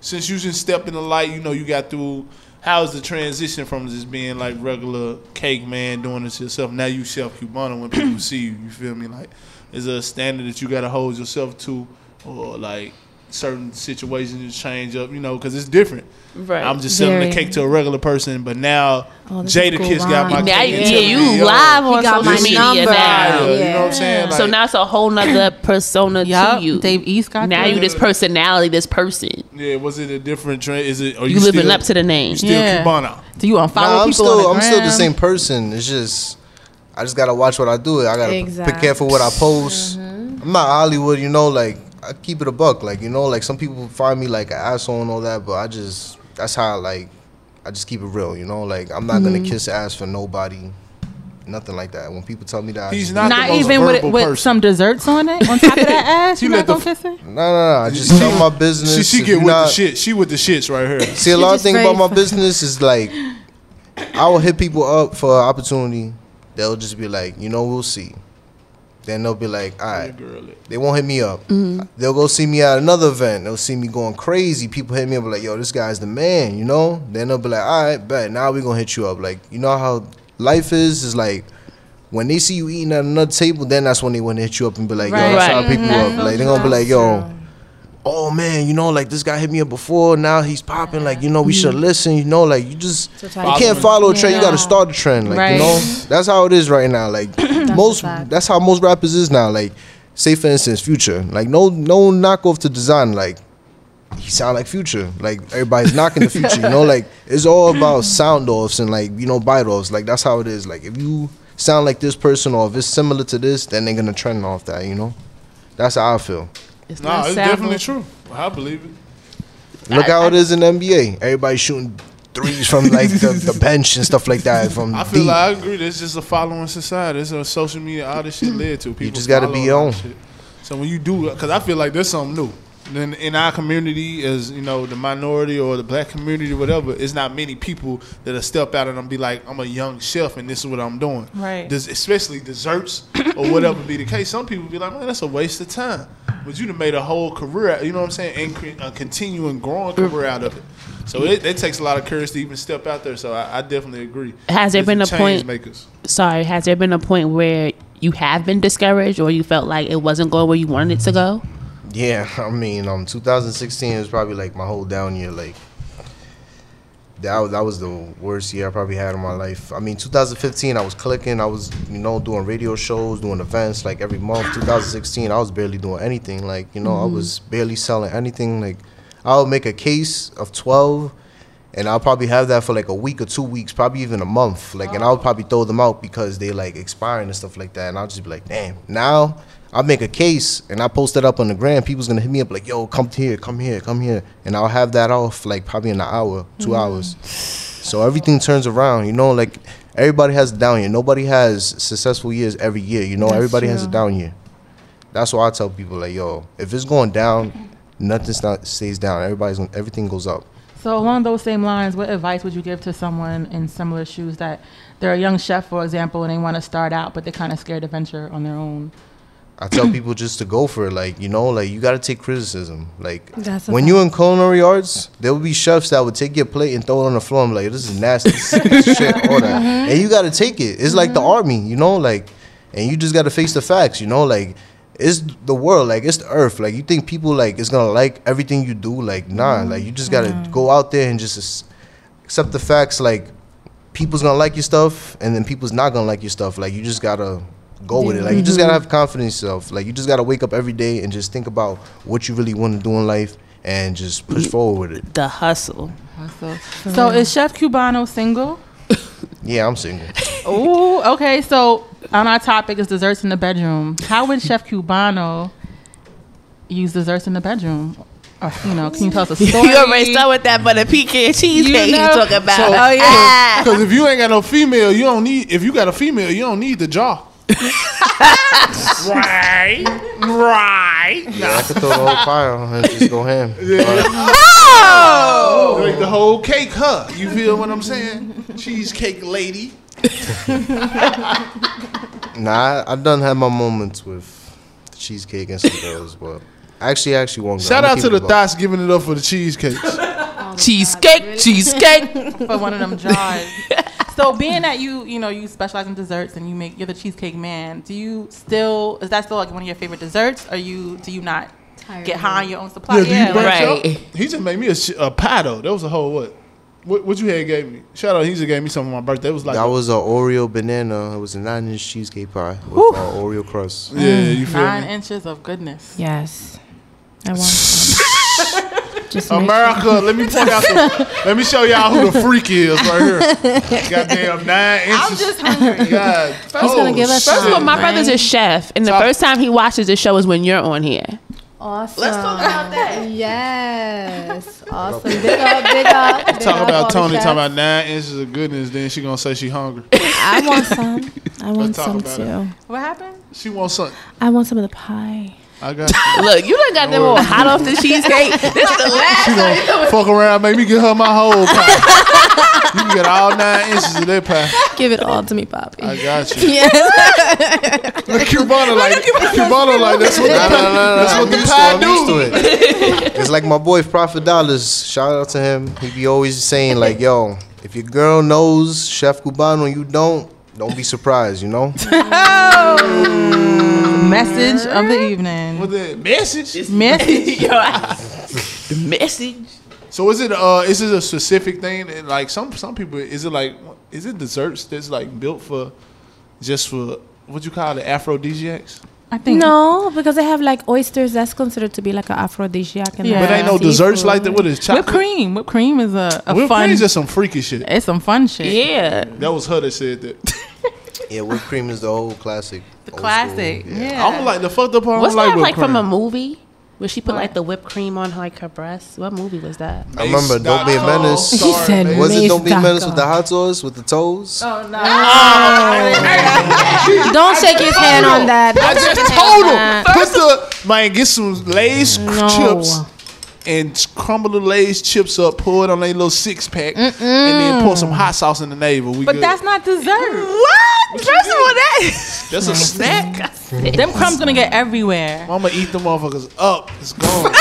Speaker 7: since you just stepped in the light, you know you got through. How's the transition from just being like regular cake man doing this yourself? Now you Chef Cubano when people see you. You feel me? Like, is there a standard that you got to hold yourself to, or like certain situations change up, you know, because it's different.
Speaker 9: Right.
Speaker 7: I'm just selling
Speaker 10: Very.
Speaker 7: the cake to a regular person, but now
Speaker 10: oh,
Speaker 7: Jadakiss got my cake.
Speaker 9: Yeah, you
Speaker 7: me,
Speaker 9: live on social media now.
Speaker 7: Yeah. You know what I'm saying? Like, so
Speaker 9: now it's a whole nother persona to you.
Speaker 8: Dave East got
Speaker 9: now you this personality, this person.
Speaker 7: Yeah. Was it a different trend? Is it? Are
Speaker 9: you,
Speaker 7: you
Speaker 9: living still, up to the name?
Speaker 7: You still yeah. Cubano?
Speaker 8: Do you unfollow
Speaker 15: I'm
Speaker 8: people?
Speaker 15: Still, I'm still the same person. It's just. I just gotta watch what I do. I gotta
Speaker 8: exactly.
Speaker 15: be careful what I post. Mm-hmm. I'm not Hollywood, you know. Like I keep it a buck. Like you know, like some people find me like an asshole and all that, but I just that's how I, like I just keep it real, you know. Like I'm not gonna
Speaker 8: Mhm.
Speaker 15: kiss ass for nobody, nothing like that. When people tell me that, I
Speaker 7: He's
Speaker 15: just-
Speaker 7: not the
Speaker 8: Not
Speaker 7: most
Speaker 8: even with,
Speaker 7: verbal
Speaker 8: with some desserts on it on top of that ass. You
Speaker 7: let
Speaker 8: not
Speaker 7: the
Speaker 8: gonna kiss it?
Speaker 15: No, no, no. I just tell my business.
Speaker 7: She she get with
Speaker 15: not-
Speaker 7: the shit. She with the shits right here.
Speaker 15: See, a lot of thing about my business is like, I will hit people up for an opportunity. They'll just be like, you know, we'll see. Then they'll be like, all right. They won't hit me up.
Speaker 9: Mhm.
Speaker 15: They'll go see me at another event. They'll see me going crazy. People hit me up like, yo, this guy's the man, you know? Then they'll be like, all right, bet. Now we going to hit you up. Like, you know how life is? Is like, when they see you eating at another table, then that's when they want to hit you up and be like, yo,
Speaker 9: Right.
Speaker 15: that's how I
Speaker 9: Right.
Speaker 15: pick you
Speaker 9: Mhm.
Speaker 15: up. Like, they're going to be like, yo, oh man, you know, like this guy hit me up before. Now he's popping. Like, you know, we should mm-hmm. listen. You know, like you just you can't follow a trend. You got to start the trend. Like,
Speaker 10: Right.
Speaker 15: you know, that's how it is right now. Like most, that's how most rappers is now. Like, say for instance, Future. Like, no, no knockoff to design. Like, he sound like Future. Like everybody's knocking the Future. You know, like it's all about sound offs and like you know bite offs. Like that's how it is. Like if you sound like this person or if it's similar to this, then they're gonna trend off that. You know, that's how I feel.
Speaker 9: It's
Speaker 7: No,
Speaker 9: not
Speaker 7: it's
Speaker 9: sound-
Speaker 7: definitely true. I believe it.
Speaker 15: Look how it is in the NBA. Everybody shooting threes from like the, the bench and stuff like that. From
Speaker 7: I feel
Speaker 15: deep.
Speaker 7: like I agree. It's just a following society. It's a social media. All this shit led to people.
Speaker 15: You just gotta be
Speaker 7: a
Speaker 15: your
Speaker 7: lot
Speaker 15: own.
Speaker 7: of shit. So when you do, because I feel like there's something new. Then in our community, as you know, the minority or the black community, whatever, it's not many people that'll step out and be like, "I'm a young chef and this is what I'm doing."
Speaker 8: Right.
Speaker 7: Des- especially desserts or whatever be the case. Some people be like, "Man, that's a waste of time." But you'd have made a whole career. You know what I'm saying? And cre- uh, a continuing growing career out of it. So it, it takes a lot of courage to even step out there. So I, I definitely agree.
Speaker 9: Has there
Speaker 7: It's
Speaker 9: been a point?
Speaker 7: Makers.
Speaker 9: Sorry, has there been a point where you have been discouraged or you felt like it wasn't going where you wanted it to go?
Speaker 15: Yeah, I mean, um, 2016 was probably like my whole down year. Like that, was- that was the worst year I probably had in my life. I mean, 2015 I was clicking. I was, you know, doing radio shows, doing events like every month. 2016 I was barely doing anything. Like you know, I
Speaker 26: Mhm.
Speaker 15: was barely selling anything. Like I would make a case of 12. And I'll probably have that for like a week or two weeks, probably even a month. Like, and I'll probably throw them out because they like expiring and stuff like that. And I'll just be like, damn. Now I'll make a case and I post it up on the gram. People's gonna hit me up like, yo, come here, come here, come here. And I'll have that off like probably in an hour, 2
Speaker 26: Mhm.
Speaker 15: hours. So everything turns around, you know, like everybody has a down year. Nobody has successful years every year, you know,
Speaker 8: That's
Speaker 15: everybody has a down year. That's why I tell people like, yo, if it's going down, nothing sta- stays down. Everybody's gonna, everything goes up.
Speaker 8: So along those same lines, what advice would you give to someone in similar shoes that they're a young chef, for example, and they want to start out, but they're kind of scared to venture on their own?
Speaker 15: I tell people just to go for it. Like, you know, like you gotta take criticism. Like
Speaker 8: That's
Speaker 15: when you in culinary arts, there will be chefs that would take your plate and throw it on the floor. I'm like, this is nasty shit, all that.
Speaker 8: Mhm.
Speaker 15: And you gotta take it. It's like the army, you know, like and you just gotta face the facts, you know, like it's the world, like it's the earth. Like you think people like is gonna like everything you do, like nah, like you just gotta go out there and just accept the facts, like people's gonna like your stuff and then people's not gonna like your stuff. Like you just gotta go with it. Like you just gotta mm-hmm. have confidence in yourself. Like you just gotta wake up every day and just think about what you really want to do in life and just push forward with it.
Speaker 9: The hustle.
Speaker 8: So is Chef Cubano single?
Speaker 15: Yeah, I'm single.
Speaker 8: Ooh, okay. So on our topic is desserts in the bedroom. How would Chef Cubano use desserts in the bedroom? Or, you know, can you tell us a story?
Speaker 9: You already start with that but butter pecan cheesecake you,
Speaker 8: know?
Speaker 9: talking about.
Speaker 7: So,
Speaker 8: Oh, yeah,
Speaker 9: ah.
Speaker 7: Because if you ain't got no female, you don't need. If you got a female, you don't need the jaw. Right, right.
Speaker 15: Yeah, I could throw the whole pie on and just go ham.
Speaker 7: Oh! Like the whole cake, huh? You feel what I'm saying? Cheesecake lady.
Speaker 15: Nah, I, I done had my moments with the cheesecake and some girls, but actually, actually one girl.
Speaker 7: Shout out to the thoughts giving it up for the cheesecakes.
Speaker 9: Cheesecake, cheesecake.
Speaker 8: for one of them jars. so being that you, you know, you specialize in desserts and you make you're the cheesecake man, do you still is that still like one of your favorite desserts? Or you do you not get high on your own supply?
Speaker 7: Yeah, do you branch
Speaker 8: like-
Speaker 7: out? He just made me a, sh- a pie though. That was a whole what? What, what you had gave me? Shout out, he just gave me something for my birthday. It was like
Speaker 15: that was an Oreo banana. It was a nine-inch cheesecake pie with uh, Oreo crust.
Speaker 7: Yeah, you feel
Speaker 8: Nine
Speaker 7: me?
Speaker 8: inches of goodness.
Speaker 10: Yes. I want some. Just make
Speaker 7: America, let me point out. The, let me show y'all who the freak is right here. Goddamn nine inches.
Speaker 8: I'm just hungry.
Speaker 7: God,
Speaker 9: He's gonna oh, give us. First of all, my brother's a chef, and the first time he watches the show is when you're on here.
Speaker 10: Awesome.
Speaker 9: Let's talk about that.
Speaker 10: Yes. Awesome. Big up, big up. Big
Speaker 7: Talk
Speaker 10: up
Speaker 7: about Tony
Speaker 10: chefs.
Speaker 7: talking about nine inches of goodness, then she gonna say she hungry.
Speaker 10: I want some. I want
Speaker 7: talk
Speaker 10: some
Speaker 7: about
Speaker 10: too.
Speaker 8: What happened?
Speaker 7: She wants some.
Speaker 10: I want some of the pie.
Speaker 7: I got you.
Speaker 9: Look, you done got them all hot off the cheesecake. This is the last
Speaker 7: She
Speaker 9: time
Speaker 7: gonna fuck around, make me get her my whole pie. you can get all nine inches of that pie.
Speaker 10: Give it all to me, Poppy.
Speaker 7: I got you.
Speaker 10: Yeah.
Speaker 7: Look, Cubano like Cubano like that's what the
Speaker 15: Nah, nah,
Speaker 7: pie,
Speaker 15: nah, nah,
Speaker 7: that's what
Speaker 15: I'm
Speaker 7: the
Speaker 15: used to
Speaker 7: pie
Speaker 15: it, I'm used
Speaker 7: do.
Speaker 15: to it. It's like my boy Prophet Dollars. Shout out to him. He be always saying like, "Yo, if your girl knows Chef Cubano and you don't, don't be surprised." You know. Oh. Mm.
Speaker 8: Message of the evening.
Speaker 7: What the message?
Speaker 8: Message.
Speaker 9: the message.
Speaker 7: So is it uh is it a specific thing? And, Like some some people is it like is it desserts that's like built for just for what you call it aphrodisiacs?
Speaker 8: I think
Speaker 10: No, because they have like oysters. That's considered to be like an aphrodisiac. And
Speaker 8: Yeah.
Speaker 7: But ain't no desserts like that. What is chocolate?
Speaker 8: Whipped cream. Whipped cream is a, a
Speaker 7: Whipped
Speaker 8: fun.
Speaker 7: cream is just some freaky shit.
Speaker 8: It's some fun shit.
Speaker 9: Yeah.
Speaker 7: That was her that said that.
Speaker 15: Yeah, whipped cream is the old classic.
Speaker 8: The classic. Yeah.
Speaker 7: I don't like the fucked up part.
Speaker 9: What's
Speaker 7: like
Speaker 9: that
Speaker 7: whipped
Speaker 9: like from a movie? Where she put like the whipped cream on like her breast? What movie was that?
Speaker 15: I remember Don't Be a Menace.
Speaker 10: He said
Speaker 15: Was it Don't Be a Menace with the hot sauce with the toes?
Speaker 8: Oh no.
Speaker 10: Don't shake his hand on that.
Speaker 7: I
Speaker 10: Don't
Speaker 7: just told him. Put the man get some Lay's
Speaker 10: No.
Speaker 7: chips and crumble the Lay's chips up, pour it on a little six pack, and then pour some hot sauce in the navel. We
Speaker 8: But
Speaker 7: good.
Speaker 8: that's not dessert.
Speaker 9: What? First of all, that
Speaker 7: that's a snack.
Speaker 8: Them crumbs gonna get everywhere.
Speaker 7: Mama eat them motherfuckers up. It's gone.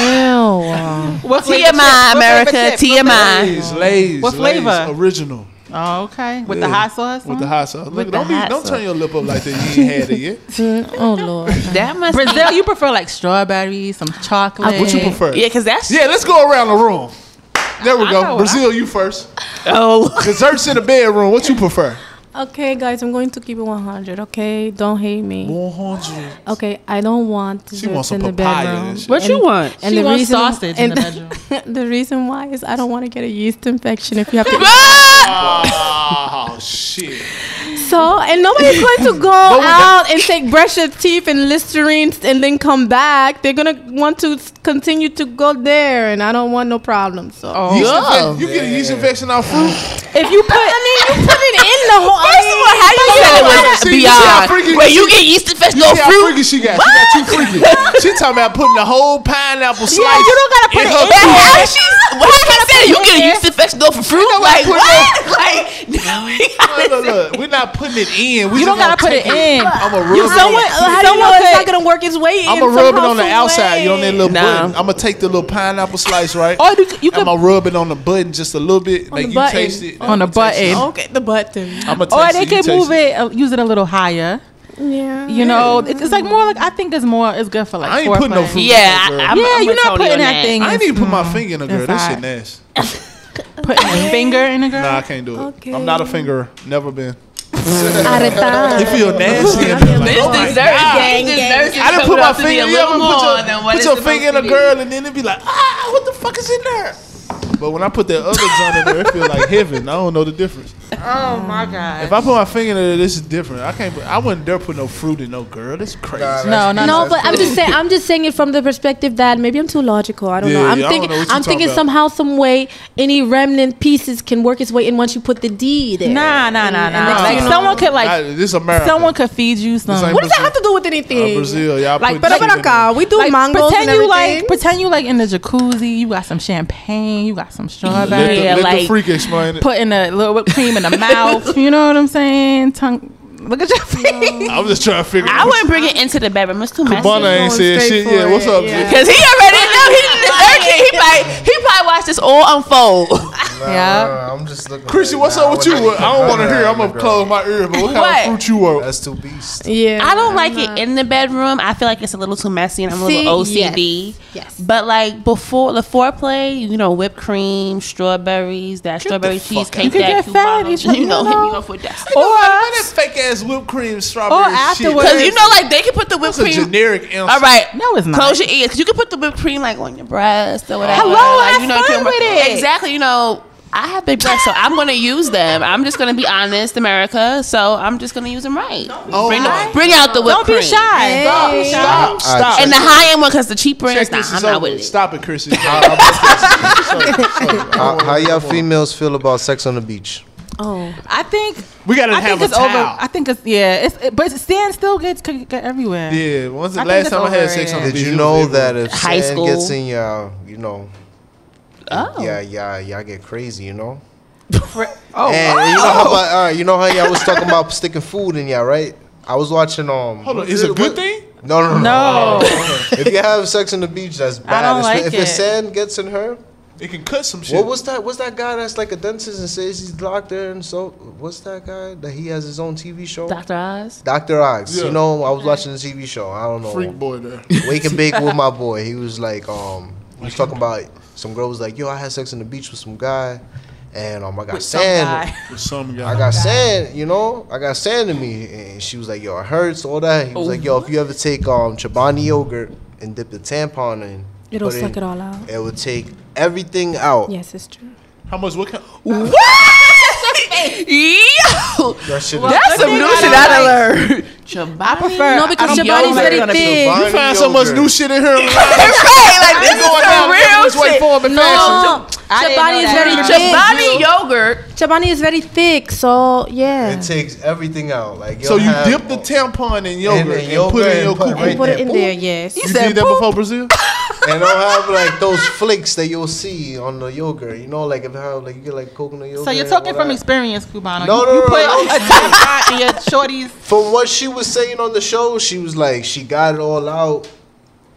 Speaker 10: Ew.
Speaker 8: What flavor
Speaker 9: TMI, America,
Speaker 8: flavor
Speaker 9: TMI.
Speaker 7: Lay's, Lay's,
Speaker 8: What
Speaker 7: Lay's original.
Speaker 8: Oh, okay. With
Speaker 7: Yeah.
Speaker 8: the hot sauce.
Speaker 7: With the hot sauce. Look,
Speaker 9: the
Speaker 7: don't be,
Speaker 9: hot
Speaker 7: don't
Speaker 9: sauce.
Speaker 7: turn your lip up like that. You ain't had it yet.
Speaker 10: Oh lord.
Speaker 9: That must
Speaker 8: Brazil, you prefer like strawberries, some chocolate.
Speaker 7: What you prefer?
Speaker 9: Yeah, because that's
Speaker 7: Yeah, let's go around the room. There we oh,
Speaker 8: I
Speaker 7: go.
Speaker 8: know.
Speaker 7: Brazil, you first.
Speaker 9: oh
Speaker 7: Desserts in the bedroom. What you prefer?
Speaker 10: Okay, guys, I'm going to keep it 100. Okay, don't hate me.
Speaker 7: 100.
Speaker 10: Okay, I don't want
Speaker 7: She wants
Speaker 10: desserts
Speaker 7: some
Speaker 10: in the
Speaker 7: papaya
Speaker 10: bedroom.
Speaker 7: and shit.
Speaker 9: What you want?
Speaker 10: And
Speaker 8: She
Speaker 10: the
Speaker 8: wants
Speaker 10: reason,
Speaker 8: sausage in the bedroom.
Speaker 10: the reason why is I don't want to get a yeast infection if you have to.
Speaker 7: Oh shit.
Speaker 10: So, and nobody's going to go out and take brush your teeth and Listerine and then come back. They're gonna want to continue to go there, and I don't want no problems. So,
Speaker 8: Oh,
Speaker 7: Yeast infec- you get a yeast infection off fruit?
Speaker 10: if you put, I mean, you put it in the whole.
Speaker 9: First of all, how you
Speaker 7: See,
Speaker 9: said it was
Speaker 7: see, see how
Speaker 9: beyond? Wait, you get yeast infection
Speaker 7: You
Speaker 9: no
Speaker 7: how
Speaker 9: fruit?
Speaker 7: freaky she got. She got too freaky. she talking about putting the whole pineapple slice.
Speaker 8: Yeah, you don't gotta put
Speaker 7: in
Speaker 8: it
Speaker 7: her
Speaker 8: in
Speaker 9: how she's what he said you get a yeast infection no for fruit? Like what? Like no, we
Speaker 7: Look,
Speaker 9: gotta
Speaker 7: look, look. We're not putting it in. We
Speaker 8: You don't gotta put it in.
Speaker 7: I'm gonna
Speaker 8: You
Speaker 7: rub it.
Speaker 8: someone-
Speaker 10: do you
Speaker 8: Someone
Speaker 10: know it's
Speaker 8: could-
Speaker 10: not gonna work its way in?
Speaker 7: I'm gonna rub it on the outside.
Speaker 10: way?
Speaker 7: You on that little
Speaker 9: Nah.
Speaker 7: button. I'm gonna take the little pineapple slice, right?
Speaker 8: Or you, you
Speaker 7: I'm
Speaker 8: could,
Speaker 7: gonna rub it on the button just a little bit,
Speaker 10: On
Speaker 7: make
Speaker 10: the
Speaker 7: you
Speaker 10: button.
Speaker 7: taste it.
Speaker 8: On the button.
Speaker 10: Okay, the button.
Speaker 7: I'm gonna
Speaker 8: or they
Speaker 7: it.
Speaker 8: could move it, uh, use it a little higher.
Speaker 10: Yeah.
Speaker 8: You know, it's, it's like more like I think it's more. It's good for like.
Speaker 7: I ain't putting no
Speaker 8: foreplay.
Speaker 7: fruit.
Speaker 9: Yeah,
Speaker 7: in that, girl.
Speaker 9: I'm,
Speaker 8: Yeah,
Speaker 9: I'm
Speaker 8: you're not putting that thing.
Speaker 7: I ain't even put my
Speaker 8: Mm,
Speaker 7: finger in a girl.
Speaker 8: it's
Speaker 7: That shit nasty.
Speaker 8: Putting a finger in a girl.
Speaker 7: Nah, I can't do it.
Speaker 10: Okay.
Speaker 7: I'm not a fingerer. Never been.
Speaker 10: Areta.
Speaker 7: You feel nasty. in
Speaker 9: This
Speaker 7: oh my
Speaker 9: dessert gang,
Speaker 7: I didn't put my finger.
Speaker 9: a
Speaker 7: You ever put your,
Speaker 9: than
Speaker 7: put your finger in
Speaker 9: to
Speaker 7: a girl and then it be like, ah, what the fuck is in there? But when I put that other joint in there, it feel like heaven. I don't know the difference.
Speaker 8: Oh my god.
Speaker 7: If I put my finger in there, this is different. I can't. Put, I wouldn't dare put no fruit in no girl. That's crazy.
Speaker 8: no, no,
Speaker 10: No,
Speaker 8: no.
Speaker 10: but I'm just saying. I'm just saying it from the perspective that maybe I'm too logical. I don't know. I'm
Speaker 7: yeah, I don't
Speaker 10: thinking.
Speaker 7: know what you
Speaker 10: I'm thinking
Speaker 7: about.
Speaker 10: somehow, some way, any remnant pieces can work its way in once you put the D there.
Speaker 8: Nah, nah, nah,
Speaker 10: And
Speaker 8: nah. Like
Speaker 10: thing
Speaker 8: someone could like
Speaker 7: I- this America.
Speaker 8: someone could feed you some.
Speaker 7: ain't
Speaker 10: What does that have to do with
Speaker 7: Uh,
Speaker 10: anything?
Speaker 7: Brazil, y'all
Speaker 8: Like,
Speaker 7: put
Speaker 8: but
Speaker 7: shit in
Speaker 10: we do
Speaker 8: like
Speaker 10: mangoes
Speaker 8: pretend
Speaker 10: and
Speaker 8: you like pretend you like in the jacuzzi. You got some champagne. You got some
Speaker 7: Let,
Speaker 8: strawberry.
Speaker 7: the,
Speaker 9: Yeah,
Speaker 7: let the
Speaker 9: like-
Speaker 7: freak explain it.
Speaker 8: Putting a little whipped cream in the mouth. You know what I'm saying? Tongue. Look at your face.
Speaker 7: I'm just trying to figure.
Speaker 9: I wouldn't bring it into the bedroom. It's too messy.
Speaker 7: Cubano ain't said shit Yeah, What's up, G?
Speaker 9: Because he already know he did the dessert thing. He probably, he probably watched this all unfold.
Speaker 8: Yeah.
Speaker 15: I'm just looking.
Speaker 7: Chrissy, what's
Speaker 15: nah,
Speaker 7: up with you? I don't want to hear. I'm gonna close my ear. But what kind
Speaker 9: What?
Speaker 7: of fruit you are?
Speaker 15: That's two beast.
Speaker 10: Yeah.
Speaker 9: I don't like it in the bedroom. I feel like it's a little too messy and I'm a little
Speaker 10: See?
Speaker 9: OCD.
Speaker 10: Yes. Yes.
Speaker 9: But like before the foreplay, you know, whipped cream, strawberries, that strawberry cheesecake,
Speaker 8: You could
Speaker 9: that
Speaker 8: get fat, you
Speaker 9: Cubano, you know, hit me
Speaker 8: know.
Speaker 9: off with that.
Speaker 7: Or that fake ass whipped cream strawberry
Speaker 8: Or afterwards.
Speaker 9: Because you know, like they can put the whipped cream.
Speaker 7: generic answer.
Speaker 9: All right,
Speaker 8: No, it's not.
Speaker 9: Close your ears, you can put the whipped cream like on your breast or whatever.
Speaker 8: Hello,
Speaker 9: like,
Speaker 8: have
Speaker 9: you know,
Speaker 8: fun with it.
Speaker 9: Exactly, you know. I have big breasts, so I'm gonna use them. I'm just gonna be honest, America. So I'm just gonna use them right. Oh, bring, the, bring out the whipped
Speaker 8: Don't be
Speaker 9: cream.
Speaker 8: shy. Don't be shy.
Speaker 7: Stop, stop.
Speaker 9: And the high end one, cause the cheap brands,
Speaker 7: Check
Speaker 9: nah,
Speaker 7: this
Speaker 9: I'm
Speaker 7: is
Speaker 9: not with it.
Speaker 7: Stop it, Chrissy.
Speaker 15: How, how y'all females feel about sex on the beach?
Speaker 8: Oh, I think
Speaker 7: We gotta
Speaker 8: I
Speaker 7: have
Speaker 8: think
Speaker 7: a
Speaker 8: it's over.
Speaker 7: towel.
Speaker 8: I think it's yeah. It's it, but sand still gets could get everywhere.
Speaker 7: Yeah, when's the
Speaker 8: I
Speaker 7: last time I had sex on the
Speaker 8: overrated.
Speaker 15: Did you know that if
Speaker 9: High
Speaker 15: sand
Speaker 9: school.
Speaker 15: gets in your, you know,
Speaker 9: Oh.
Speaker 15: yeah, yeah, y'all get crazy, you know?
Speaker 8: Oh,
Speaker 15: and you know how about, all right, you know how y'all was talking about sticking food in y'all, right? I was watching um.
Speaker 7: Hold on, is it a good thing?
Speaker 15: No, no, no.
Speaker 8: No.
Speaker 15: if you have sex on the beach, that's bad.
Speaker 8: I don't
Speaker 15: If-
Speaker 8: like
Speaker 15: if
Speaker 8: it.
Speaker 15: the sand gets in her,
Speaker 7: It can cut some shit.
Speaker 15: what was that? What's that guy that's like a dentist and says he's doctor and so? What's that guy that he has his own TV show?
Speaker 9: Dr. Oz.
Speaker 15: Dr. Ox.
Speaker 7: Yeah.
Speaker 15: You know, I was watching the TV show. I don't know.
Speaker 7: Freak boy there.
Speaker 15: Wake and bake with my boy. He was like, um, he was talking about some girl was like, yo, I had sex on the beach with some guy, and um, I got
Speaker 8: With some
Speaker 15: sand.
Speaker 8: guy.
Speaker 7: With some guy.
Speaker 15: I got sand, you know, I got sand in me, and she was like, yo, it hurts, all that. He was like, yo, if you ever take um Chobani yogurt and dip the tampon in,
Speaker 10: It'll suck
Speaker 15: in,
Speaker 10: it all out.
Speaker 15: It would take everything out.
Speaker 10: Yes, it's true.
Speaker 7: How much? What kind?
Speaker 9: Yo,
Speaker 15: That shit
Speaker 9: that's some new shit I done learned.
Speaker 8: I prefer.
Speaker 10: No, because
Speaker 8: I don't
Speaker 10: your body's very
Speaker 8: that.
Speaker 10: thick.
Speaker 7: You find so much new shit in her.
Speaker 9: right, like this is
Speaker 7: going
Speaker 9: some
Speaker 7: down
Speaker 9: real
Speaker 7: this way
Speaker 9: shit.
Speaker 7: forward in fashion.
Speaker 10: No,
Speaker 8: I
Speaker 10: Chobani is
Speaker 8: that.
Speaker 10: very
Speaker 9: Chobani
Speaker 10: thick.
Speaker 9: yogurt.
Speaker 10: Chobani is very thick, so yeah.
Speaker 15: It takes everything out. Like
Speaker 7: So
Speaker 15: you'll
Speaker 7: you
Speaker 15: have-
Speaker 7: dip the tampon in yogurt and,
Speaker 15: and
Speaker 7: put it in your
Speaker 15: put it
Speaker 7: cookie.
Speaker 15: right
Speaker 10: Put it in there, yes.
Speaker 7: You did that before Brazil?
Speaker 15: and they'll have like those flakes that you'll see on the yogurt. You know, like if you have like you get like coconut yogurt.
Speaker 8: So you're talking from experience, Cubano.
Speaker 15: No,
Speaker 8: you,
Speaker 15: no,
Speaker 8: you
Speaker 15: no,
Speaker 8: put
Speaker 15: no.
Speaker 8: a tampon in your shorties.
Speaker 15: From what she was saying on the show, she was like she got it all out,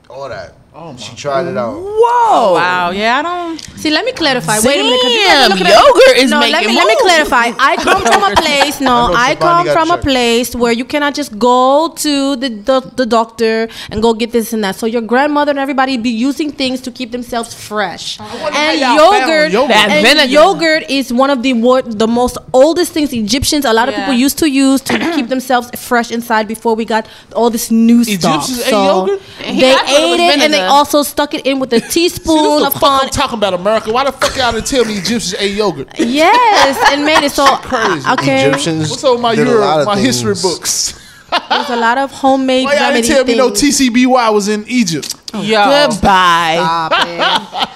Speaker 15: all that.
Speaker 7: Oh
Speaker 15: She tried it out.
Speaker 9: Whoa.
Speaker 8: Wow. Yeah, I don't.
Speaker 10: See, let me clarify. Wait a minute. 'cause you guys are
Speaker 9: Damn,
Speaker 10: looking
Speaker 9: yogurt is
Speaker 10: no, let
Speaker 9: making
Speaker 10: me let me clarify. I come from a place. No,
Speaker 15: know
Speaker 10: I come
Speaker 15: got
Speaker 10: from a place where you cannot just go to the, the the doctor and go get this and that. So your grandmother and everybody be using things to keep themselves fresh. And
Speaker 7: how y'all found
Speaker 10: yogurt,
Speaker 7: yogurt.
Speaker 10: And
Speaker 9: vinegar.
Speaker 10: yogurt is one of the wo- the most oldest things Egyptians. A lot of
Speaker 8: Yeah.
Speaker 10: people used to use to keep themselves fresh inside before we got all this new stuff.
Speaker 7: Egyptians ate
Speaker 10: So
Speaker 7: yogurt?
Speaker 10: They
Speaker 9: I thought it was
Speaker 10: ate it and they
Speaker 9: vinegar.
Speaker 10: Also stuck it in with a teaspoon
Speaker 7: See, this
Speaker 10: of
Speaker 7: the fuck I'm talking about America. Why the fuck y'all didn't tell me Egyptians ate yogurt?
Speaker 10: Yes, and made it so
Speaker 7: Crazy.
Speaker 10: okay.
Speaker 15: Egyptians.
Speaker 7: What's up with my
Speaker 15: did a lot
Speaker 7: Euro,
Speaker 15: of
Speaker 7: my history books?
Speaker 10: There's a lot of homemade
Speaker 7: Why y'all
Speaker 10: remedy
Speaker 7: didn't tell me no
Speaker 10: things.
Speaker 7: TCBY was in Egypt?
Speaker 8: Oh, Yo.
Speaker 9: Goodbye.
Speaker 10: Stop it.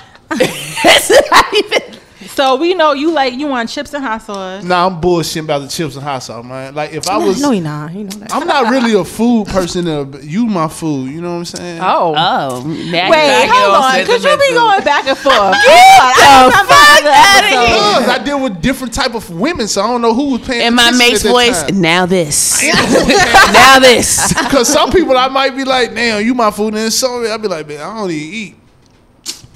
Speaker 9: It's not even-
Speaker 8: So we know you like you want chips and hot sauce.
Speaker 7: Nah, I'm bullshitting about the chips and hot sauce, man. Like if I was,
Speaker 10: no, he not. He know that.
Speaker 7: I'm not really a food person. Uh, but you my food. You know what I'm saying?
Speaker 8: Oh.
Speaker 9: Oh, now
Speaker 8: Wait, hold on. Could you be going back and forth? Get
Speaker 9: the fuck out of here.
Speaker 7: Because I deal with different type of women, so I don't know who was paying.
Speaker 9: In my mate's voice,
Speaker 7: time.
Speaker 9: now this. now this.
Speaker 7: Because some people I might be like, damn, you my food, and some I'll be like, man, I don't even eat.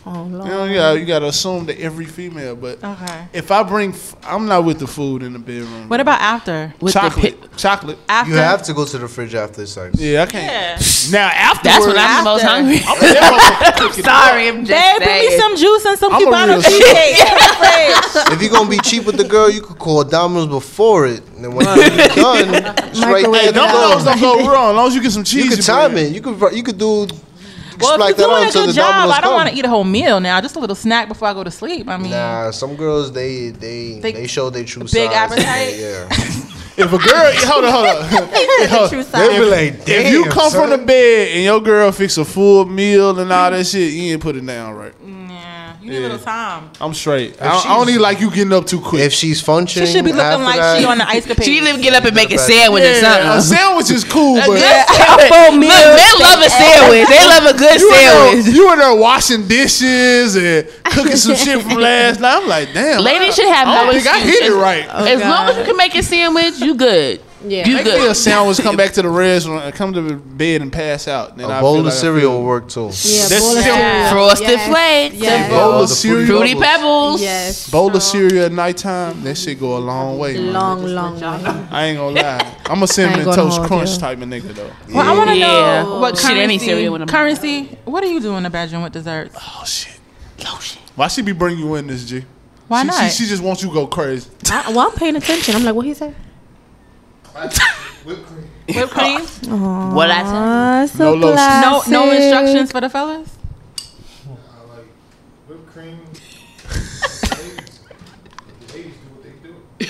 Speaker 10: Oh
Speaker 7: You know, you gotta, you gotta assume that every female, but
Speaker 8: Okay.
Speaker 7: if I bring, f- I'm not with the food in the bedroom.
Speaker 8: What about after?
Speaker 9: With the
Speaker 7: chocolate? chocolate.
Speaker 8: After.
Speaker 15: You have to go to the fridge after sex.
Speaker 7: Yeah, I can't.
Speaker 8: Yeah.
Speaker 7: Now after
Speaker 9: That's when I'm the most hungry.
Speaker 7: I'm that motherfucker cooking
Speaker 9: Sorry,
Speaker 7: up.
Speaker 9: I'm just
Speaker 8: Babe, bring me some juice and some
Speaker 7: I'm a
Speaker 8: Cubano
Speaker 7: real
Speaker 8: cheesecake in.
Speaker 15: If you're gonna be cheap with the girl, you could call Domino's before it, and then when you're done, it's right
Speaker 10: Microwave
Speaker 15: there.
Speaker 7: Hey,
Speaker 15: to
Speaker 7: Domino's
Speaker 15: go.
Speaker 7: don't go wrong as long as you get some cheese.
Speaker 15: You could time it. You could you could do.
Speaker 8: Well,
Speaker 15: splack
Speaker 8: if you're
Speaker 15: that on
Speaker 8: doing a
Speaker 15: until
Speaker 8: good
Speaker 15: the
Speaker 8: job,
Speaker 15: Domino's
Speaker 8: I don't want to eat a whole meal now. Just a little snack before I go to sleep. I mean,
Speaker 15: Nah, some girls they they
Speaker 8: They-
Speaker 15: they, show their true
Speaker 8: big
Speaker 15: size.
Speaker 8: appetite?
Speaker 15: Yeah,
Speaker 7: If a girl, hold on, hold on. Hold on.
Speaker 10: True
Speaker 15: they
Speaker 10: size.
Speaker 15: be like,
Speaker 7: If you come
Speaker 15: son.
Speaker 7: from the bed and your girl fix a full meal and all that shit, you ain't put it down right.
Speaker 8: yeah, you need
Speaker 7: Yeah.
Speaker 8: a little time.
Speaker 7: I'm straight. I
Speaker 15: If
Speaker 7: don't, I don't need like you getting up too quick.
Speaker 15: if she's functioning,
Speaker 8: She should be looking
Speaker 15: after
Speaker 8: like
Speaker 15: that,
Speaker 8: she on the ice capade.
Speaker 9: She didn't even get up and make a
Speaker 15: Yeah,
Speaker 9: sandwich or
Speaker 7: yeah, a
Speaker 9: something.
Speaker 7: sandwich is cool, but
Speaker 9: Good
Speaker 8: a
Speaker 9: sandwich.
Speaker 8: full meal
Speaker 9: Look, men love a sandwich. They love a good
Speaker 7: you in, there,
Speaker 9: sandwich.
Speaker 7: you in there washing dishes and cooking some shit from last night. I'm like, damn.
Speaker 9: Ladies
Speaker 7: I,
Speaker 9: should have
Speaker 7: I don't
Speaker 9: no
Speaker 7: think I
Speaker 9: excuse.
Speaker 7: hit it right.
Speaker 9: As oh, long as you can make a sandwich, you good.
Speaker 10: Yeah.
Speaker 9: You
Speaker 7: Make me a
Speaker 9: good.
Speaker 7: sandwich, come back to the restaurant, uh, come to the bed and pass out. Then
Speaker 15: a
Speaker 7: I
Speaker 15: bowl of
Speaker 7: like
Speaker 15: cereal will work too.
Speaker 10: Yeah,
Speaker 7: That's
Speaker 10: bowl of
Speaker 7: still-
Speaker 10: cereal.
Speaker 9: Frosted
Speaker 10: Yes.
Speaker 9: Flakes.
Speaker 10: Yes.
Speaker 7: Bowl of cereal.
Speaker 9: Fruity Pebbles.
Speaker 10: Yes.
Speaker 7: Bowl of cereal at nighttime. That shit go a long way. man.
Speaker 10: Long, long, long.
Speaker 7: I ain't gonna lie. I'm a cinnamon
Speaker 10: gonna
Speaker 7: toast crunch
Speaker 10: you.
Speaker 7: type of nigga though.
Speaker 8: Well, I want to
Speaker 9: Yeah.
Speaker 8: know what
Speaker 9: Shit,
Speaker 8: currency.
Speaker 9: any cereal when I'm-
Speaker 8: currency. What do you do in the bedroom with desserts?
Speaker 7: Oh shit. Lotion. Why she be bringing you in this G?
Speaker 8: Why
Speaker 7: she,
Speaker 8: not?
Speaker 7: She, she just wants you to go crazy.
Speaker 10: I, well, I'm paying attention. I'm like, what he said?
Speaker 8: Whipped cream. Whipped cream?
Speaker 9: What I tell you?
Speaker 10: Ah, so
Speaker 7: No.
Speaker 8: No, no instructions for the fellas.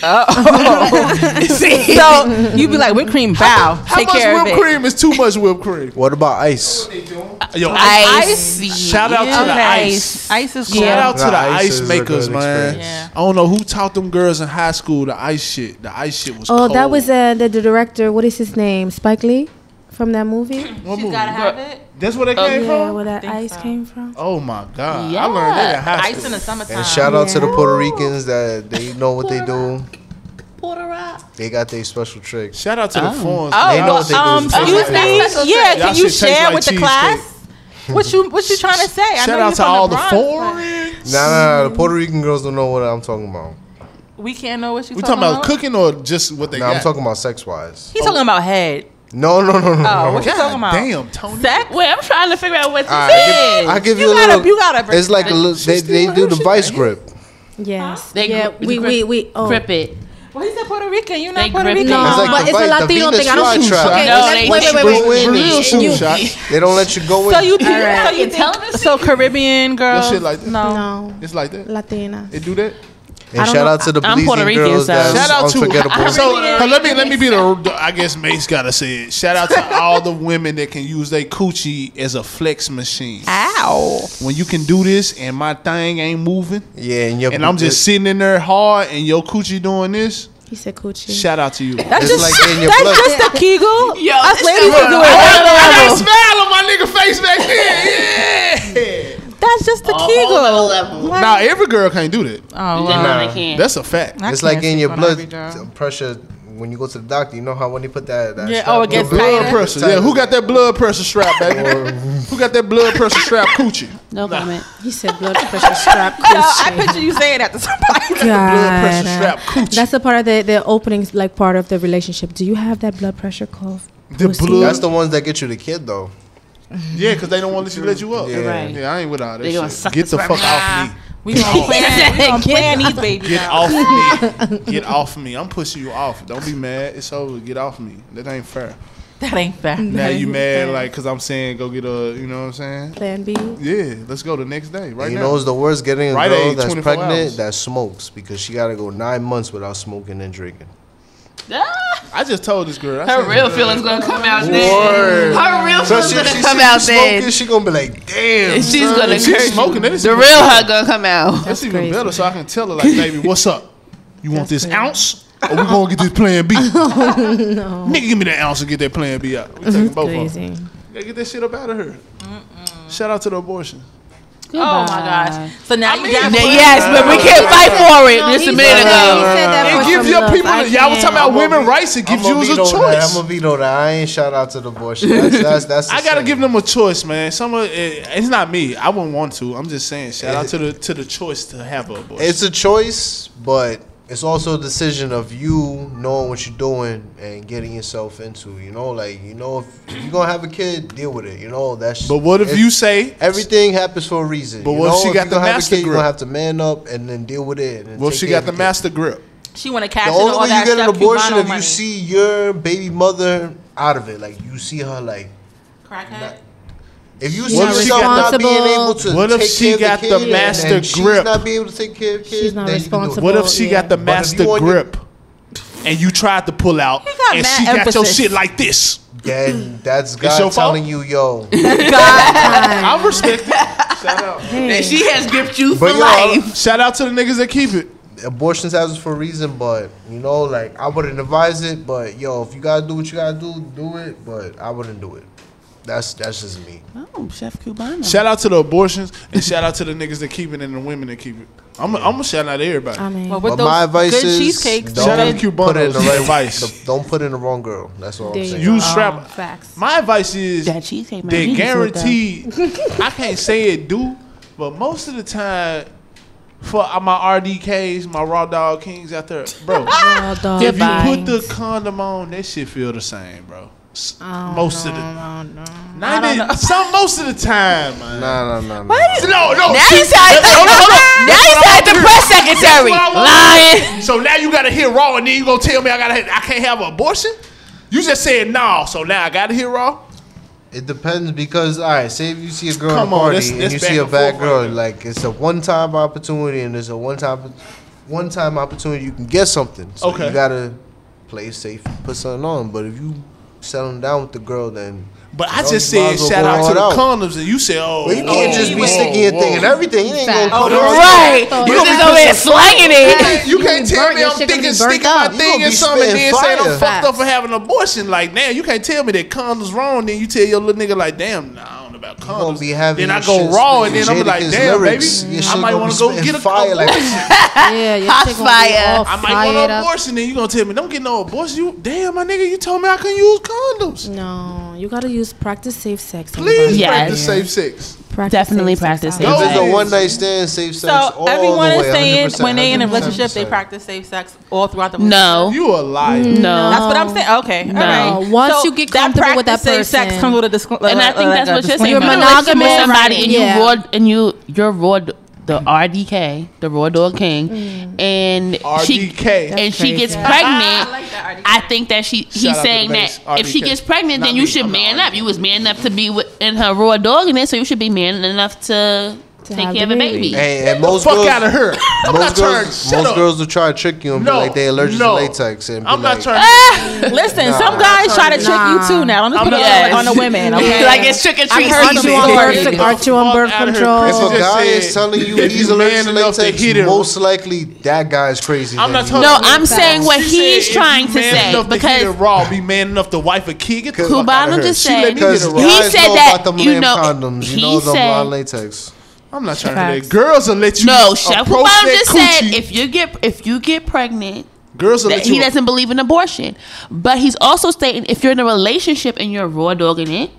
Speaker 8: Oh, see, so you'd be like whipped cream, bow.
Speaker 7: How,
Speaker 8: take how
Speaker 7: much
Speaker 8: care
Speaker 7: whipped of
Speaker 8: it.
Speaker 7: cream is too much whipped cream?
Speaker 15: What about ice?
Speaker 7: Uh, yo,
Speaker 8: ice. ice.
Speaker 7: Shout out yeah. to the ice.
Speaker 8: Ice is cool.
Speaker 7: Shout out to the,
Speaker 15: the ice,
Speaker 7: ice makers, man.
Speaker 15: Yeah.
Speaker 7: I don't know who taught them girls in high school the ice shit. The ice shit was.
Speaker 10: Oh,
Speaker 7: cold.
Speaker 10: that was uh, the, the director. What is his name? Spike Lee, from that movie.
Speaker 7: She's movie?
Speaker 8: gotta have it.
Speaker 7: That's where they
Speaker 10: oh,
Speaker 7: came
Speaker 10: yeah,
Speaker 7: from.
Speaker 10: Where that ice so. came from?
Speaker 7: Oh my god! Yeah. I learned that in high school.
Speaker 8: Ice in the summertime.
Speaker 15: And shout out yeah. to the Puerto Ricans that they know what they do.
Speaker 9: Puerto
Speaker 15: They got their special tricks.
Speaker 7: Shout out to oh. the foreigners.
Speaker 8: Oh,
Speaker 15: they know what they
Speaker 8: um,
Speaker 15: do.
Speaker 8: Excuse me. Yeah, can you share
Speaker 7: like
Speaker 8: with the class? What you what you trying to say?
Speaker 7: Shout out to all the,
Speaker 8: Bronx, the
Speaker 7: foreign.
Speaker 15: Nah, nah, nah, the Puerto Rican girls don't know what I'm talking about.
Speaker 8: We can't know what you.
Speaker 7: We talking, talking about, about, cooking or just what they.
Speaker 15: Nah,
Speaker 7: got.
Speaker 15: I'm talking about sex wise.
Speaker 8: He's oh. talking about head.
Speaker 15: No, no, no, no.
Speaker 8: Oh, what you talking about?
Speaker 7: Damn, Tony.
Speaker 8: Sack?
Speaker 9: Wait, I'm trying to figure out what this is.
Speaker 15: I give you,
Speaker 8: you
Speaker 15: a
Speaker 8: gotta,
Speaker 15: little.
Speaker 8: You gotta.
Speaker 15: It's like a little. They, they do the vice grip.
Speaker 10: Yes.
Speaker 9: They
Speaker 10: yeah. We,
Speaker 9: grip,
Speaker 10: we we oh.
Speaker 9: grip it.
Speaker 8: Well, he said Puerto Rican. You're not
Speaker 9: they Puerto
Speaker 8: Rican.
Speaker 10: No,
Speaker 15: it's like
Speaker 10: but it's a Latino thing. I don't
Speaker 15: shoot.
Speaker 10: Okay,
Speaker 9: no, they
Speaker 10: wait, wait, wait, wait.
Speaker 7: Real
Speaker 10: shoot
Speaker 7: shot.
Speaker 15: They don't let you go in.
Speaker 8: So you do.
Speaker 10: Right.
Speaker 8: So you tell them. So Caribbean girl.
Speaker 7: Shit like this.
Speaker 8: No.
Speaker 10: no,
Speaker 7: it's like that.
Speaker 10: Latina.
Speaker 7: They do that.
Speaker 15: And shout
Speaker 10: know.
Speaker 15: out to the
Speaker 9: I'm Puerto Rican,
Speaker 15: girls.
Speaker 7: Shout out to so uh, let me let me be the I guess Mace gotta say it. Shout out to all the women that can use their coochie as a flex machine.
Speaker 8: Ow!
Speaker 7: When you can do this and my thing ain't moving.
Speaker 15: Yeah, and, your
Speaker 7: and I'm just sitting in there hard and your coochie doing this.
Speaker 10: He said coochie.
Speaker 7: Shout out to you.
Speaker 8: That's
Speaker 15: it's
Speaker 8: just,
Speaker 15: like in your
Speaker 8: that's just a Kegel.
Speaker 9: Yo,
Speaker 8: Us ladies can do it.
Speaker 7: I, got a smile on my nigga face back then. Yeah.
Speaker 8: That's just
Speaker 9: the
Speaker 8: Kegel. Like,
Speaker 7: now every girl can't do that.
Speaker 8: Oh, wow.
Speaker 9: nah,
Speaker 7: that's a fact.
Speaker 8: I
Speaker 15: it's like in your blood pressure when you go to the doctor, you know how when they put that, that
Speaker 8: yeah, oh, it gets
Speaker 7: blood pressure. Yeah, who got that blood pressure strap, baby? who got that blood pressure strap, coochie?
Speaker 9: No nah.
Speaker 10: He said blood pressure strap.
Speaker 8: Coochie. No,
Speaker 10: I
Speaker 8: picture you saying that to somebody.
Speaker 7: God, blood pressure strap, coochie.
Speaker 10: That's a part of the the opening, like part of the relationship. Do you have that blood pressure cuff?
Speaker 7: The blue.
Speaker 15: That's the ones that get you the kid, though.
Speaker 7: Yeah, because they don't want to let you up.
Speaker 15: Yeah.
Speaker 9: Right.
Speaker 7: yeah, I ain't with all that.
Speaker 9: They
Speaker 7: shit. Get
Speaker 9: the
Speaker 7: fuck off me.
Speaker 8: We gonna plan, we gonna plan these babies.
Speaker 7: Get
Speaker 8: out.
Speaker 7: off me. Get off me. I'm pushing you off. Don't be mad. It's over. Get off me. That ain't fair.
Speaker 8: That ain't fair.
Speaker 7: Now you mad like because I'm saying go get a you know what I'm saying?
Speaker 10: Plan B.
Speaker 7: Yeah, let's go the next day. Right.
Speaker 15: And you
Speaker 7: now.
Speaker 15: know it's the worst getting a
Speaker 7: right
Speaker 15: girl that's pregnant
Speaker 7: hours.
Speaker 15: that smokes because she got to go nine months without smoking and drinking. Ah!
Speaker 7: I just told this girl. I
Speaker 9: her real feelings gonna come out then. Her real
Speaker 15: so
Speaker 9: feelings
Speaker 15: she,
Speaker 9: gonna
Speaker 15: she,
Speaker 9: come
Speaker 15: she,
Speaker 9: out
Speaker 15: smoking,
Speaker 9: then.
Speaker 15: She gonna be like, damn.
Speaker 9: And she's
Speaker 15: son,
Speaker 9: gonna she
Speaker 7: smoking. That is
Speaker 9: the real
Speaker 7: better.
Speaker 9: her gonna come out.
Speaker 7: That's, That's even
Speaker 10: crazy.
Speaker 7: better. So I can tell her like, baby, what's up? You want That's this crazy. ounce? Or we gonna get this Plan B?
Speaker 10: oh, no.
Speaker 7: Nigga, give me that ounce and get that Plan B out. We taking both
Speaker 10: crazy.
Speaker 7: of them. Gotta get that shit up out of her. Mm-mm. Shout out to the abortion. Goodbye.
Speaker 8: Oh my gosh! So now I you got
Speaker 9: yes, but we can't fight for it. Just a minute ago.
Speaker 7: It gives your people. Y'all was talking about women rights. It gives you a
Speaker 15: choice. I'm gonna veto that. I ain't shout out to the bush. That's, that's, that's
Speaker 7: I gotta give them a choice, man. Some of it, it's not me. I wouldn't want to. I'm just saying. Shout out to the to the choice to have a abortion.
Speaker 15: It's a choice, but it's also a decision of you knowing what you're doing and getting yourself into. You know, like you know, if you're gonna have a kid, deal with it. You know, that's.
Speaker 7: But what if you say
Speaker 15: everything happens for a reason?
Speaker 7: But what you
Speaker 15: know?
Speaker 7: if she if
Speaker 15: got
Speaker 7: the master
Speaker 15: kid,
Speaker 7: grip?
Speaker 15: You're gonna have to man up and then deal with it. What
Speaker 7: she got the master grip?
Speaker 8: She want to catch the
Speaker 15: only way you get an abortion if you see your baby mother out of it. Like you see her like
Speaker 8: crackhead.
Speaker 15: If you see yourself not being able to
Speaker 7: what if she got
Speaker 15: the,
Speaker 7: the master
Speaker 15: and,
Speaker 7: grip?
Speaker 15: She's not being able to take care of kids.
Speaker 10: She's not responsible.
Speaker 7: What if she
Speaker 10: yeah.
Speaker 7: got the master grip? and you tried to pull out, and she emphasis. got your shit like this.
Speaker 15: Then that's God
Speaker 7: your
Speaker 15: telling fault? you, yo.
Speaker 7: God, I respect it. Shout out.
Speaker 9: Hey. she has gripped you
Speaker 15: but for yo,
Speaker 9: life.
Speaker 7: Shout out to the niggas that keep it.
Speaker 15: Abortions happens for a reason, but you know, like I wouldn't advise it. But yo, if you gotta do what you gotta do, do it. But I wouldn't do it. That's that's just me.
Speaker 9: Oh, Chef Cubano.
Speaker 7: Shout out to the abortions and shout out to the niggas that keep it and the women that keep it. I'm yeah. I'm gonna shout out to everybody.
Speaker 10: I mean,
Speaker 8: well, with those
Speaker 15: my advice
Speaker 8: good
Speaker 15: is
Speaker 8: cheesecakes,
Speaker 15: don't
Speaker 7: shout out to
Speaker 15: Put in the right
Speaker 7: advice.
Speaker 15: don't put in the wrong girl. That's all
Speaker 10: there
Speaker 15: I'm saying.
Speaker 7: Use strap.
Speaker 10: Um, facts.
Speaker 7: My advice is
Speaker 9: that cheesecake.
Speaker 7: They guaranteed. I can't say it do, but most of the time for uh, my RDKs, my Raw Dog Kings out there, bro. if you put the condom on, that shit feel the same, bro.
Speaker 10: Oh,
Speaker 7: most no,
Speaker 10: of
Speaker 7: the
Speaker 10: no, no. not
Speaker 7: in, some most of the time. Man.
Speaker 15: No, no, no, no. What?
Speaker 7: No, no.
Speaker 9: Now you said
Speaker 7: hold on, hold on.
Speaker 9: Now you sound
Speaker 7: the
Speaker 9: press secretary lying.
Speaker 7: So now you gotta hear raw, and then you gonna tell me I gotta I can't have an abortion? You just said no, so now I gotta hear raw.
Speaker 15: It depends because all right, say if you see a girl
Speaker 7: Come
Speaker 15: at a party
Speaker 7: on,
Speaker 15: this,
Speaker 7: this
Speaker 15: and you see a bad girl,
Speaker 7: right
Speaker 15: like it's a one time opportunity and it's a one time one time opportunity you can get something. So
Speaker 7: okay.
Speaker 15: you gotta play safe and put something on. But if you settling down with the girl then.
Speaker 7: But I just said shout out to the
Speaker 15: out.
Speaker 7: condoms, and you said, "Oh,
Speaker 15: well, you can't
Speaker 7: oh,
Speaker 15: just be sticking your thing and everything. You ain't gonna come oh,
Speaker 9: right.
Speaker 15: So
Speaker 9: you just over there slanging it.
Speaker 7: You, can't tell me I'm thinking sticking my thing in something and then saying I'm fucked up for having an abortion. Like, damn, you can't tell me that condoms wrong. Then you tell your little nigga like, damn, nah about condoms.
Speaker 15: Be having
Speaker 7: then I go raw, and then I'm like, damn,
Speaker 15: lyrics,
Speaker 7: baby, I might want to go get a
Speaker 15: fire. Like
Speaker 10: yeah, your chick
Speaker 9: fire.
Speaker 7: I might want an abortion, then you gonna tell me don't get no abortion. You damn, my nigga, you told me I couldn't use condoms.
Speaker 10: No. You gotta use practice safe sex.
Speaker 7: Please
Speaker 9: yes.
Speaker 7: practice safe sex.
Speaker 10: Practice
Speaker 9: Definitely
Speaker 10: safe
Speaker 9: practice safe
Speaker 15: sex.
Speaker 10: That
Speaker 15: was a one night stand, safe sex.
Speaker 8: So everyone is saying when they in a relationship, they practice safe sex all throughout the relationship.
Speaker 9: No,
Speaker 7: you a liar.
Speaker 9: No,
Speaker 8: that's what I'm saying. Okay,
Speaker 9: no.
Speaker 8: all right.
Speaker 10: Once so you get comfortable that with that
Speaker 8: person, safe sex comes with a disclaimer.
Speaker 9: And I think uh, that's uh, what you're saying.
Speaker 10: You're
Speaker 9: monogamous with somebody, and you raw, and you you're raw the RDK, the Raw Dog King, mm. and RDK. she
Speaker 7: That's
Speaker 9: and she gets pregnant. I, like I, think that she
Speaker 7: Shout he's
Speaker 9: saying that
Speaker 7: RDK.
Speaker 9: if she gets pregnant,
Speaker 7: Not
Speaker 9: then you should
Speaker 7: I'm
Speaker 9: man up. You was man enough to be with, in her Raw Dog, and then so you should be man enough to Take care of a
Speaker 10: baby.
Speaker 15: And,
Speaker 7: and
Speaker 15: most
Speaker 7: fuck
Speaker 15: girls,
Speaker 7: out of her. I'm
Speaker 15: most
Speaker 7: not
Speaker 15: girls,
Speaker 7: trying.
Speaker 15: Most
Speaker 7: up.
Speaker 15: girls will try to trick you and
Speaker 7: no,
Speaker 15: be like they allergic
Speaker 7: no.
Speaker 15: to latex. And
Speaker 7: I'm
Speaker 15: like,
Speaker 7: not trying. Uh, ah!
Speaker 8: listen,
Speaker 15: nah,
Speaker 8: some guys try to,
Speaker 10: nah.
Speaker 8: trick you too. Now I'm just putting it on the women. Okay?
Speaker 9: like it's trick or treat.
Speaker 10: Aren't you on birth? Aren't you on birth control?
Speaker 15: If a guy is telling you he's allergic to latex, most likely that guy is crazy.
Speaker 7: I'm not
Speaker 9: No, I'm saying what he's trying to say because
Speaker 7: raw be man enough to wife a kid. Get the
Speaker 9: just said he said that you know
Speaker 15: condoms. You
Speaker 9: he
Speaker 15: know
Speaker 9: said
Speaker 15: latex.
Speaker 7: I'm not trying
Speaker 15: Facts.
Speaker 7: to let girls will let you.
Speaker 9: No, chef.
Speaker 7: Wu
Speaker 9: just if you get if you get pregnant,
Speaker 7: girls will
Speaker 9: that,
Speaker 7: let you.
Speaker 9: He doesn't believe in abortion, but he's also stating if you're in a relationship and you're raw dogging it,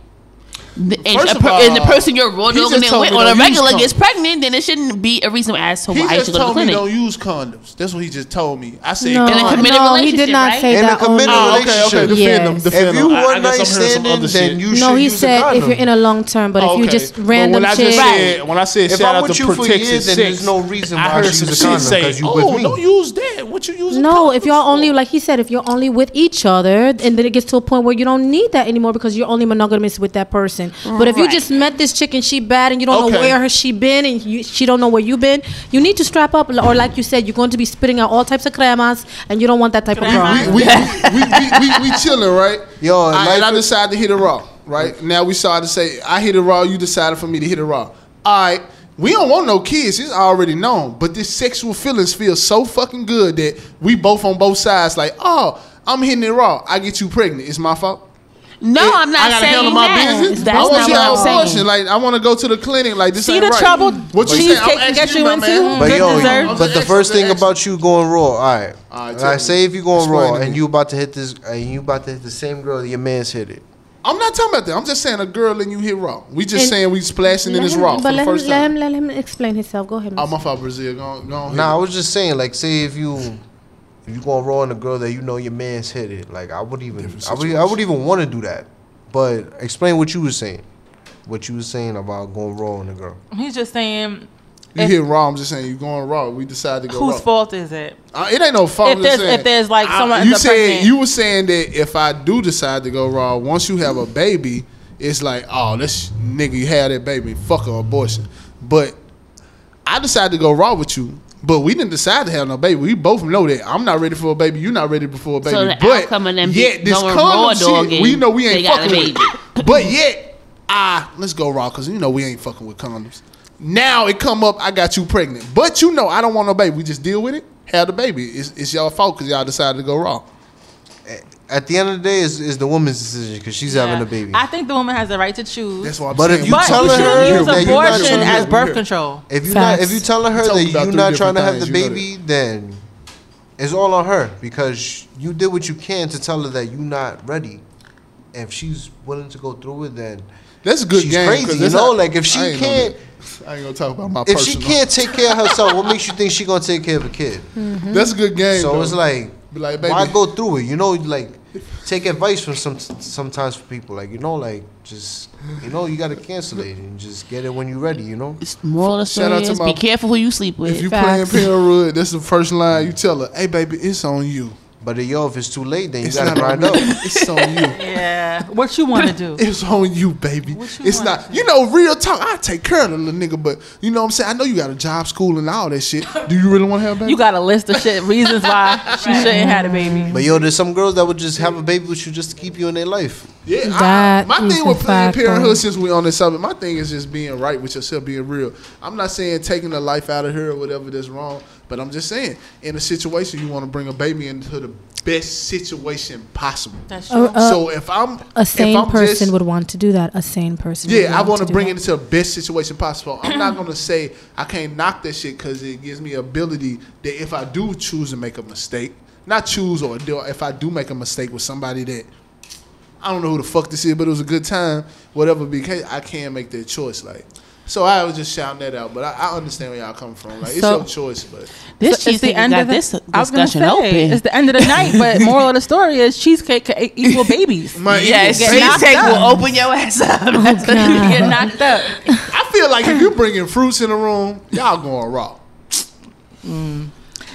Speaker 9: and,
Speaker 7: First
Speaker 9: a, all, and the person you're
Speaker 7: rolling
Speaker 9: with on a regular gets pregnant, then it shouldn't be a reason as to why
Speaker 7: I
Speaker 9: should go to the clinic.
Speaker 7: He just told me don't use condoms. That's what he just told me. I said
Speaker 10: no,
Speaker 9: in a committed
Speaker 10: no,
Speaker 9: relationship, he
Speaker 10: did not
Speaker 9: right?
Speaker 10: say
Speaker 15: in
Speaker 10: that.
Speaker 15: In
Speaker 10: a
Speaker 7: committed relationship, okay, okay.
Speaker 15: Yes.
Speaker 7: Defend defend
Speaker 15: if you one night standing, then you
Speaker 10: no,
Speaker 15: should No, he
Speaker 10: said if you're in a long term, but oh, okay. if you just random
Speaker 7: shit. Right. When I said
Speaker 15: if
Speaker 7: shout
Speaker 15: I'm
Speaker 7: out to protect six,
Speaker 15: there's no reason why I
Speaker 7: heard some shit
Speaker 15: say,
Speaker 7: oh, don't use that. What you using?
Speaker 10: No, if
Speaker 7: y'all
Speaker 10: only like he said, if you're only with each other, and then it gets to a point where you don't need that anymore because you're only monogamous with that person person. But if
Speaker 9: right.
Speaker 10: you just met this chick and she bad and you don't
Speaker 7: okay.
Speaker 10: know where her she been and you, she don't know where you been, you need to strap up. Or like you said, you're going to be spitting out all types of cremas and you don't want that type of girl.
Speaker 7: We, we, we, we, we, chilling, right?
Speaker 15: Yo,
Speaker 7: I, and I decided to hit it raw, right? Now we started to say, I hit it raw, you decided for me to hit it raw. All right. We don't want no kids. It's already known. But this sexual feelings feel so fucking good that we both on both sides. Like, oh, I'm hitting it raw. I get you pregnant. It's my fault.
Speaker 9: No, it, I'm not
Speaker 7: I
Speaker 9: saying
Speaker 7: handle my
Speaker 9: that.
Speaker 7: business.
Speaker 9: That's
Speaker 7: I want
Speaker 9: not what I'm
Speaker 7: abortion. saying. Like I want to go to the clinic. Like this
Speaker 8: See
Speaker 7: ain't
Speaker 8: the
Speaker 7: right.
Speaker 8: trouble
Speaker 7: what you saying?
Speaker 8: cheesecake
Speaker 7: I'm
Speaker 8: can get you
Speaker 7: you,
Speaker 8: into?
Speaker 15: But yo, but the first thing about you going raw, all right.
Speaker 7: All right,
Speaker 15: I say if you going raw and you about to hit this, and you about to hit the same girl that your man's hit it.
Speaker 7: I'm not talking about that. I'm just saying a girl and you hit raw. We just
Speaker 10: And-
Speaker 7: saying we splashing in this raw for the
Speaker 10: first him,
Speaker 7: first
Speaker 10: let
Speaker 7: time.
Speaker 10: him let him explain himself. Go ahead.
Speaker 7: Oh,
Speaker 10: I'm
Speaker 7: my fault, Brazil. Go on, go on.
Speaker 15: Nah, I was just saying, like, say if you if you going raw on a girl that you know your man's hit it, like I would even, I would, I would even want to do that. But explain what you was saying, what you was saying about going raw on a girl.
Speaker 8: He's just saying.
Speaker 7: You hit raw. I'm just saying you going raw. We decided to go.
Speaker 8: Whose
Speaker 7: raw.
Speaker 8: fault is it?
Speaker 7: Uh, it ain't no fault.
Speaker 8: If there's, if there's like someone,
Speaker 7: I,
Speaker 8: you
Speaker 7: said you were saying that if I do decide to go raw, once you have a baby, it's like oh this nigga you had that baby, fuck an abortion. But I decided to go raw with you. But we didn't decide to have no baby. We both know that I'm not ready for a baby. You're not ready for a baby.
Speaker 9: So the
Speaker 7: but
Speaker 9: outcome of
Speaker 7: yet, this condom shit, we know we ain't fucking with. but yet, ah, let's go raw because you know we ain't fucking with condoms. Now it come up, I got you pregnant, but you know I don't want no baby. We just deal with it, have the baby. It's, it's y'all fault because y'all decided to go raw
Speaker 15: at the end of the day, it's, is the woman's decision because she's yeah. having a baby.
Speaker 8: I think the woman has the right to choose.
Speaker 7: That's what I'm
Speaker 15: but
Speaker 7: saying.
Speaker 15: if you
Speaker 8: but
Speaker 15: telling her
Speaker 8: use
Speaker 15: that
Speaker 8: abortion
Speaker 15: not,
Speaker 8: as birth control,
Speaker 15: if you not, if you telling her that you're not trying to have the baby, then it's all on her because you did what you can to tell her that you're not ready. If she's willing to go through it, then
Speaker 7: that's good
Speaker 15: she's
Speaker 7: game.
Speaker 15: Crazy, you know,
Speaker 7: not,
Speaker 15: like if she
Speaker 7: I
Speaker 15: can't.
Speaker 7: I ain't gonna talk about my.
Speaker 15: If
Speaker 7: personal.
Speaker 15: she can't take care of herself, what makes you think she gonna take care of a kid?
Speaker 7: Mm-hmm. That's a good game.
Speaker 15: So
Speaker 7: though.
Speaker 15: it's like,
Speaker 7: like
Speaker 15: why go through it? You know, like take advice from some sometimes for people. Like you know, like just you know, you gotta cancel it and just get it when you're ready. You know.
Speaker 9: It's moral of the
Speaker 7: Shout
Speaker 9: story
Speaker 7: out to my-
Speaker 9: be careful who you sleep with.
Speaker 7: If you playing Parenthood, that's the first line you tell her. Hey, baby, it's on you.
Speaker 15: But yo, if it's too late, then you
Speaker 7: It's
Speaker 15: gotta
Speaker 7: not
Speaker 15: grind up.
Speaker 7: It's on you.
Speaker 8: Yeah. What you want to do?
Speaker 7: It's on you, baby.
Speaker 8: you
Speaker 7: It's
Speaker 8: wanna
Speaker 7: not. You know, real talk. I take care of the little nigga, but you know what I'm saying. I know you got a job, school, and all that shit. Do you really want to have a baby?
Speaker 8: You got a list of shit reasons why she shouldn't have a baby.
Speaker 15: But yo, there's some girls that would just have a baby with you just to keep you in their life.
Speaker 7: Yeah,
Speaker 10: That
Speaker 7: I, my thing
Speaker 10: a
Speaker 7: with Planned Parenthood, since we on this subject, my thing is just being right with yourself, being real. I'm not saying taking the life out of her or whatever that's wrong, but I'm just saying in a situation you want to bring a baby into the best situation possible.
Speaker 8: That's
Speaker 10: true. Uh,
Speaker 7: so if I'm
Speaker 10: A sane
Speaker 7: I'm
Speaker 10: person
Speaker 7: just-
Speaker 10: would want to do that. A sane person. would
Speaker 7: yeah, I want to
Speaker 10: do
Speaker 7: bring
Speaker 10: that.
Speaker 7: it into the best situation possible. I'm not gonna say I can't knock that shit because it gives me ability that if I do choose to make a mistake, not choose or do, if I do make a mistake with somebody that I don't know who the fuck this is, but it was a good time, whatever. Because I can't make that choice, like. So I was just shouting that out, but I, I understand where y'all come from. Like it's
Speaker 8: So-
Speaker 7: your choice, but
Speaker 9: This
Speaker 8: So it's the end of the,
Speaker 9: this
Speaker 8: I was gonna
Speaker 9: discussion
Speaker 8: say,
Speaker 9: open.
Speaker 8: It's the end of the night, but moral of the story is cheesecake can equal babies.
Speaker 9: yes,
Speaker 8: You get knocked
Speaker 9: cheesecake will open your ass up. That's
Speaker 8: You
Speaker 9: oh,
Speaker 8: get knocked up.
Speaker 7: I feel like if you're bringing fruits in the room, y'all going raw. Mm.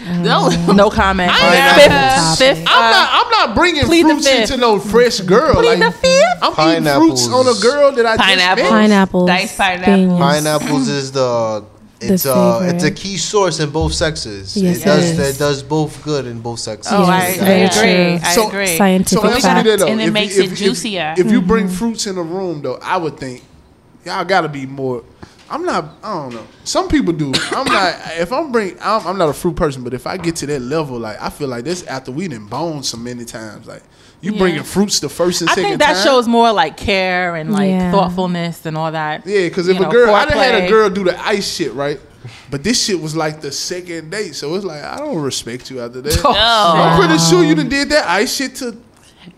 Speaker 9: No,
Speaker 8: no comment.
Speaker 7: I ain't
Speaker 8: Fifth,
Speaker 7: got-
Speaker 8: fifth,
Speaker 7: I'm
Speaker 8: uh,
Speaker 7: not. I'm not bringing
Speaker 8: plead
Speaker 7: fruits into no fresh girl.
Speaker 8: Plead
Speaker 7: like,
Speaker 8: the fifth.
Speaker 7: I'm
Speaker 15: Pineapples.
Speaker 7: eating fruits on a girl that I
Speaker 9: Pineapple.
Speaker 7: just met.
Speaker 10: Pineapples.
Speaker 9: Diced pineapple.
Speaker 10: things.
Speaker 15: Pineapples is the
Speaker 10: The
Speaker 15: it's uh
Speaker 10: favorite.
Speaker 15: it's a key source in both sexes.
Speaker 10: Yes,
Speaker 15: it
Speaker 10: it
Speaker 15: does
Speaker 10: is.
Speaker 15: it does both good in both sexes.
Speaker 8: Oh,
Speaker 10: Yes,
Speaker 8: I, I
Speaker 10: very
Speaker 8: agree.
Speaker 10: true.
Speaker 8: I
Speaker 7: So-
Speaker 8: agree.
Speaker 10: Scientific
Speaker 7: So
Speaker 10: fact.
Speaker 7: that though.
Speaker 9: And it
Speaker 7: If
Speaker 9: makes
Speaker 7: you-
Speaker 9: it
Speaker 7: if- if-
Speaker 9: juicier.
Speaker 7: If, you
Speaker 10: Mm-hmm.
Speaker 7: bring fruits in the room though, I would think y'all got to be more. I'm not. I don't know. Some people do. I'm not. If I'm bring, I'm, I'm not a fruit person. But if I get to that level, like I feel like this after we done boned so many times. Like you
Speaker 8: Yeah.
Speaker 7: bringing fruits the first and
Speaker 8: I
Speaker 7: second
Speaker 8: think that
Speaker 7: time.
Speaker 8: shows more like care and like
Speaker 10: Yeah.
Speaker 8: thoughtfulness and all that.
Speaker 7: Yeah, because if
Speaker 8: you
Speaker 7: a
Speaker 8: know,
Speaker 7: girl, I done had a girl do the ice shit, right? But this shit was like the second date, so it's like I don't respect you after that.
Speaker 8: Oh,
Speaker 7: I'm pretty sure you done did that ice shit to.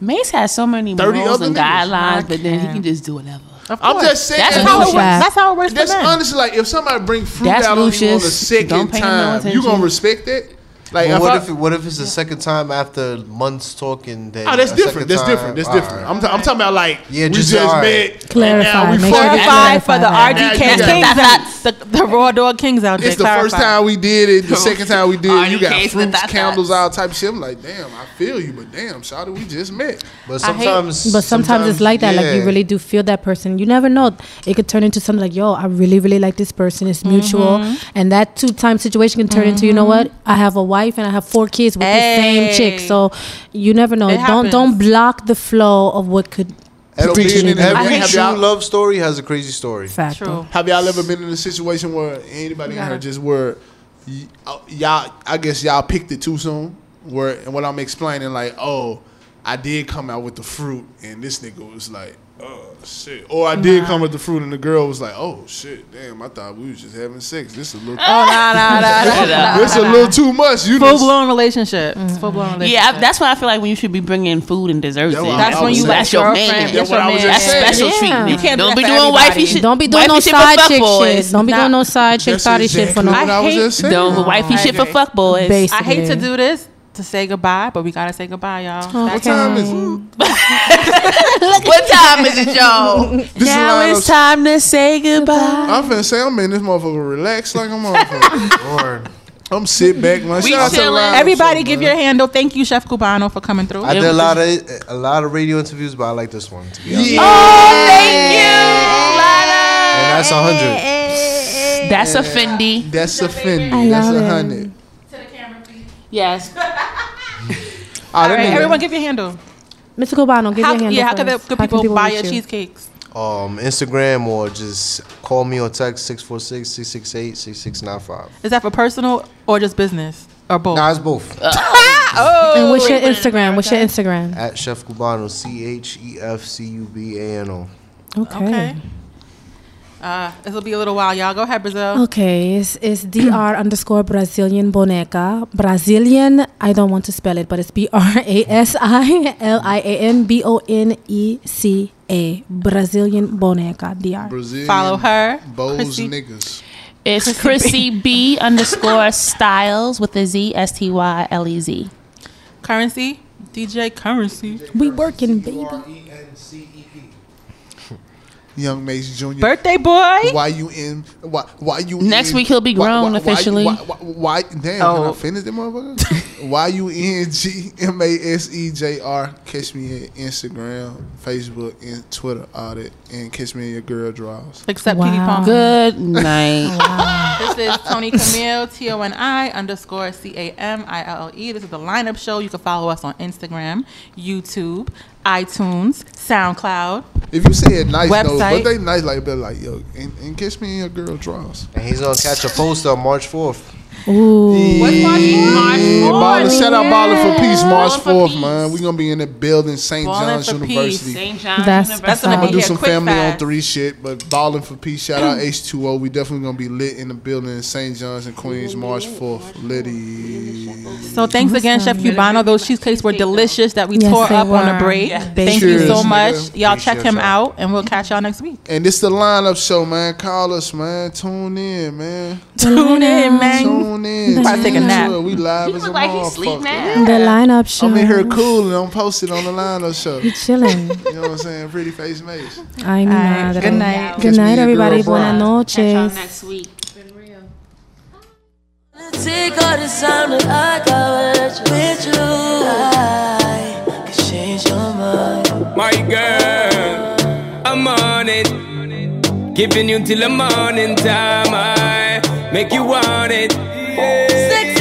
Speaker 9: Mace has so many
Speaker 7: 30
Speaker 9: morals and guidelines, but then he can just do whatever.
Speaker 8: Of
Speaker 7: I'm
Speaker 8: course.
Speaker 7: just saying.
Speaker 9: That's how
Speaker 8: it works. That's how it works
Speaker 7: That's honestly like if somebody bring fruit
Speaker 9: That's
Speaker 7: out on you on the second
Speaker 9: Don't pay him no
Speaker 7: time, you gonna respect that? Like
Speaker 15: Well,
Speaker 7: if
Speaker 15: what
Speaker 7: I,
Speaker 15: if what if it's the second time after months talking? Then
Speaker 7: Oh, that's different. That's
Speaker 15: time-
Speaker 7: different. That's
Speaker 15: all
Speaker 7: different.
Speaker 15: right.
Speaker 7: I'm, ta- I'm talking about like
Speaker 15: Yeah,
Speaker 7: we
Speaker 15: just-
Speaker 7: just
Speaker 15: all right.
Speaker 7: met.
Speaker 10: Clarify,
Speaker 7: and now we
Speaker 10: make sure
Speaker 8: Clarify for the
Speaker 10: Clarify
Speaker 8: RD
Speaker 7: that.
Speaker 8: Kings
Speaker 7: Now you
Speaker 8: Kings
Speaker 7: got-
Speaker 8: out, the, the raw dog kings out there.
Speaker 7: It's the first time we did it. The second time we did it, you got
Speaker 9: RDKs with
Speaker 7: fruits,
Speaker 9: that
Speaker 7: candles,
Speaker 9: thoughts.
Speaker 7: all type of shit. I'm like, damn, I feel you, but damn, shawty, we just met.
Speaker 15: But
Speaker 8: I hate-
Speaker 15: sometimes,
Speaker 10: But sometimes, it's like that. Like you really do feel that person. You never know. It could turn into something like, yo, I really, really like this person. It's mutual.
Speaker 8: Mm-hmm.
Speaker 10: And that two time situation can turn into, you know what? I have a wife and I have four kids with the same chick. So you never know.
Speaker 8: It
Speaker 10: don't
Speaker 8: happens.
Speaker 10: don't block the flow of what could
Speaker 7: So
Speaker 15: Every,
Speaker 7: being in
Speaker 15: every
Speaker 7: have
Speaker 15: true love story has a crazy story.
Speaker 10: fact.
Speaker 8: True.
Speaker 7: Have y'all ever been in a situation where anybody in here just where uh, y'all? I guess y'all picked it too soon. Where and what I'm explaining, like, oh, I did come out with the fruit, and this nigga was like, oh shit, or I did come with the fruit, and the girl was like, oh shit, damn, I thought we was just having sex. This is a little,
Speaker 8: Oh, nah, nah, nah, nah.
Speaker 7: this a little too much. You
Speaker 8: Full blown relationship. Mm-hmm. It's full blown relationship.
Speaker 9: Yeah, I, that's why I feel like when you should be bringing food and desserts.
Speaker 7: That's
Speaker 9: in.
Speaker 8: That's when you
Speaker 7: saying.
Speaker 9: That's your man.
Speaker 8: That's
Speaker 7: That's
Speaker 8: your
Speaker 7: what I was
Speaker 8: man.
Speaker 9: That's special
Speaker 10: Yeah.
Speaker 9: treatment.
Speaker 8: You can't do
Speaker 9: Don't be doing
Speaker 8: everybody.
Speaker 9: wifey shit.
Speaker 10: Don't be doing
Speaker 9: wifey
Speaker 10: no
Speaker 9: shit
Speaker 10: side chick shit. Don't be doing no side chick
Speaker 7: That's
Speaker 10: shit for no.
Speaker 7: I
Speaker 8: hate-
Speaker 7: just saying.
Speaker 9: Doing wifey shit for fuck boys.
Speaker 8: I hate to do this to say goodbye, but we gotta say goodbye, y'all.
Speaker 10: Oh,
Speaker 7: What time is it?
Speaker 9: What time is it, y'all?
Speaker 7: This
Speaker 9: now it's time to say goodbye.
Speaker 7: I'm finna say I'm in this motherfucker relax like I'm motherfucker.
Speaker 15: Lord.
Speaker 7: I'm sit back, man.
Speaker 9: We
Speaker 7: Shout out to the
Speaker 9: chilling.
Speaker 8: Everybody,
Speaker 7: show,
Speaker 8: give
Speaker 7: man.
Speaker 8: your handle. Thank you, Chef Cubano, for coming through.
Speaker 15: I did a lot of a lot of radio interviews, but I like this one to be honest.
Speaker 7: Yeah.
Speaker 9: Oh, thank you, Lana.
Speaker 15: And that's a hundred.
Speaker 9: That's a Fendi.
Speaker 7: That's a Fendi.
Speaker 10: I
Speaker 7: That's
Speaker 10: love
Speaker 7: a
Speaker 10: it.
Speaker 7: hundred.
Speaker 9: Yes.
Speaker 7: Oh,
Speaker 8: All
Speaker 7: that
Speaker 8: everyone, give your handle.
Speaker 10: Mr. Cubano, give
Speaker 8: How,
Speaker 10: your handle.
Speaker 8: yeah, how can, the,
Speaker 10: first.
Speaker 8: good
Speaker 10: How
Speaker 8: people, buy your
Speaker 10: you?
Speaker 8: cheesecakes?
Speaker 15: Um, Instagram or just call me or text 646-668-6695.
Speaker 8: Is that for personal or just business or both?
Speaker 15: Nah, it's both.
Speaker 8: oh,
Speaker 10: And what's your Instagram? What's your Instagram?
Speaker 15: At Chef Cubano, C H E F C U B A N O.
Speaker 10: Okay.
Speaker 8: Okay. Uh, this will be a little while, y'all. Go ahead, Brazil.
Speaker 10: Okay, it's, it's dr underscore Brazilian boneca. Brazilian, I don't want to spell it, but it's B R A S I L I A N B O N E C A. Brazilian boneca. Dr.
Speaker 7: Brazilian
Speaker 8: Follow her.
Speaker 7: Bows
Speaker 8: Chrissy.
Speaker 7: niggas.
Speaker 9: It's Chrissy B underscore Styles with a Z S T Y L E Z.
Speaker 8: Currency. DJ Currency.
Speaker 10: We working, baby.
Speaker 7: Yung Mase Jr.
Speaker 8: Birthday boy.
Speaker 7: Why you in? Why, why you
Speaker 9: Next
Speaker 7: in-
Speaker 9: week he'll be grown
Speaker 7: why- why-
Speaker 9: officially.
Speaker 7: Why, why, why, damn,
Speaker 8: Oh.
Speaker 7: can I oh. finish that motherfucker? Y U N G M A S E J R. Catch me at Instagram, Facebook, and Twitter, all that. And catch me in your girl draws.
Speaker 8: Except Keke Palmer.
Speaker 9: Good night.
Speaker 8: This is Toni Camille, T O N I underscore C A M I L L E. This is the lineup show. You can follow us on Instagram, YouTube, iTunes, SoundCloud.
Speaker 7: If you say it nice though,
Speaker 8: Website.
Speaker 7: but they nice like be like yo, and, and catch me in your girl draws.
Speaker 15: And he's gonna catch a poster on March 4th.
Speaker 10: Ooh.
Speaker 7: What's March
Speaker 9: March
Speaker 7: Ballin', shout out Ballin' for Peace, March
Speaker 9: Ballin' for
Speaker 7: 4th,
Speaker 9: Peace.
Speaker 7: man. we going to be in the building, St. John's. University.
Speaker 9: St. John's
Speaker 10: That's
Speaker 9: University.
Speaker 8: That's
Speaker 7: I'm
Speaker 8: gonna
Speaker 7: going
Speaker 8: be
Speaker 7: to do some
Speaker 8: quick
Speaker 7: family on three shit, but Ballin' for Peace. Shout out H2O. We definitely going to be lit in the building in St. John's and Queens, March 4th. Liddy.
Speaker 8: So thanks again, Chef Cubano. Those cheesecakes were delicious that we
Speaker 10: Yes,
Speaker 8: tore
Speaker 10: they
Speaker 8: up on a break.
Speaker 10: Yeah.
Speaker 8: Thank you so much. Y'all check him out, and we'll catch y'all next week.
Speaker 7: And this the lineup show, man. Call us, man. Tune in, man.
Speaker 8: Tune in, man.
Speaker 7: Tune in.
Speaker 8: About to take a nap.
Speaker 7: in. We live
Speaker 9: He
Speaker 7: as a
Speaker 9: like he sleep
Speaker 7: motherfucker.
Speaker 9: now.
Speaker 10: The lineup show.
Speaker 7: I'm in here cool and I'm posted on the lineup show.
Speaker 10: You chilling.
Speaker 7: You know what I'm saying? Pretty face maze.
Speaker 10: Ay, mi
Speaker 8: All right,
Speaker 10: madre.
Speaker 8: good night.
Speaker 10: Good
Speaker 7: Catch me
Speaker 10: night, everybody.
Speaker 7: girl
Speaker 10: Buenas
Speaker 9: Catch y'all
Speaker 10: noches.
Speaker 9: next week.
Speaker 12: Take all the sound that I got with you. I can change your mind.
Speaker 13: My girl, I'm on it. Giving you till the morning time. I make you want it. Yeah.
Speaker 12: Sexy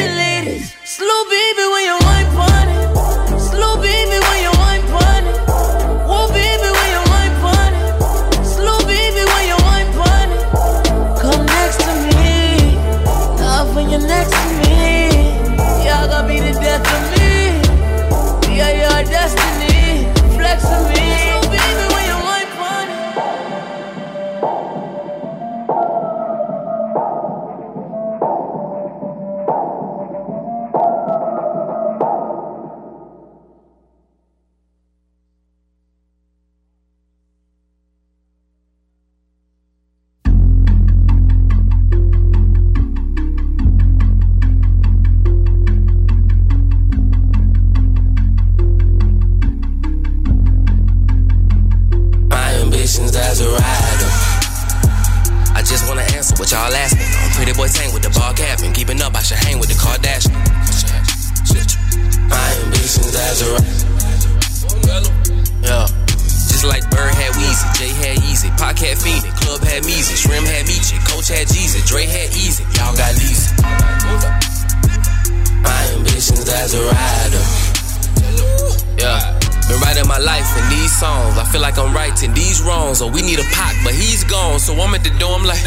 Speaker 13: as a rider. I just wanna answer what y'all asking. I'm pretty boy Tang with the ball cap and keeping up. I should hang with the Kardashian. My ambitions as a rider. Yeah. Just like Bird had Weezy, Jay had Easy, Pac had Phoenix, Club had Meezy, Shrim had Meechy, Coach had Jeezy, Dre had Easy, y'all got Leezy. My ambitions as a rider. Yeah. Been writing my life in these songs. I feel like I'm righting these wrongs. Or we need a Pac, but he's gone. So I'm at the door, I'm like,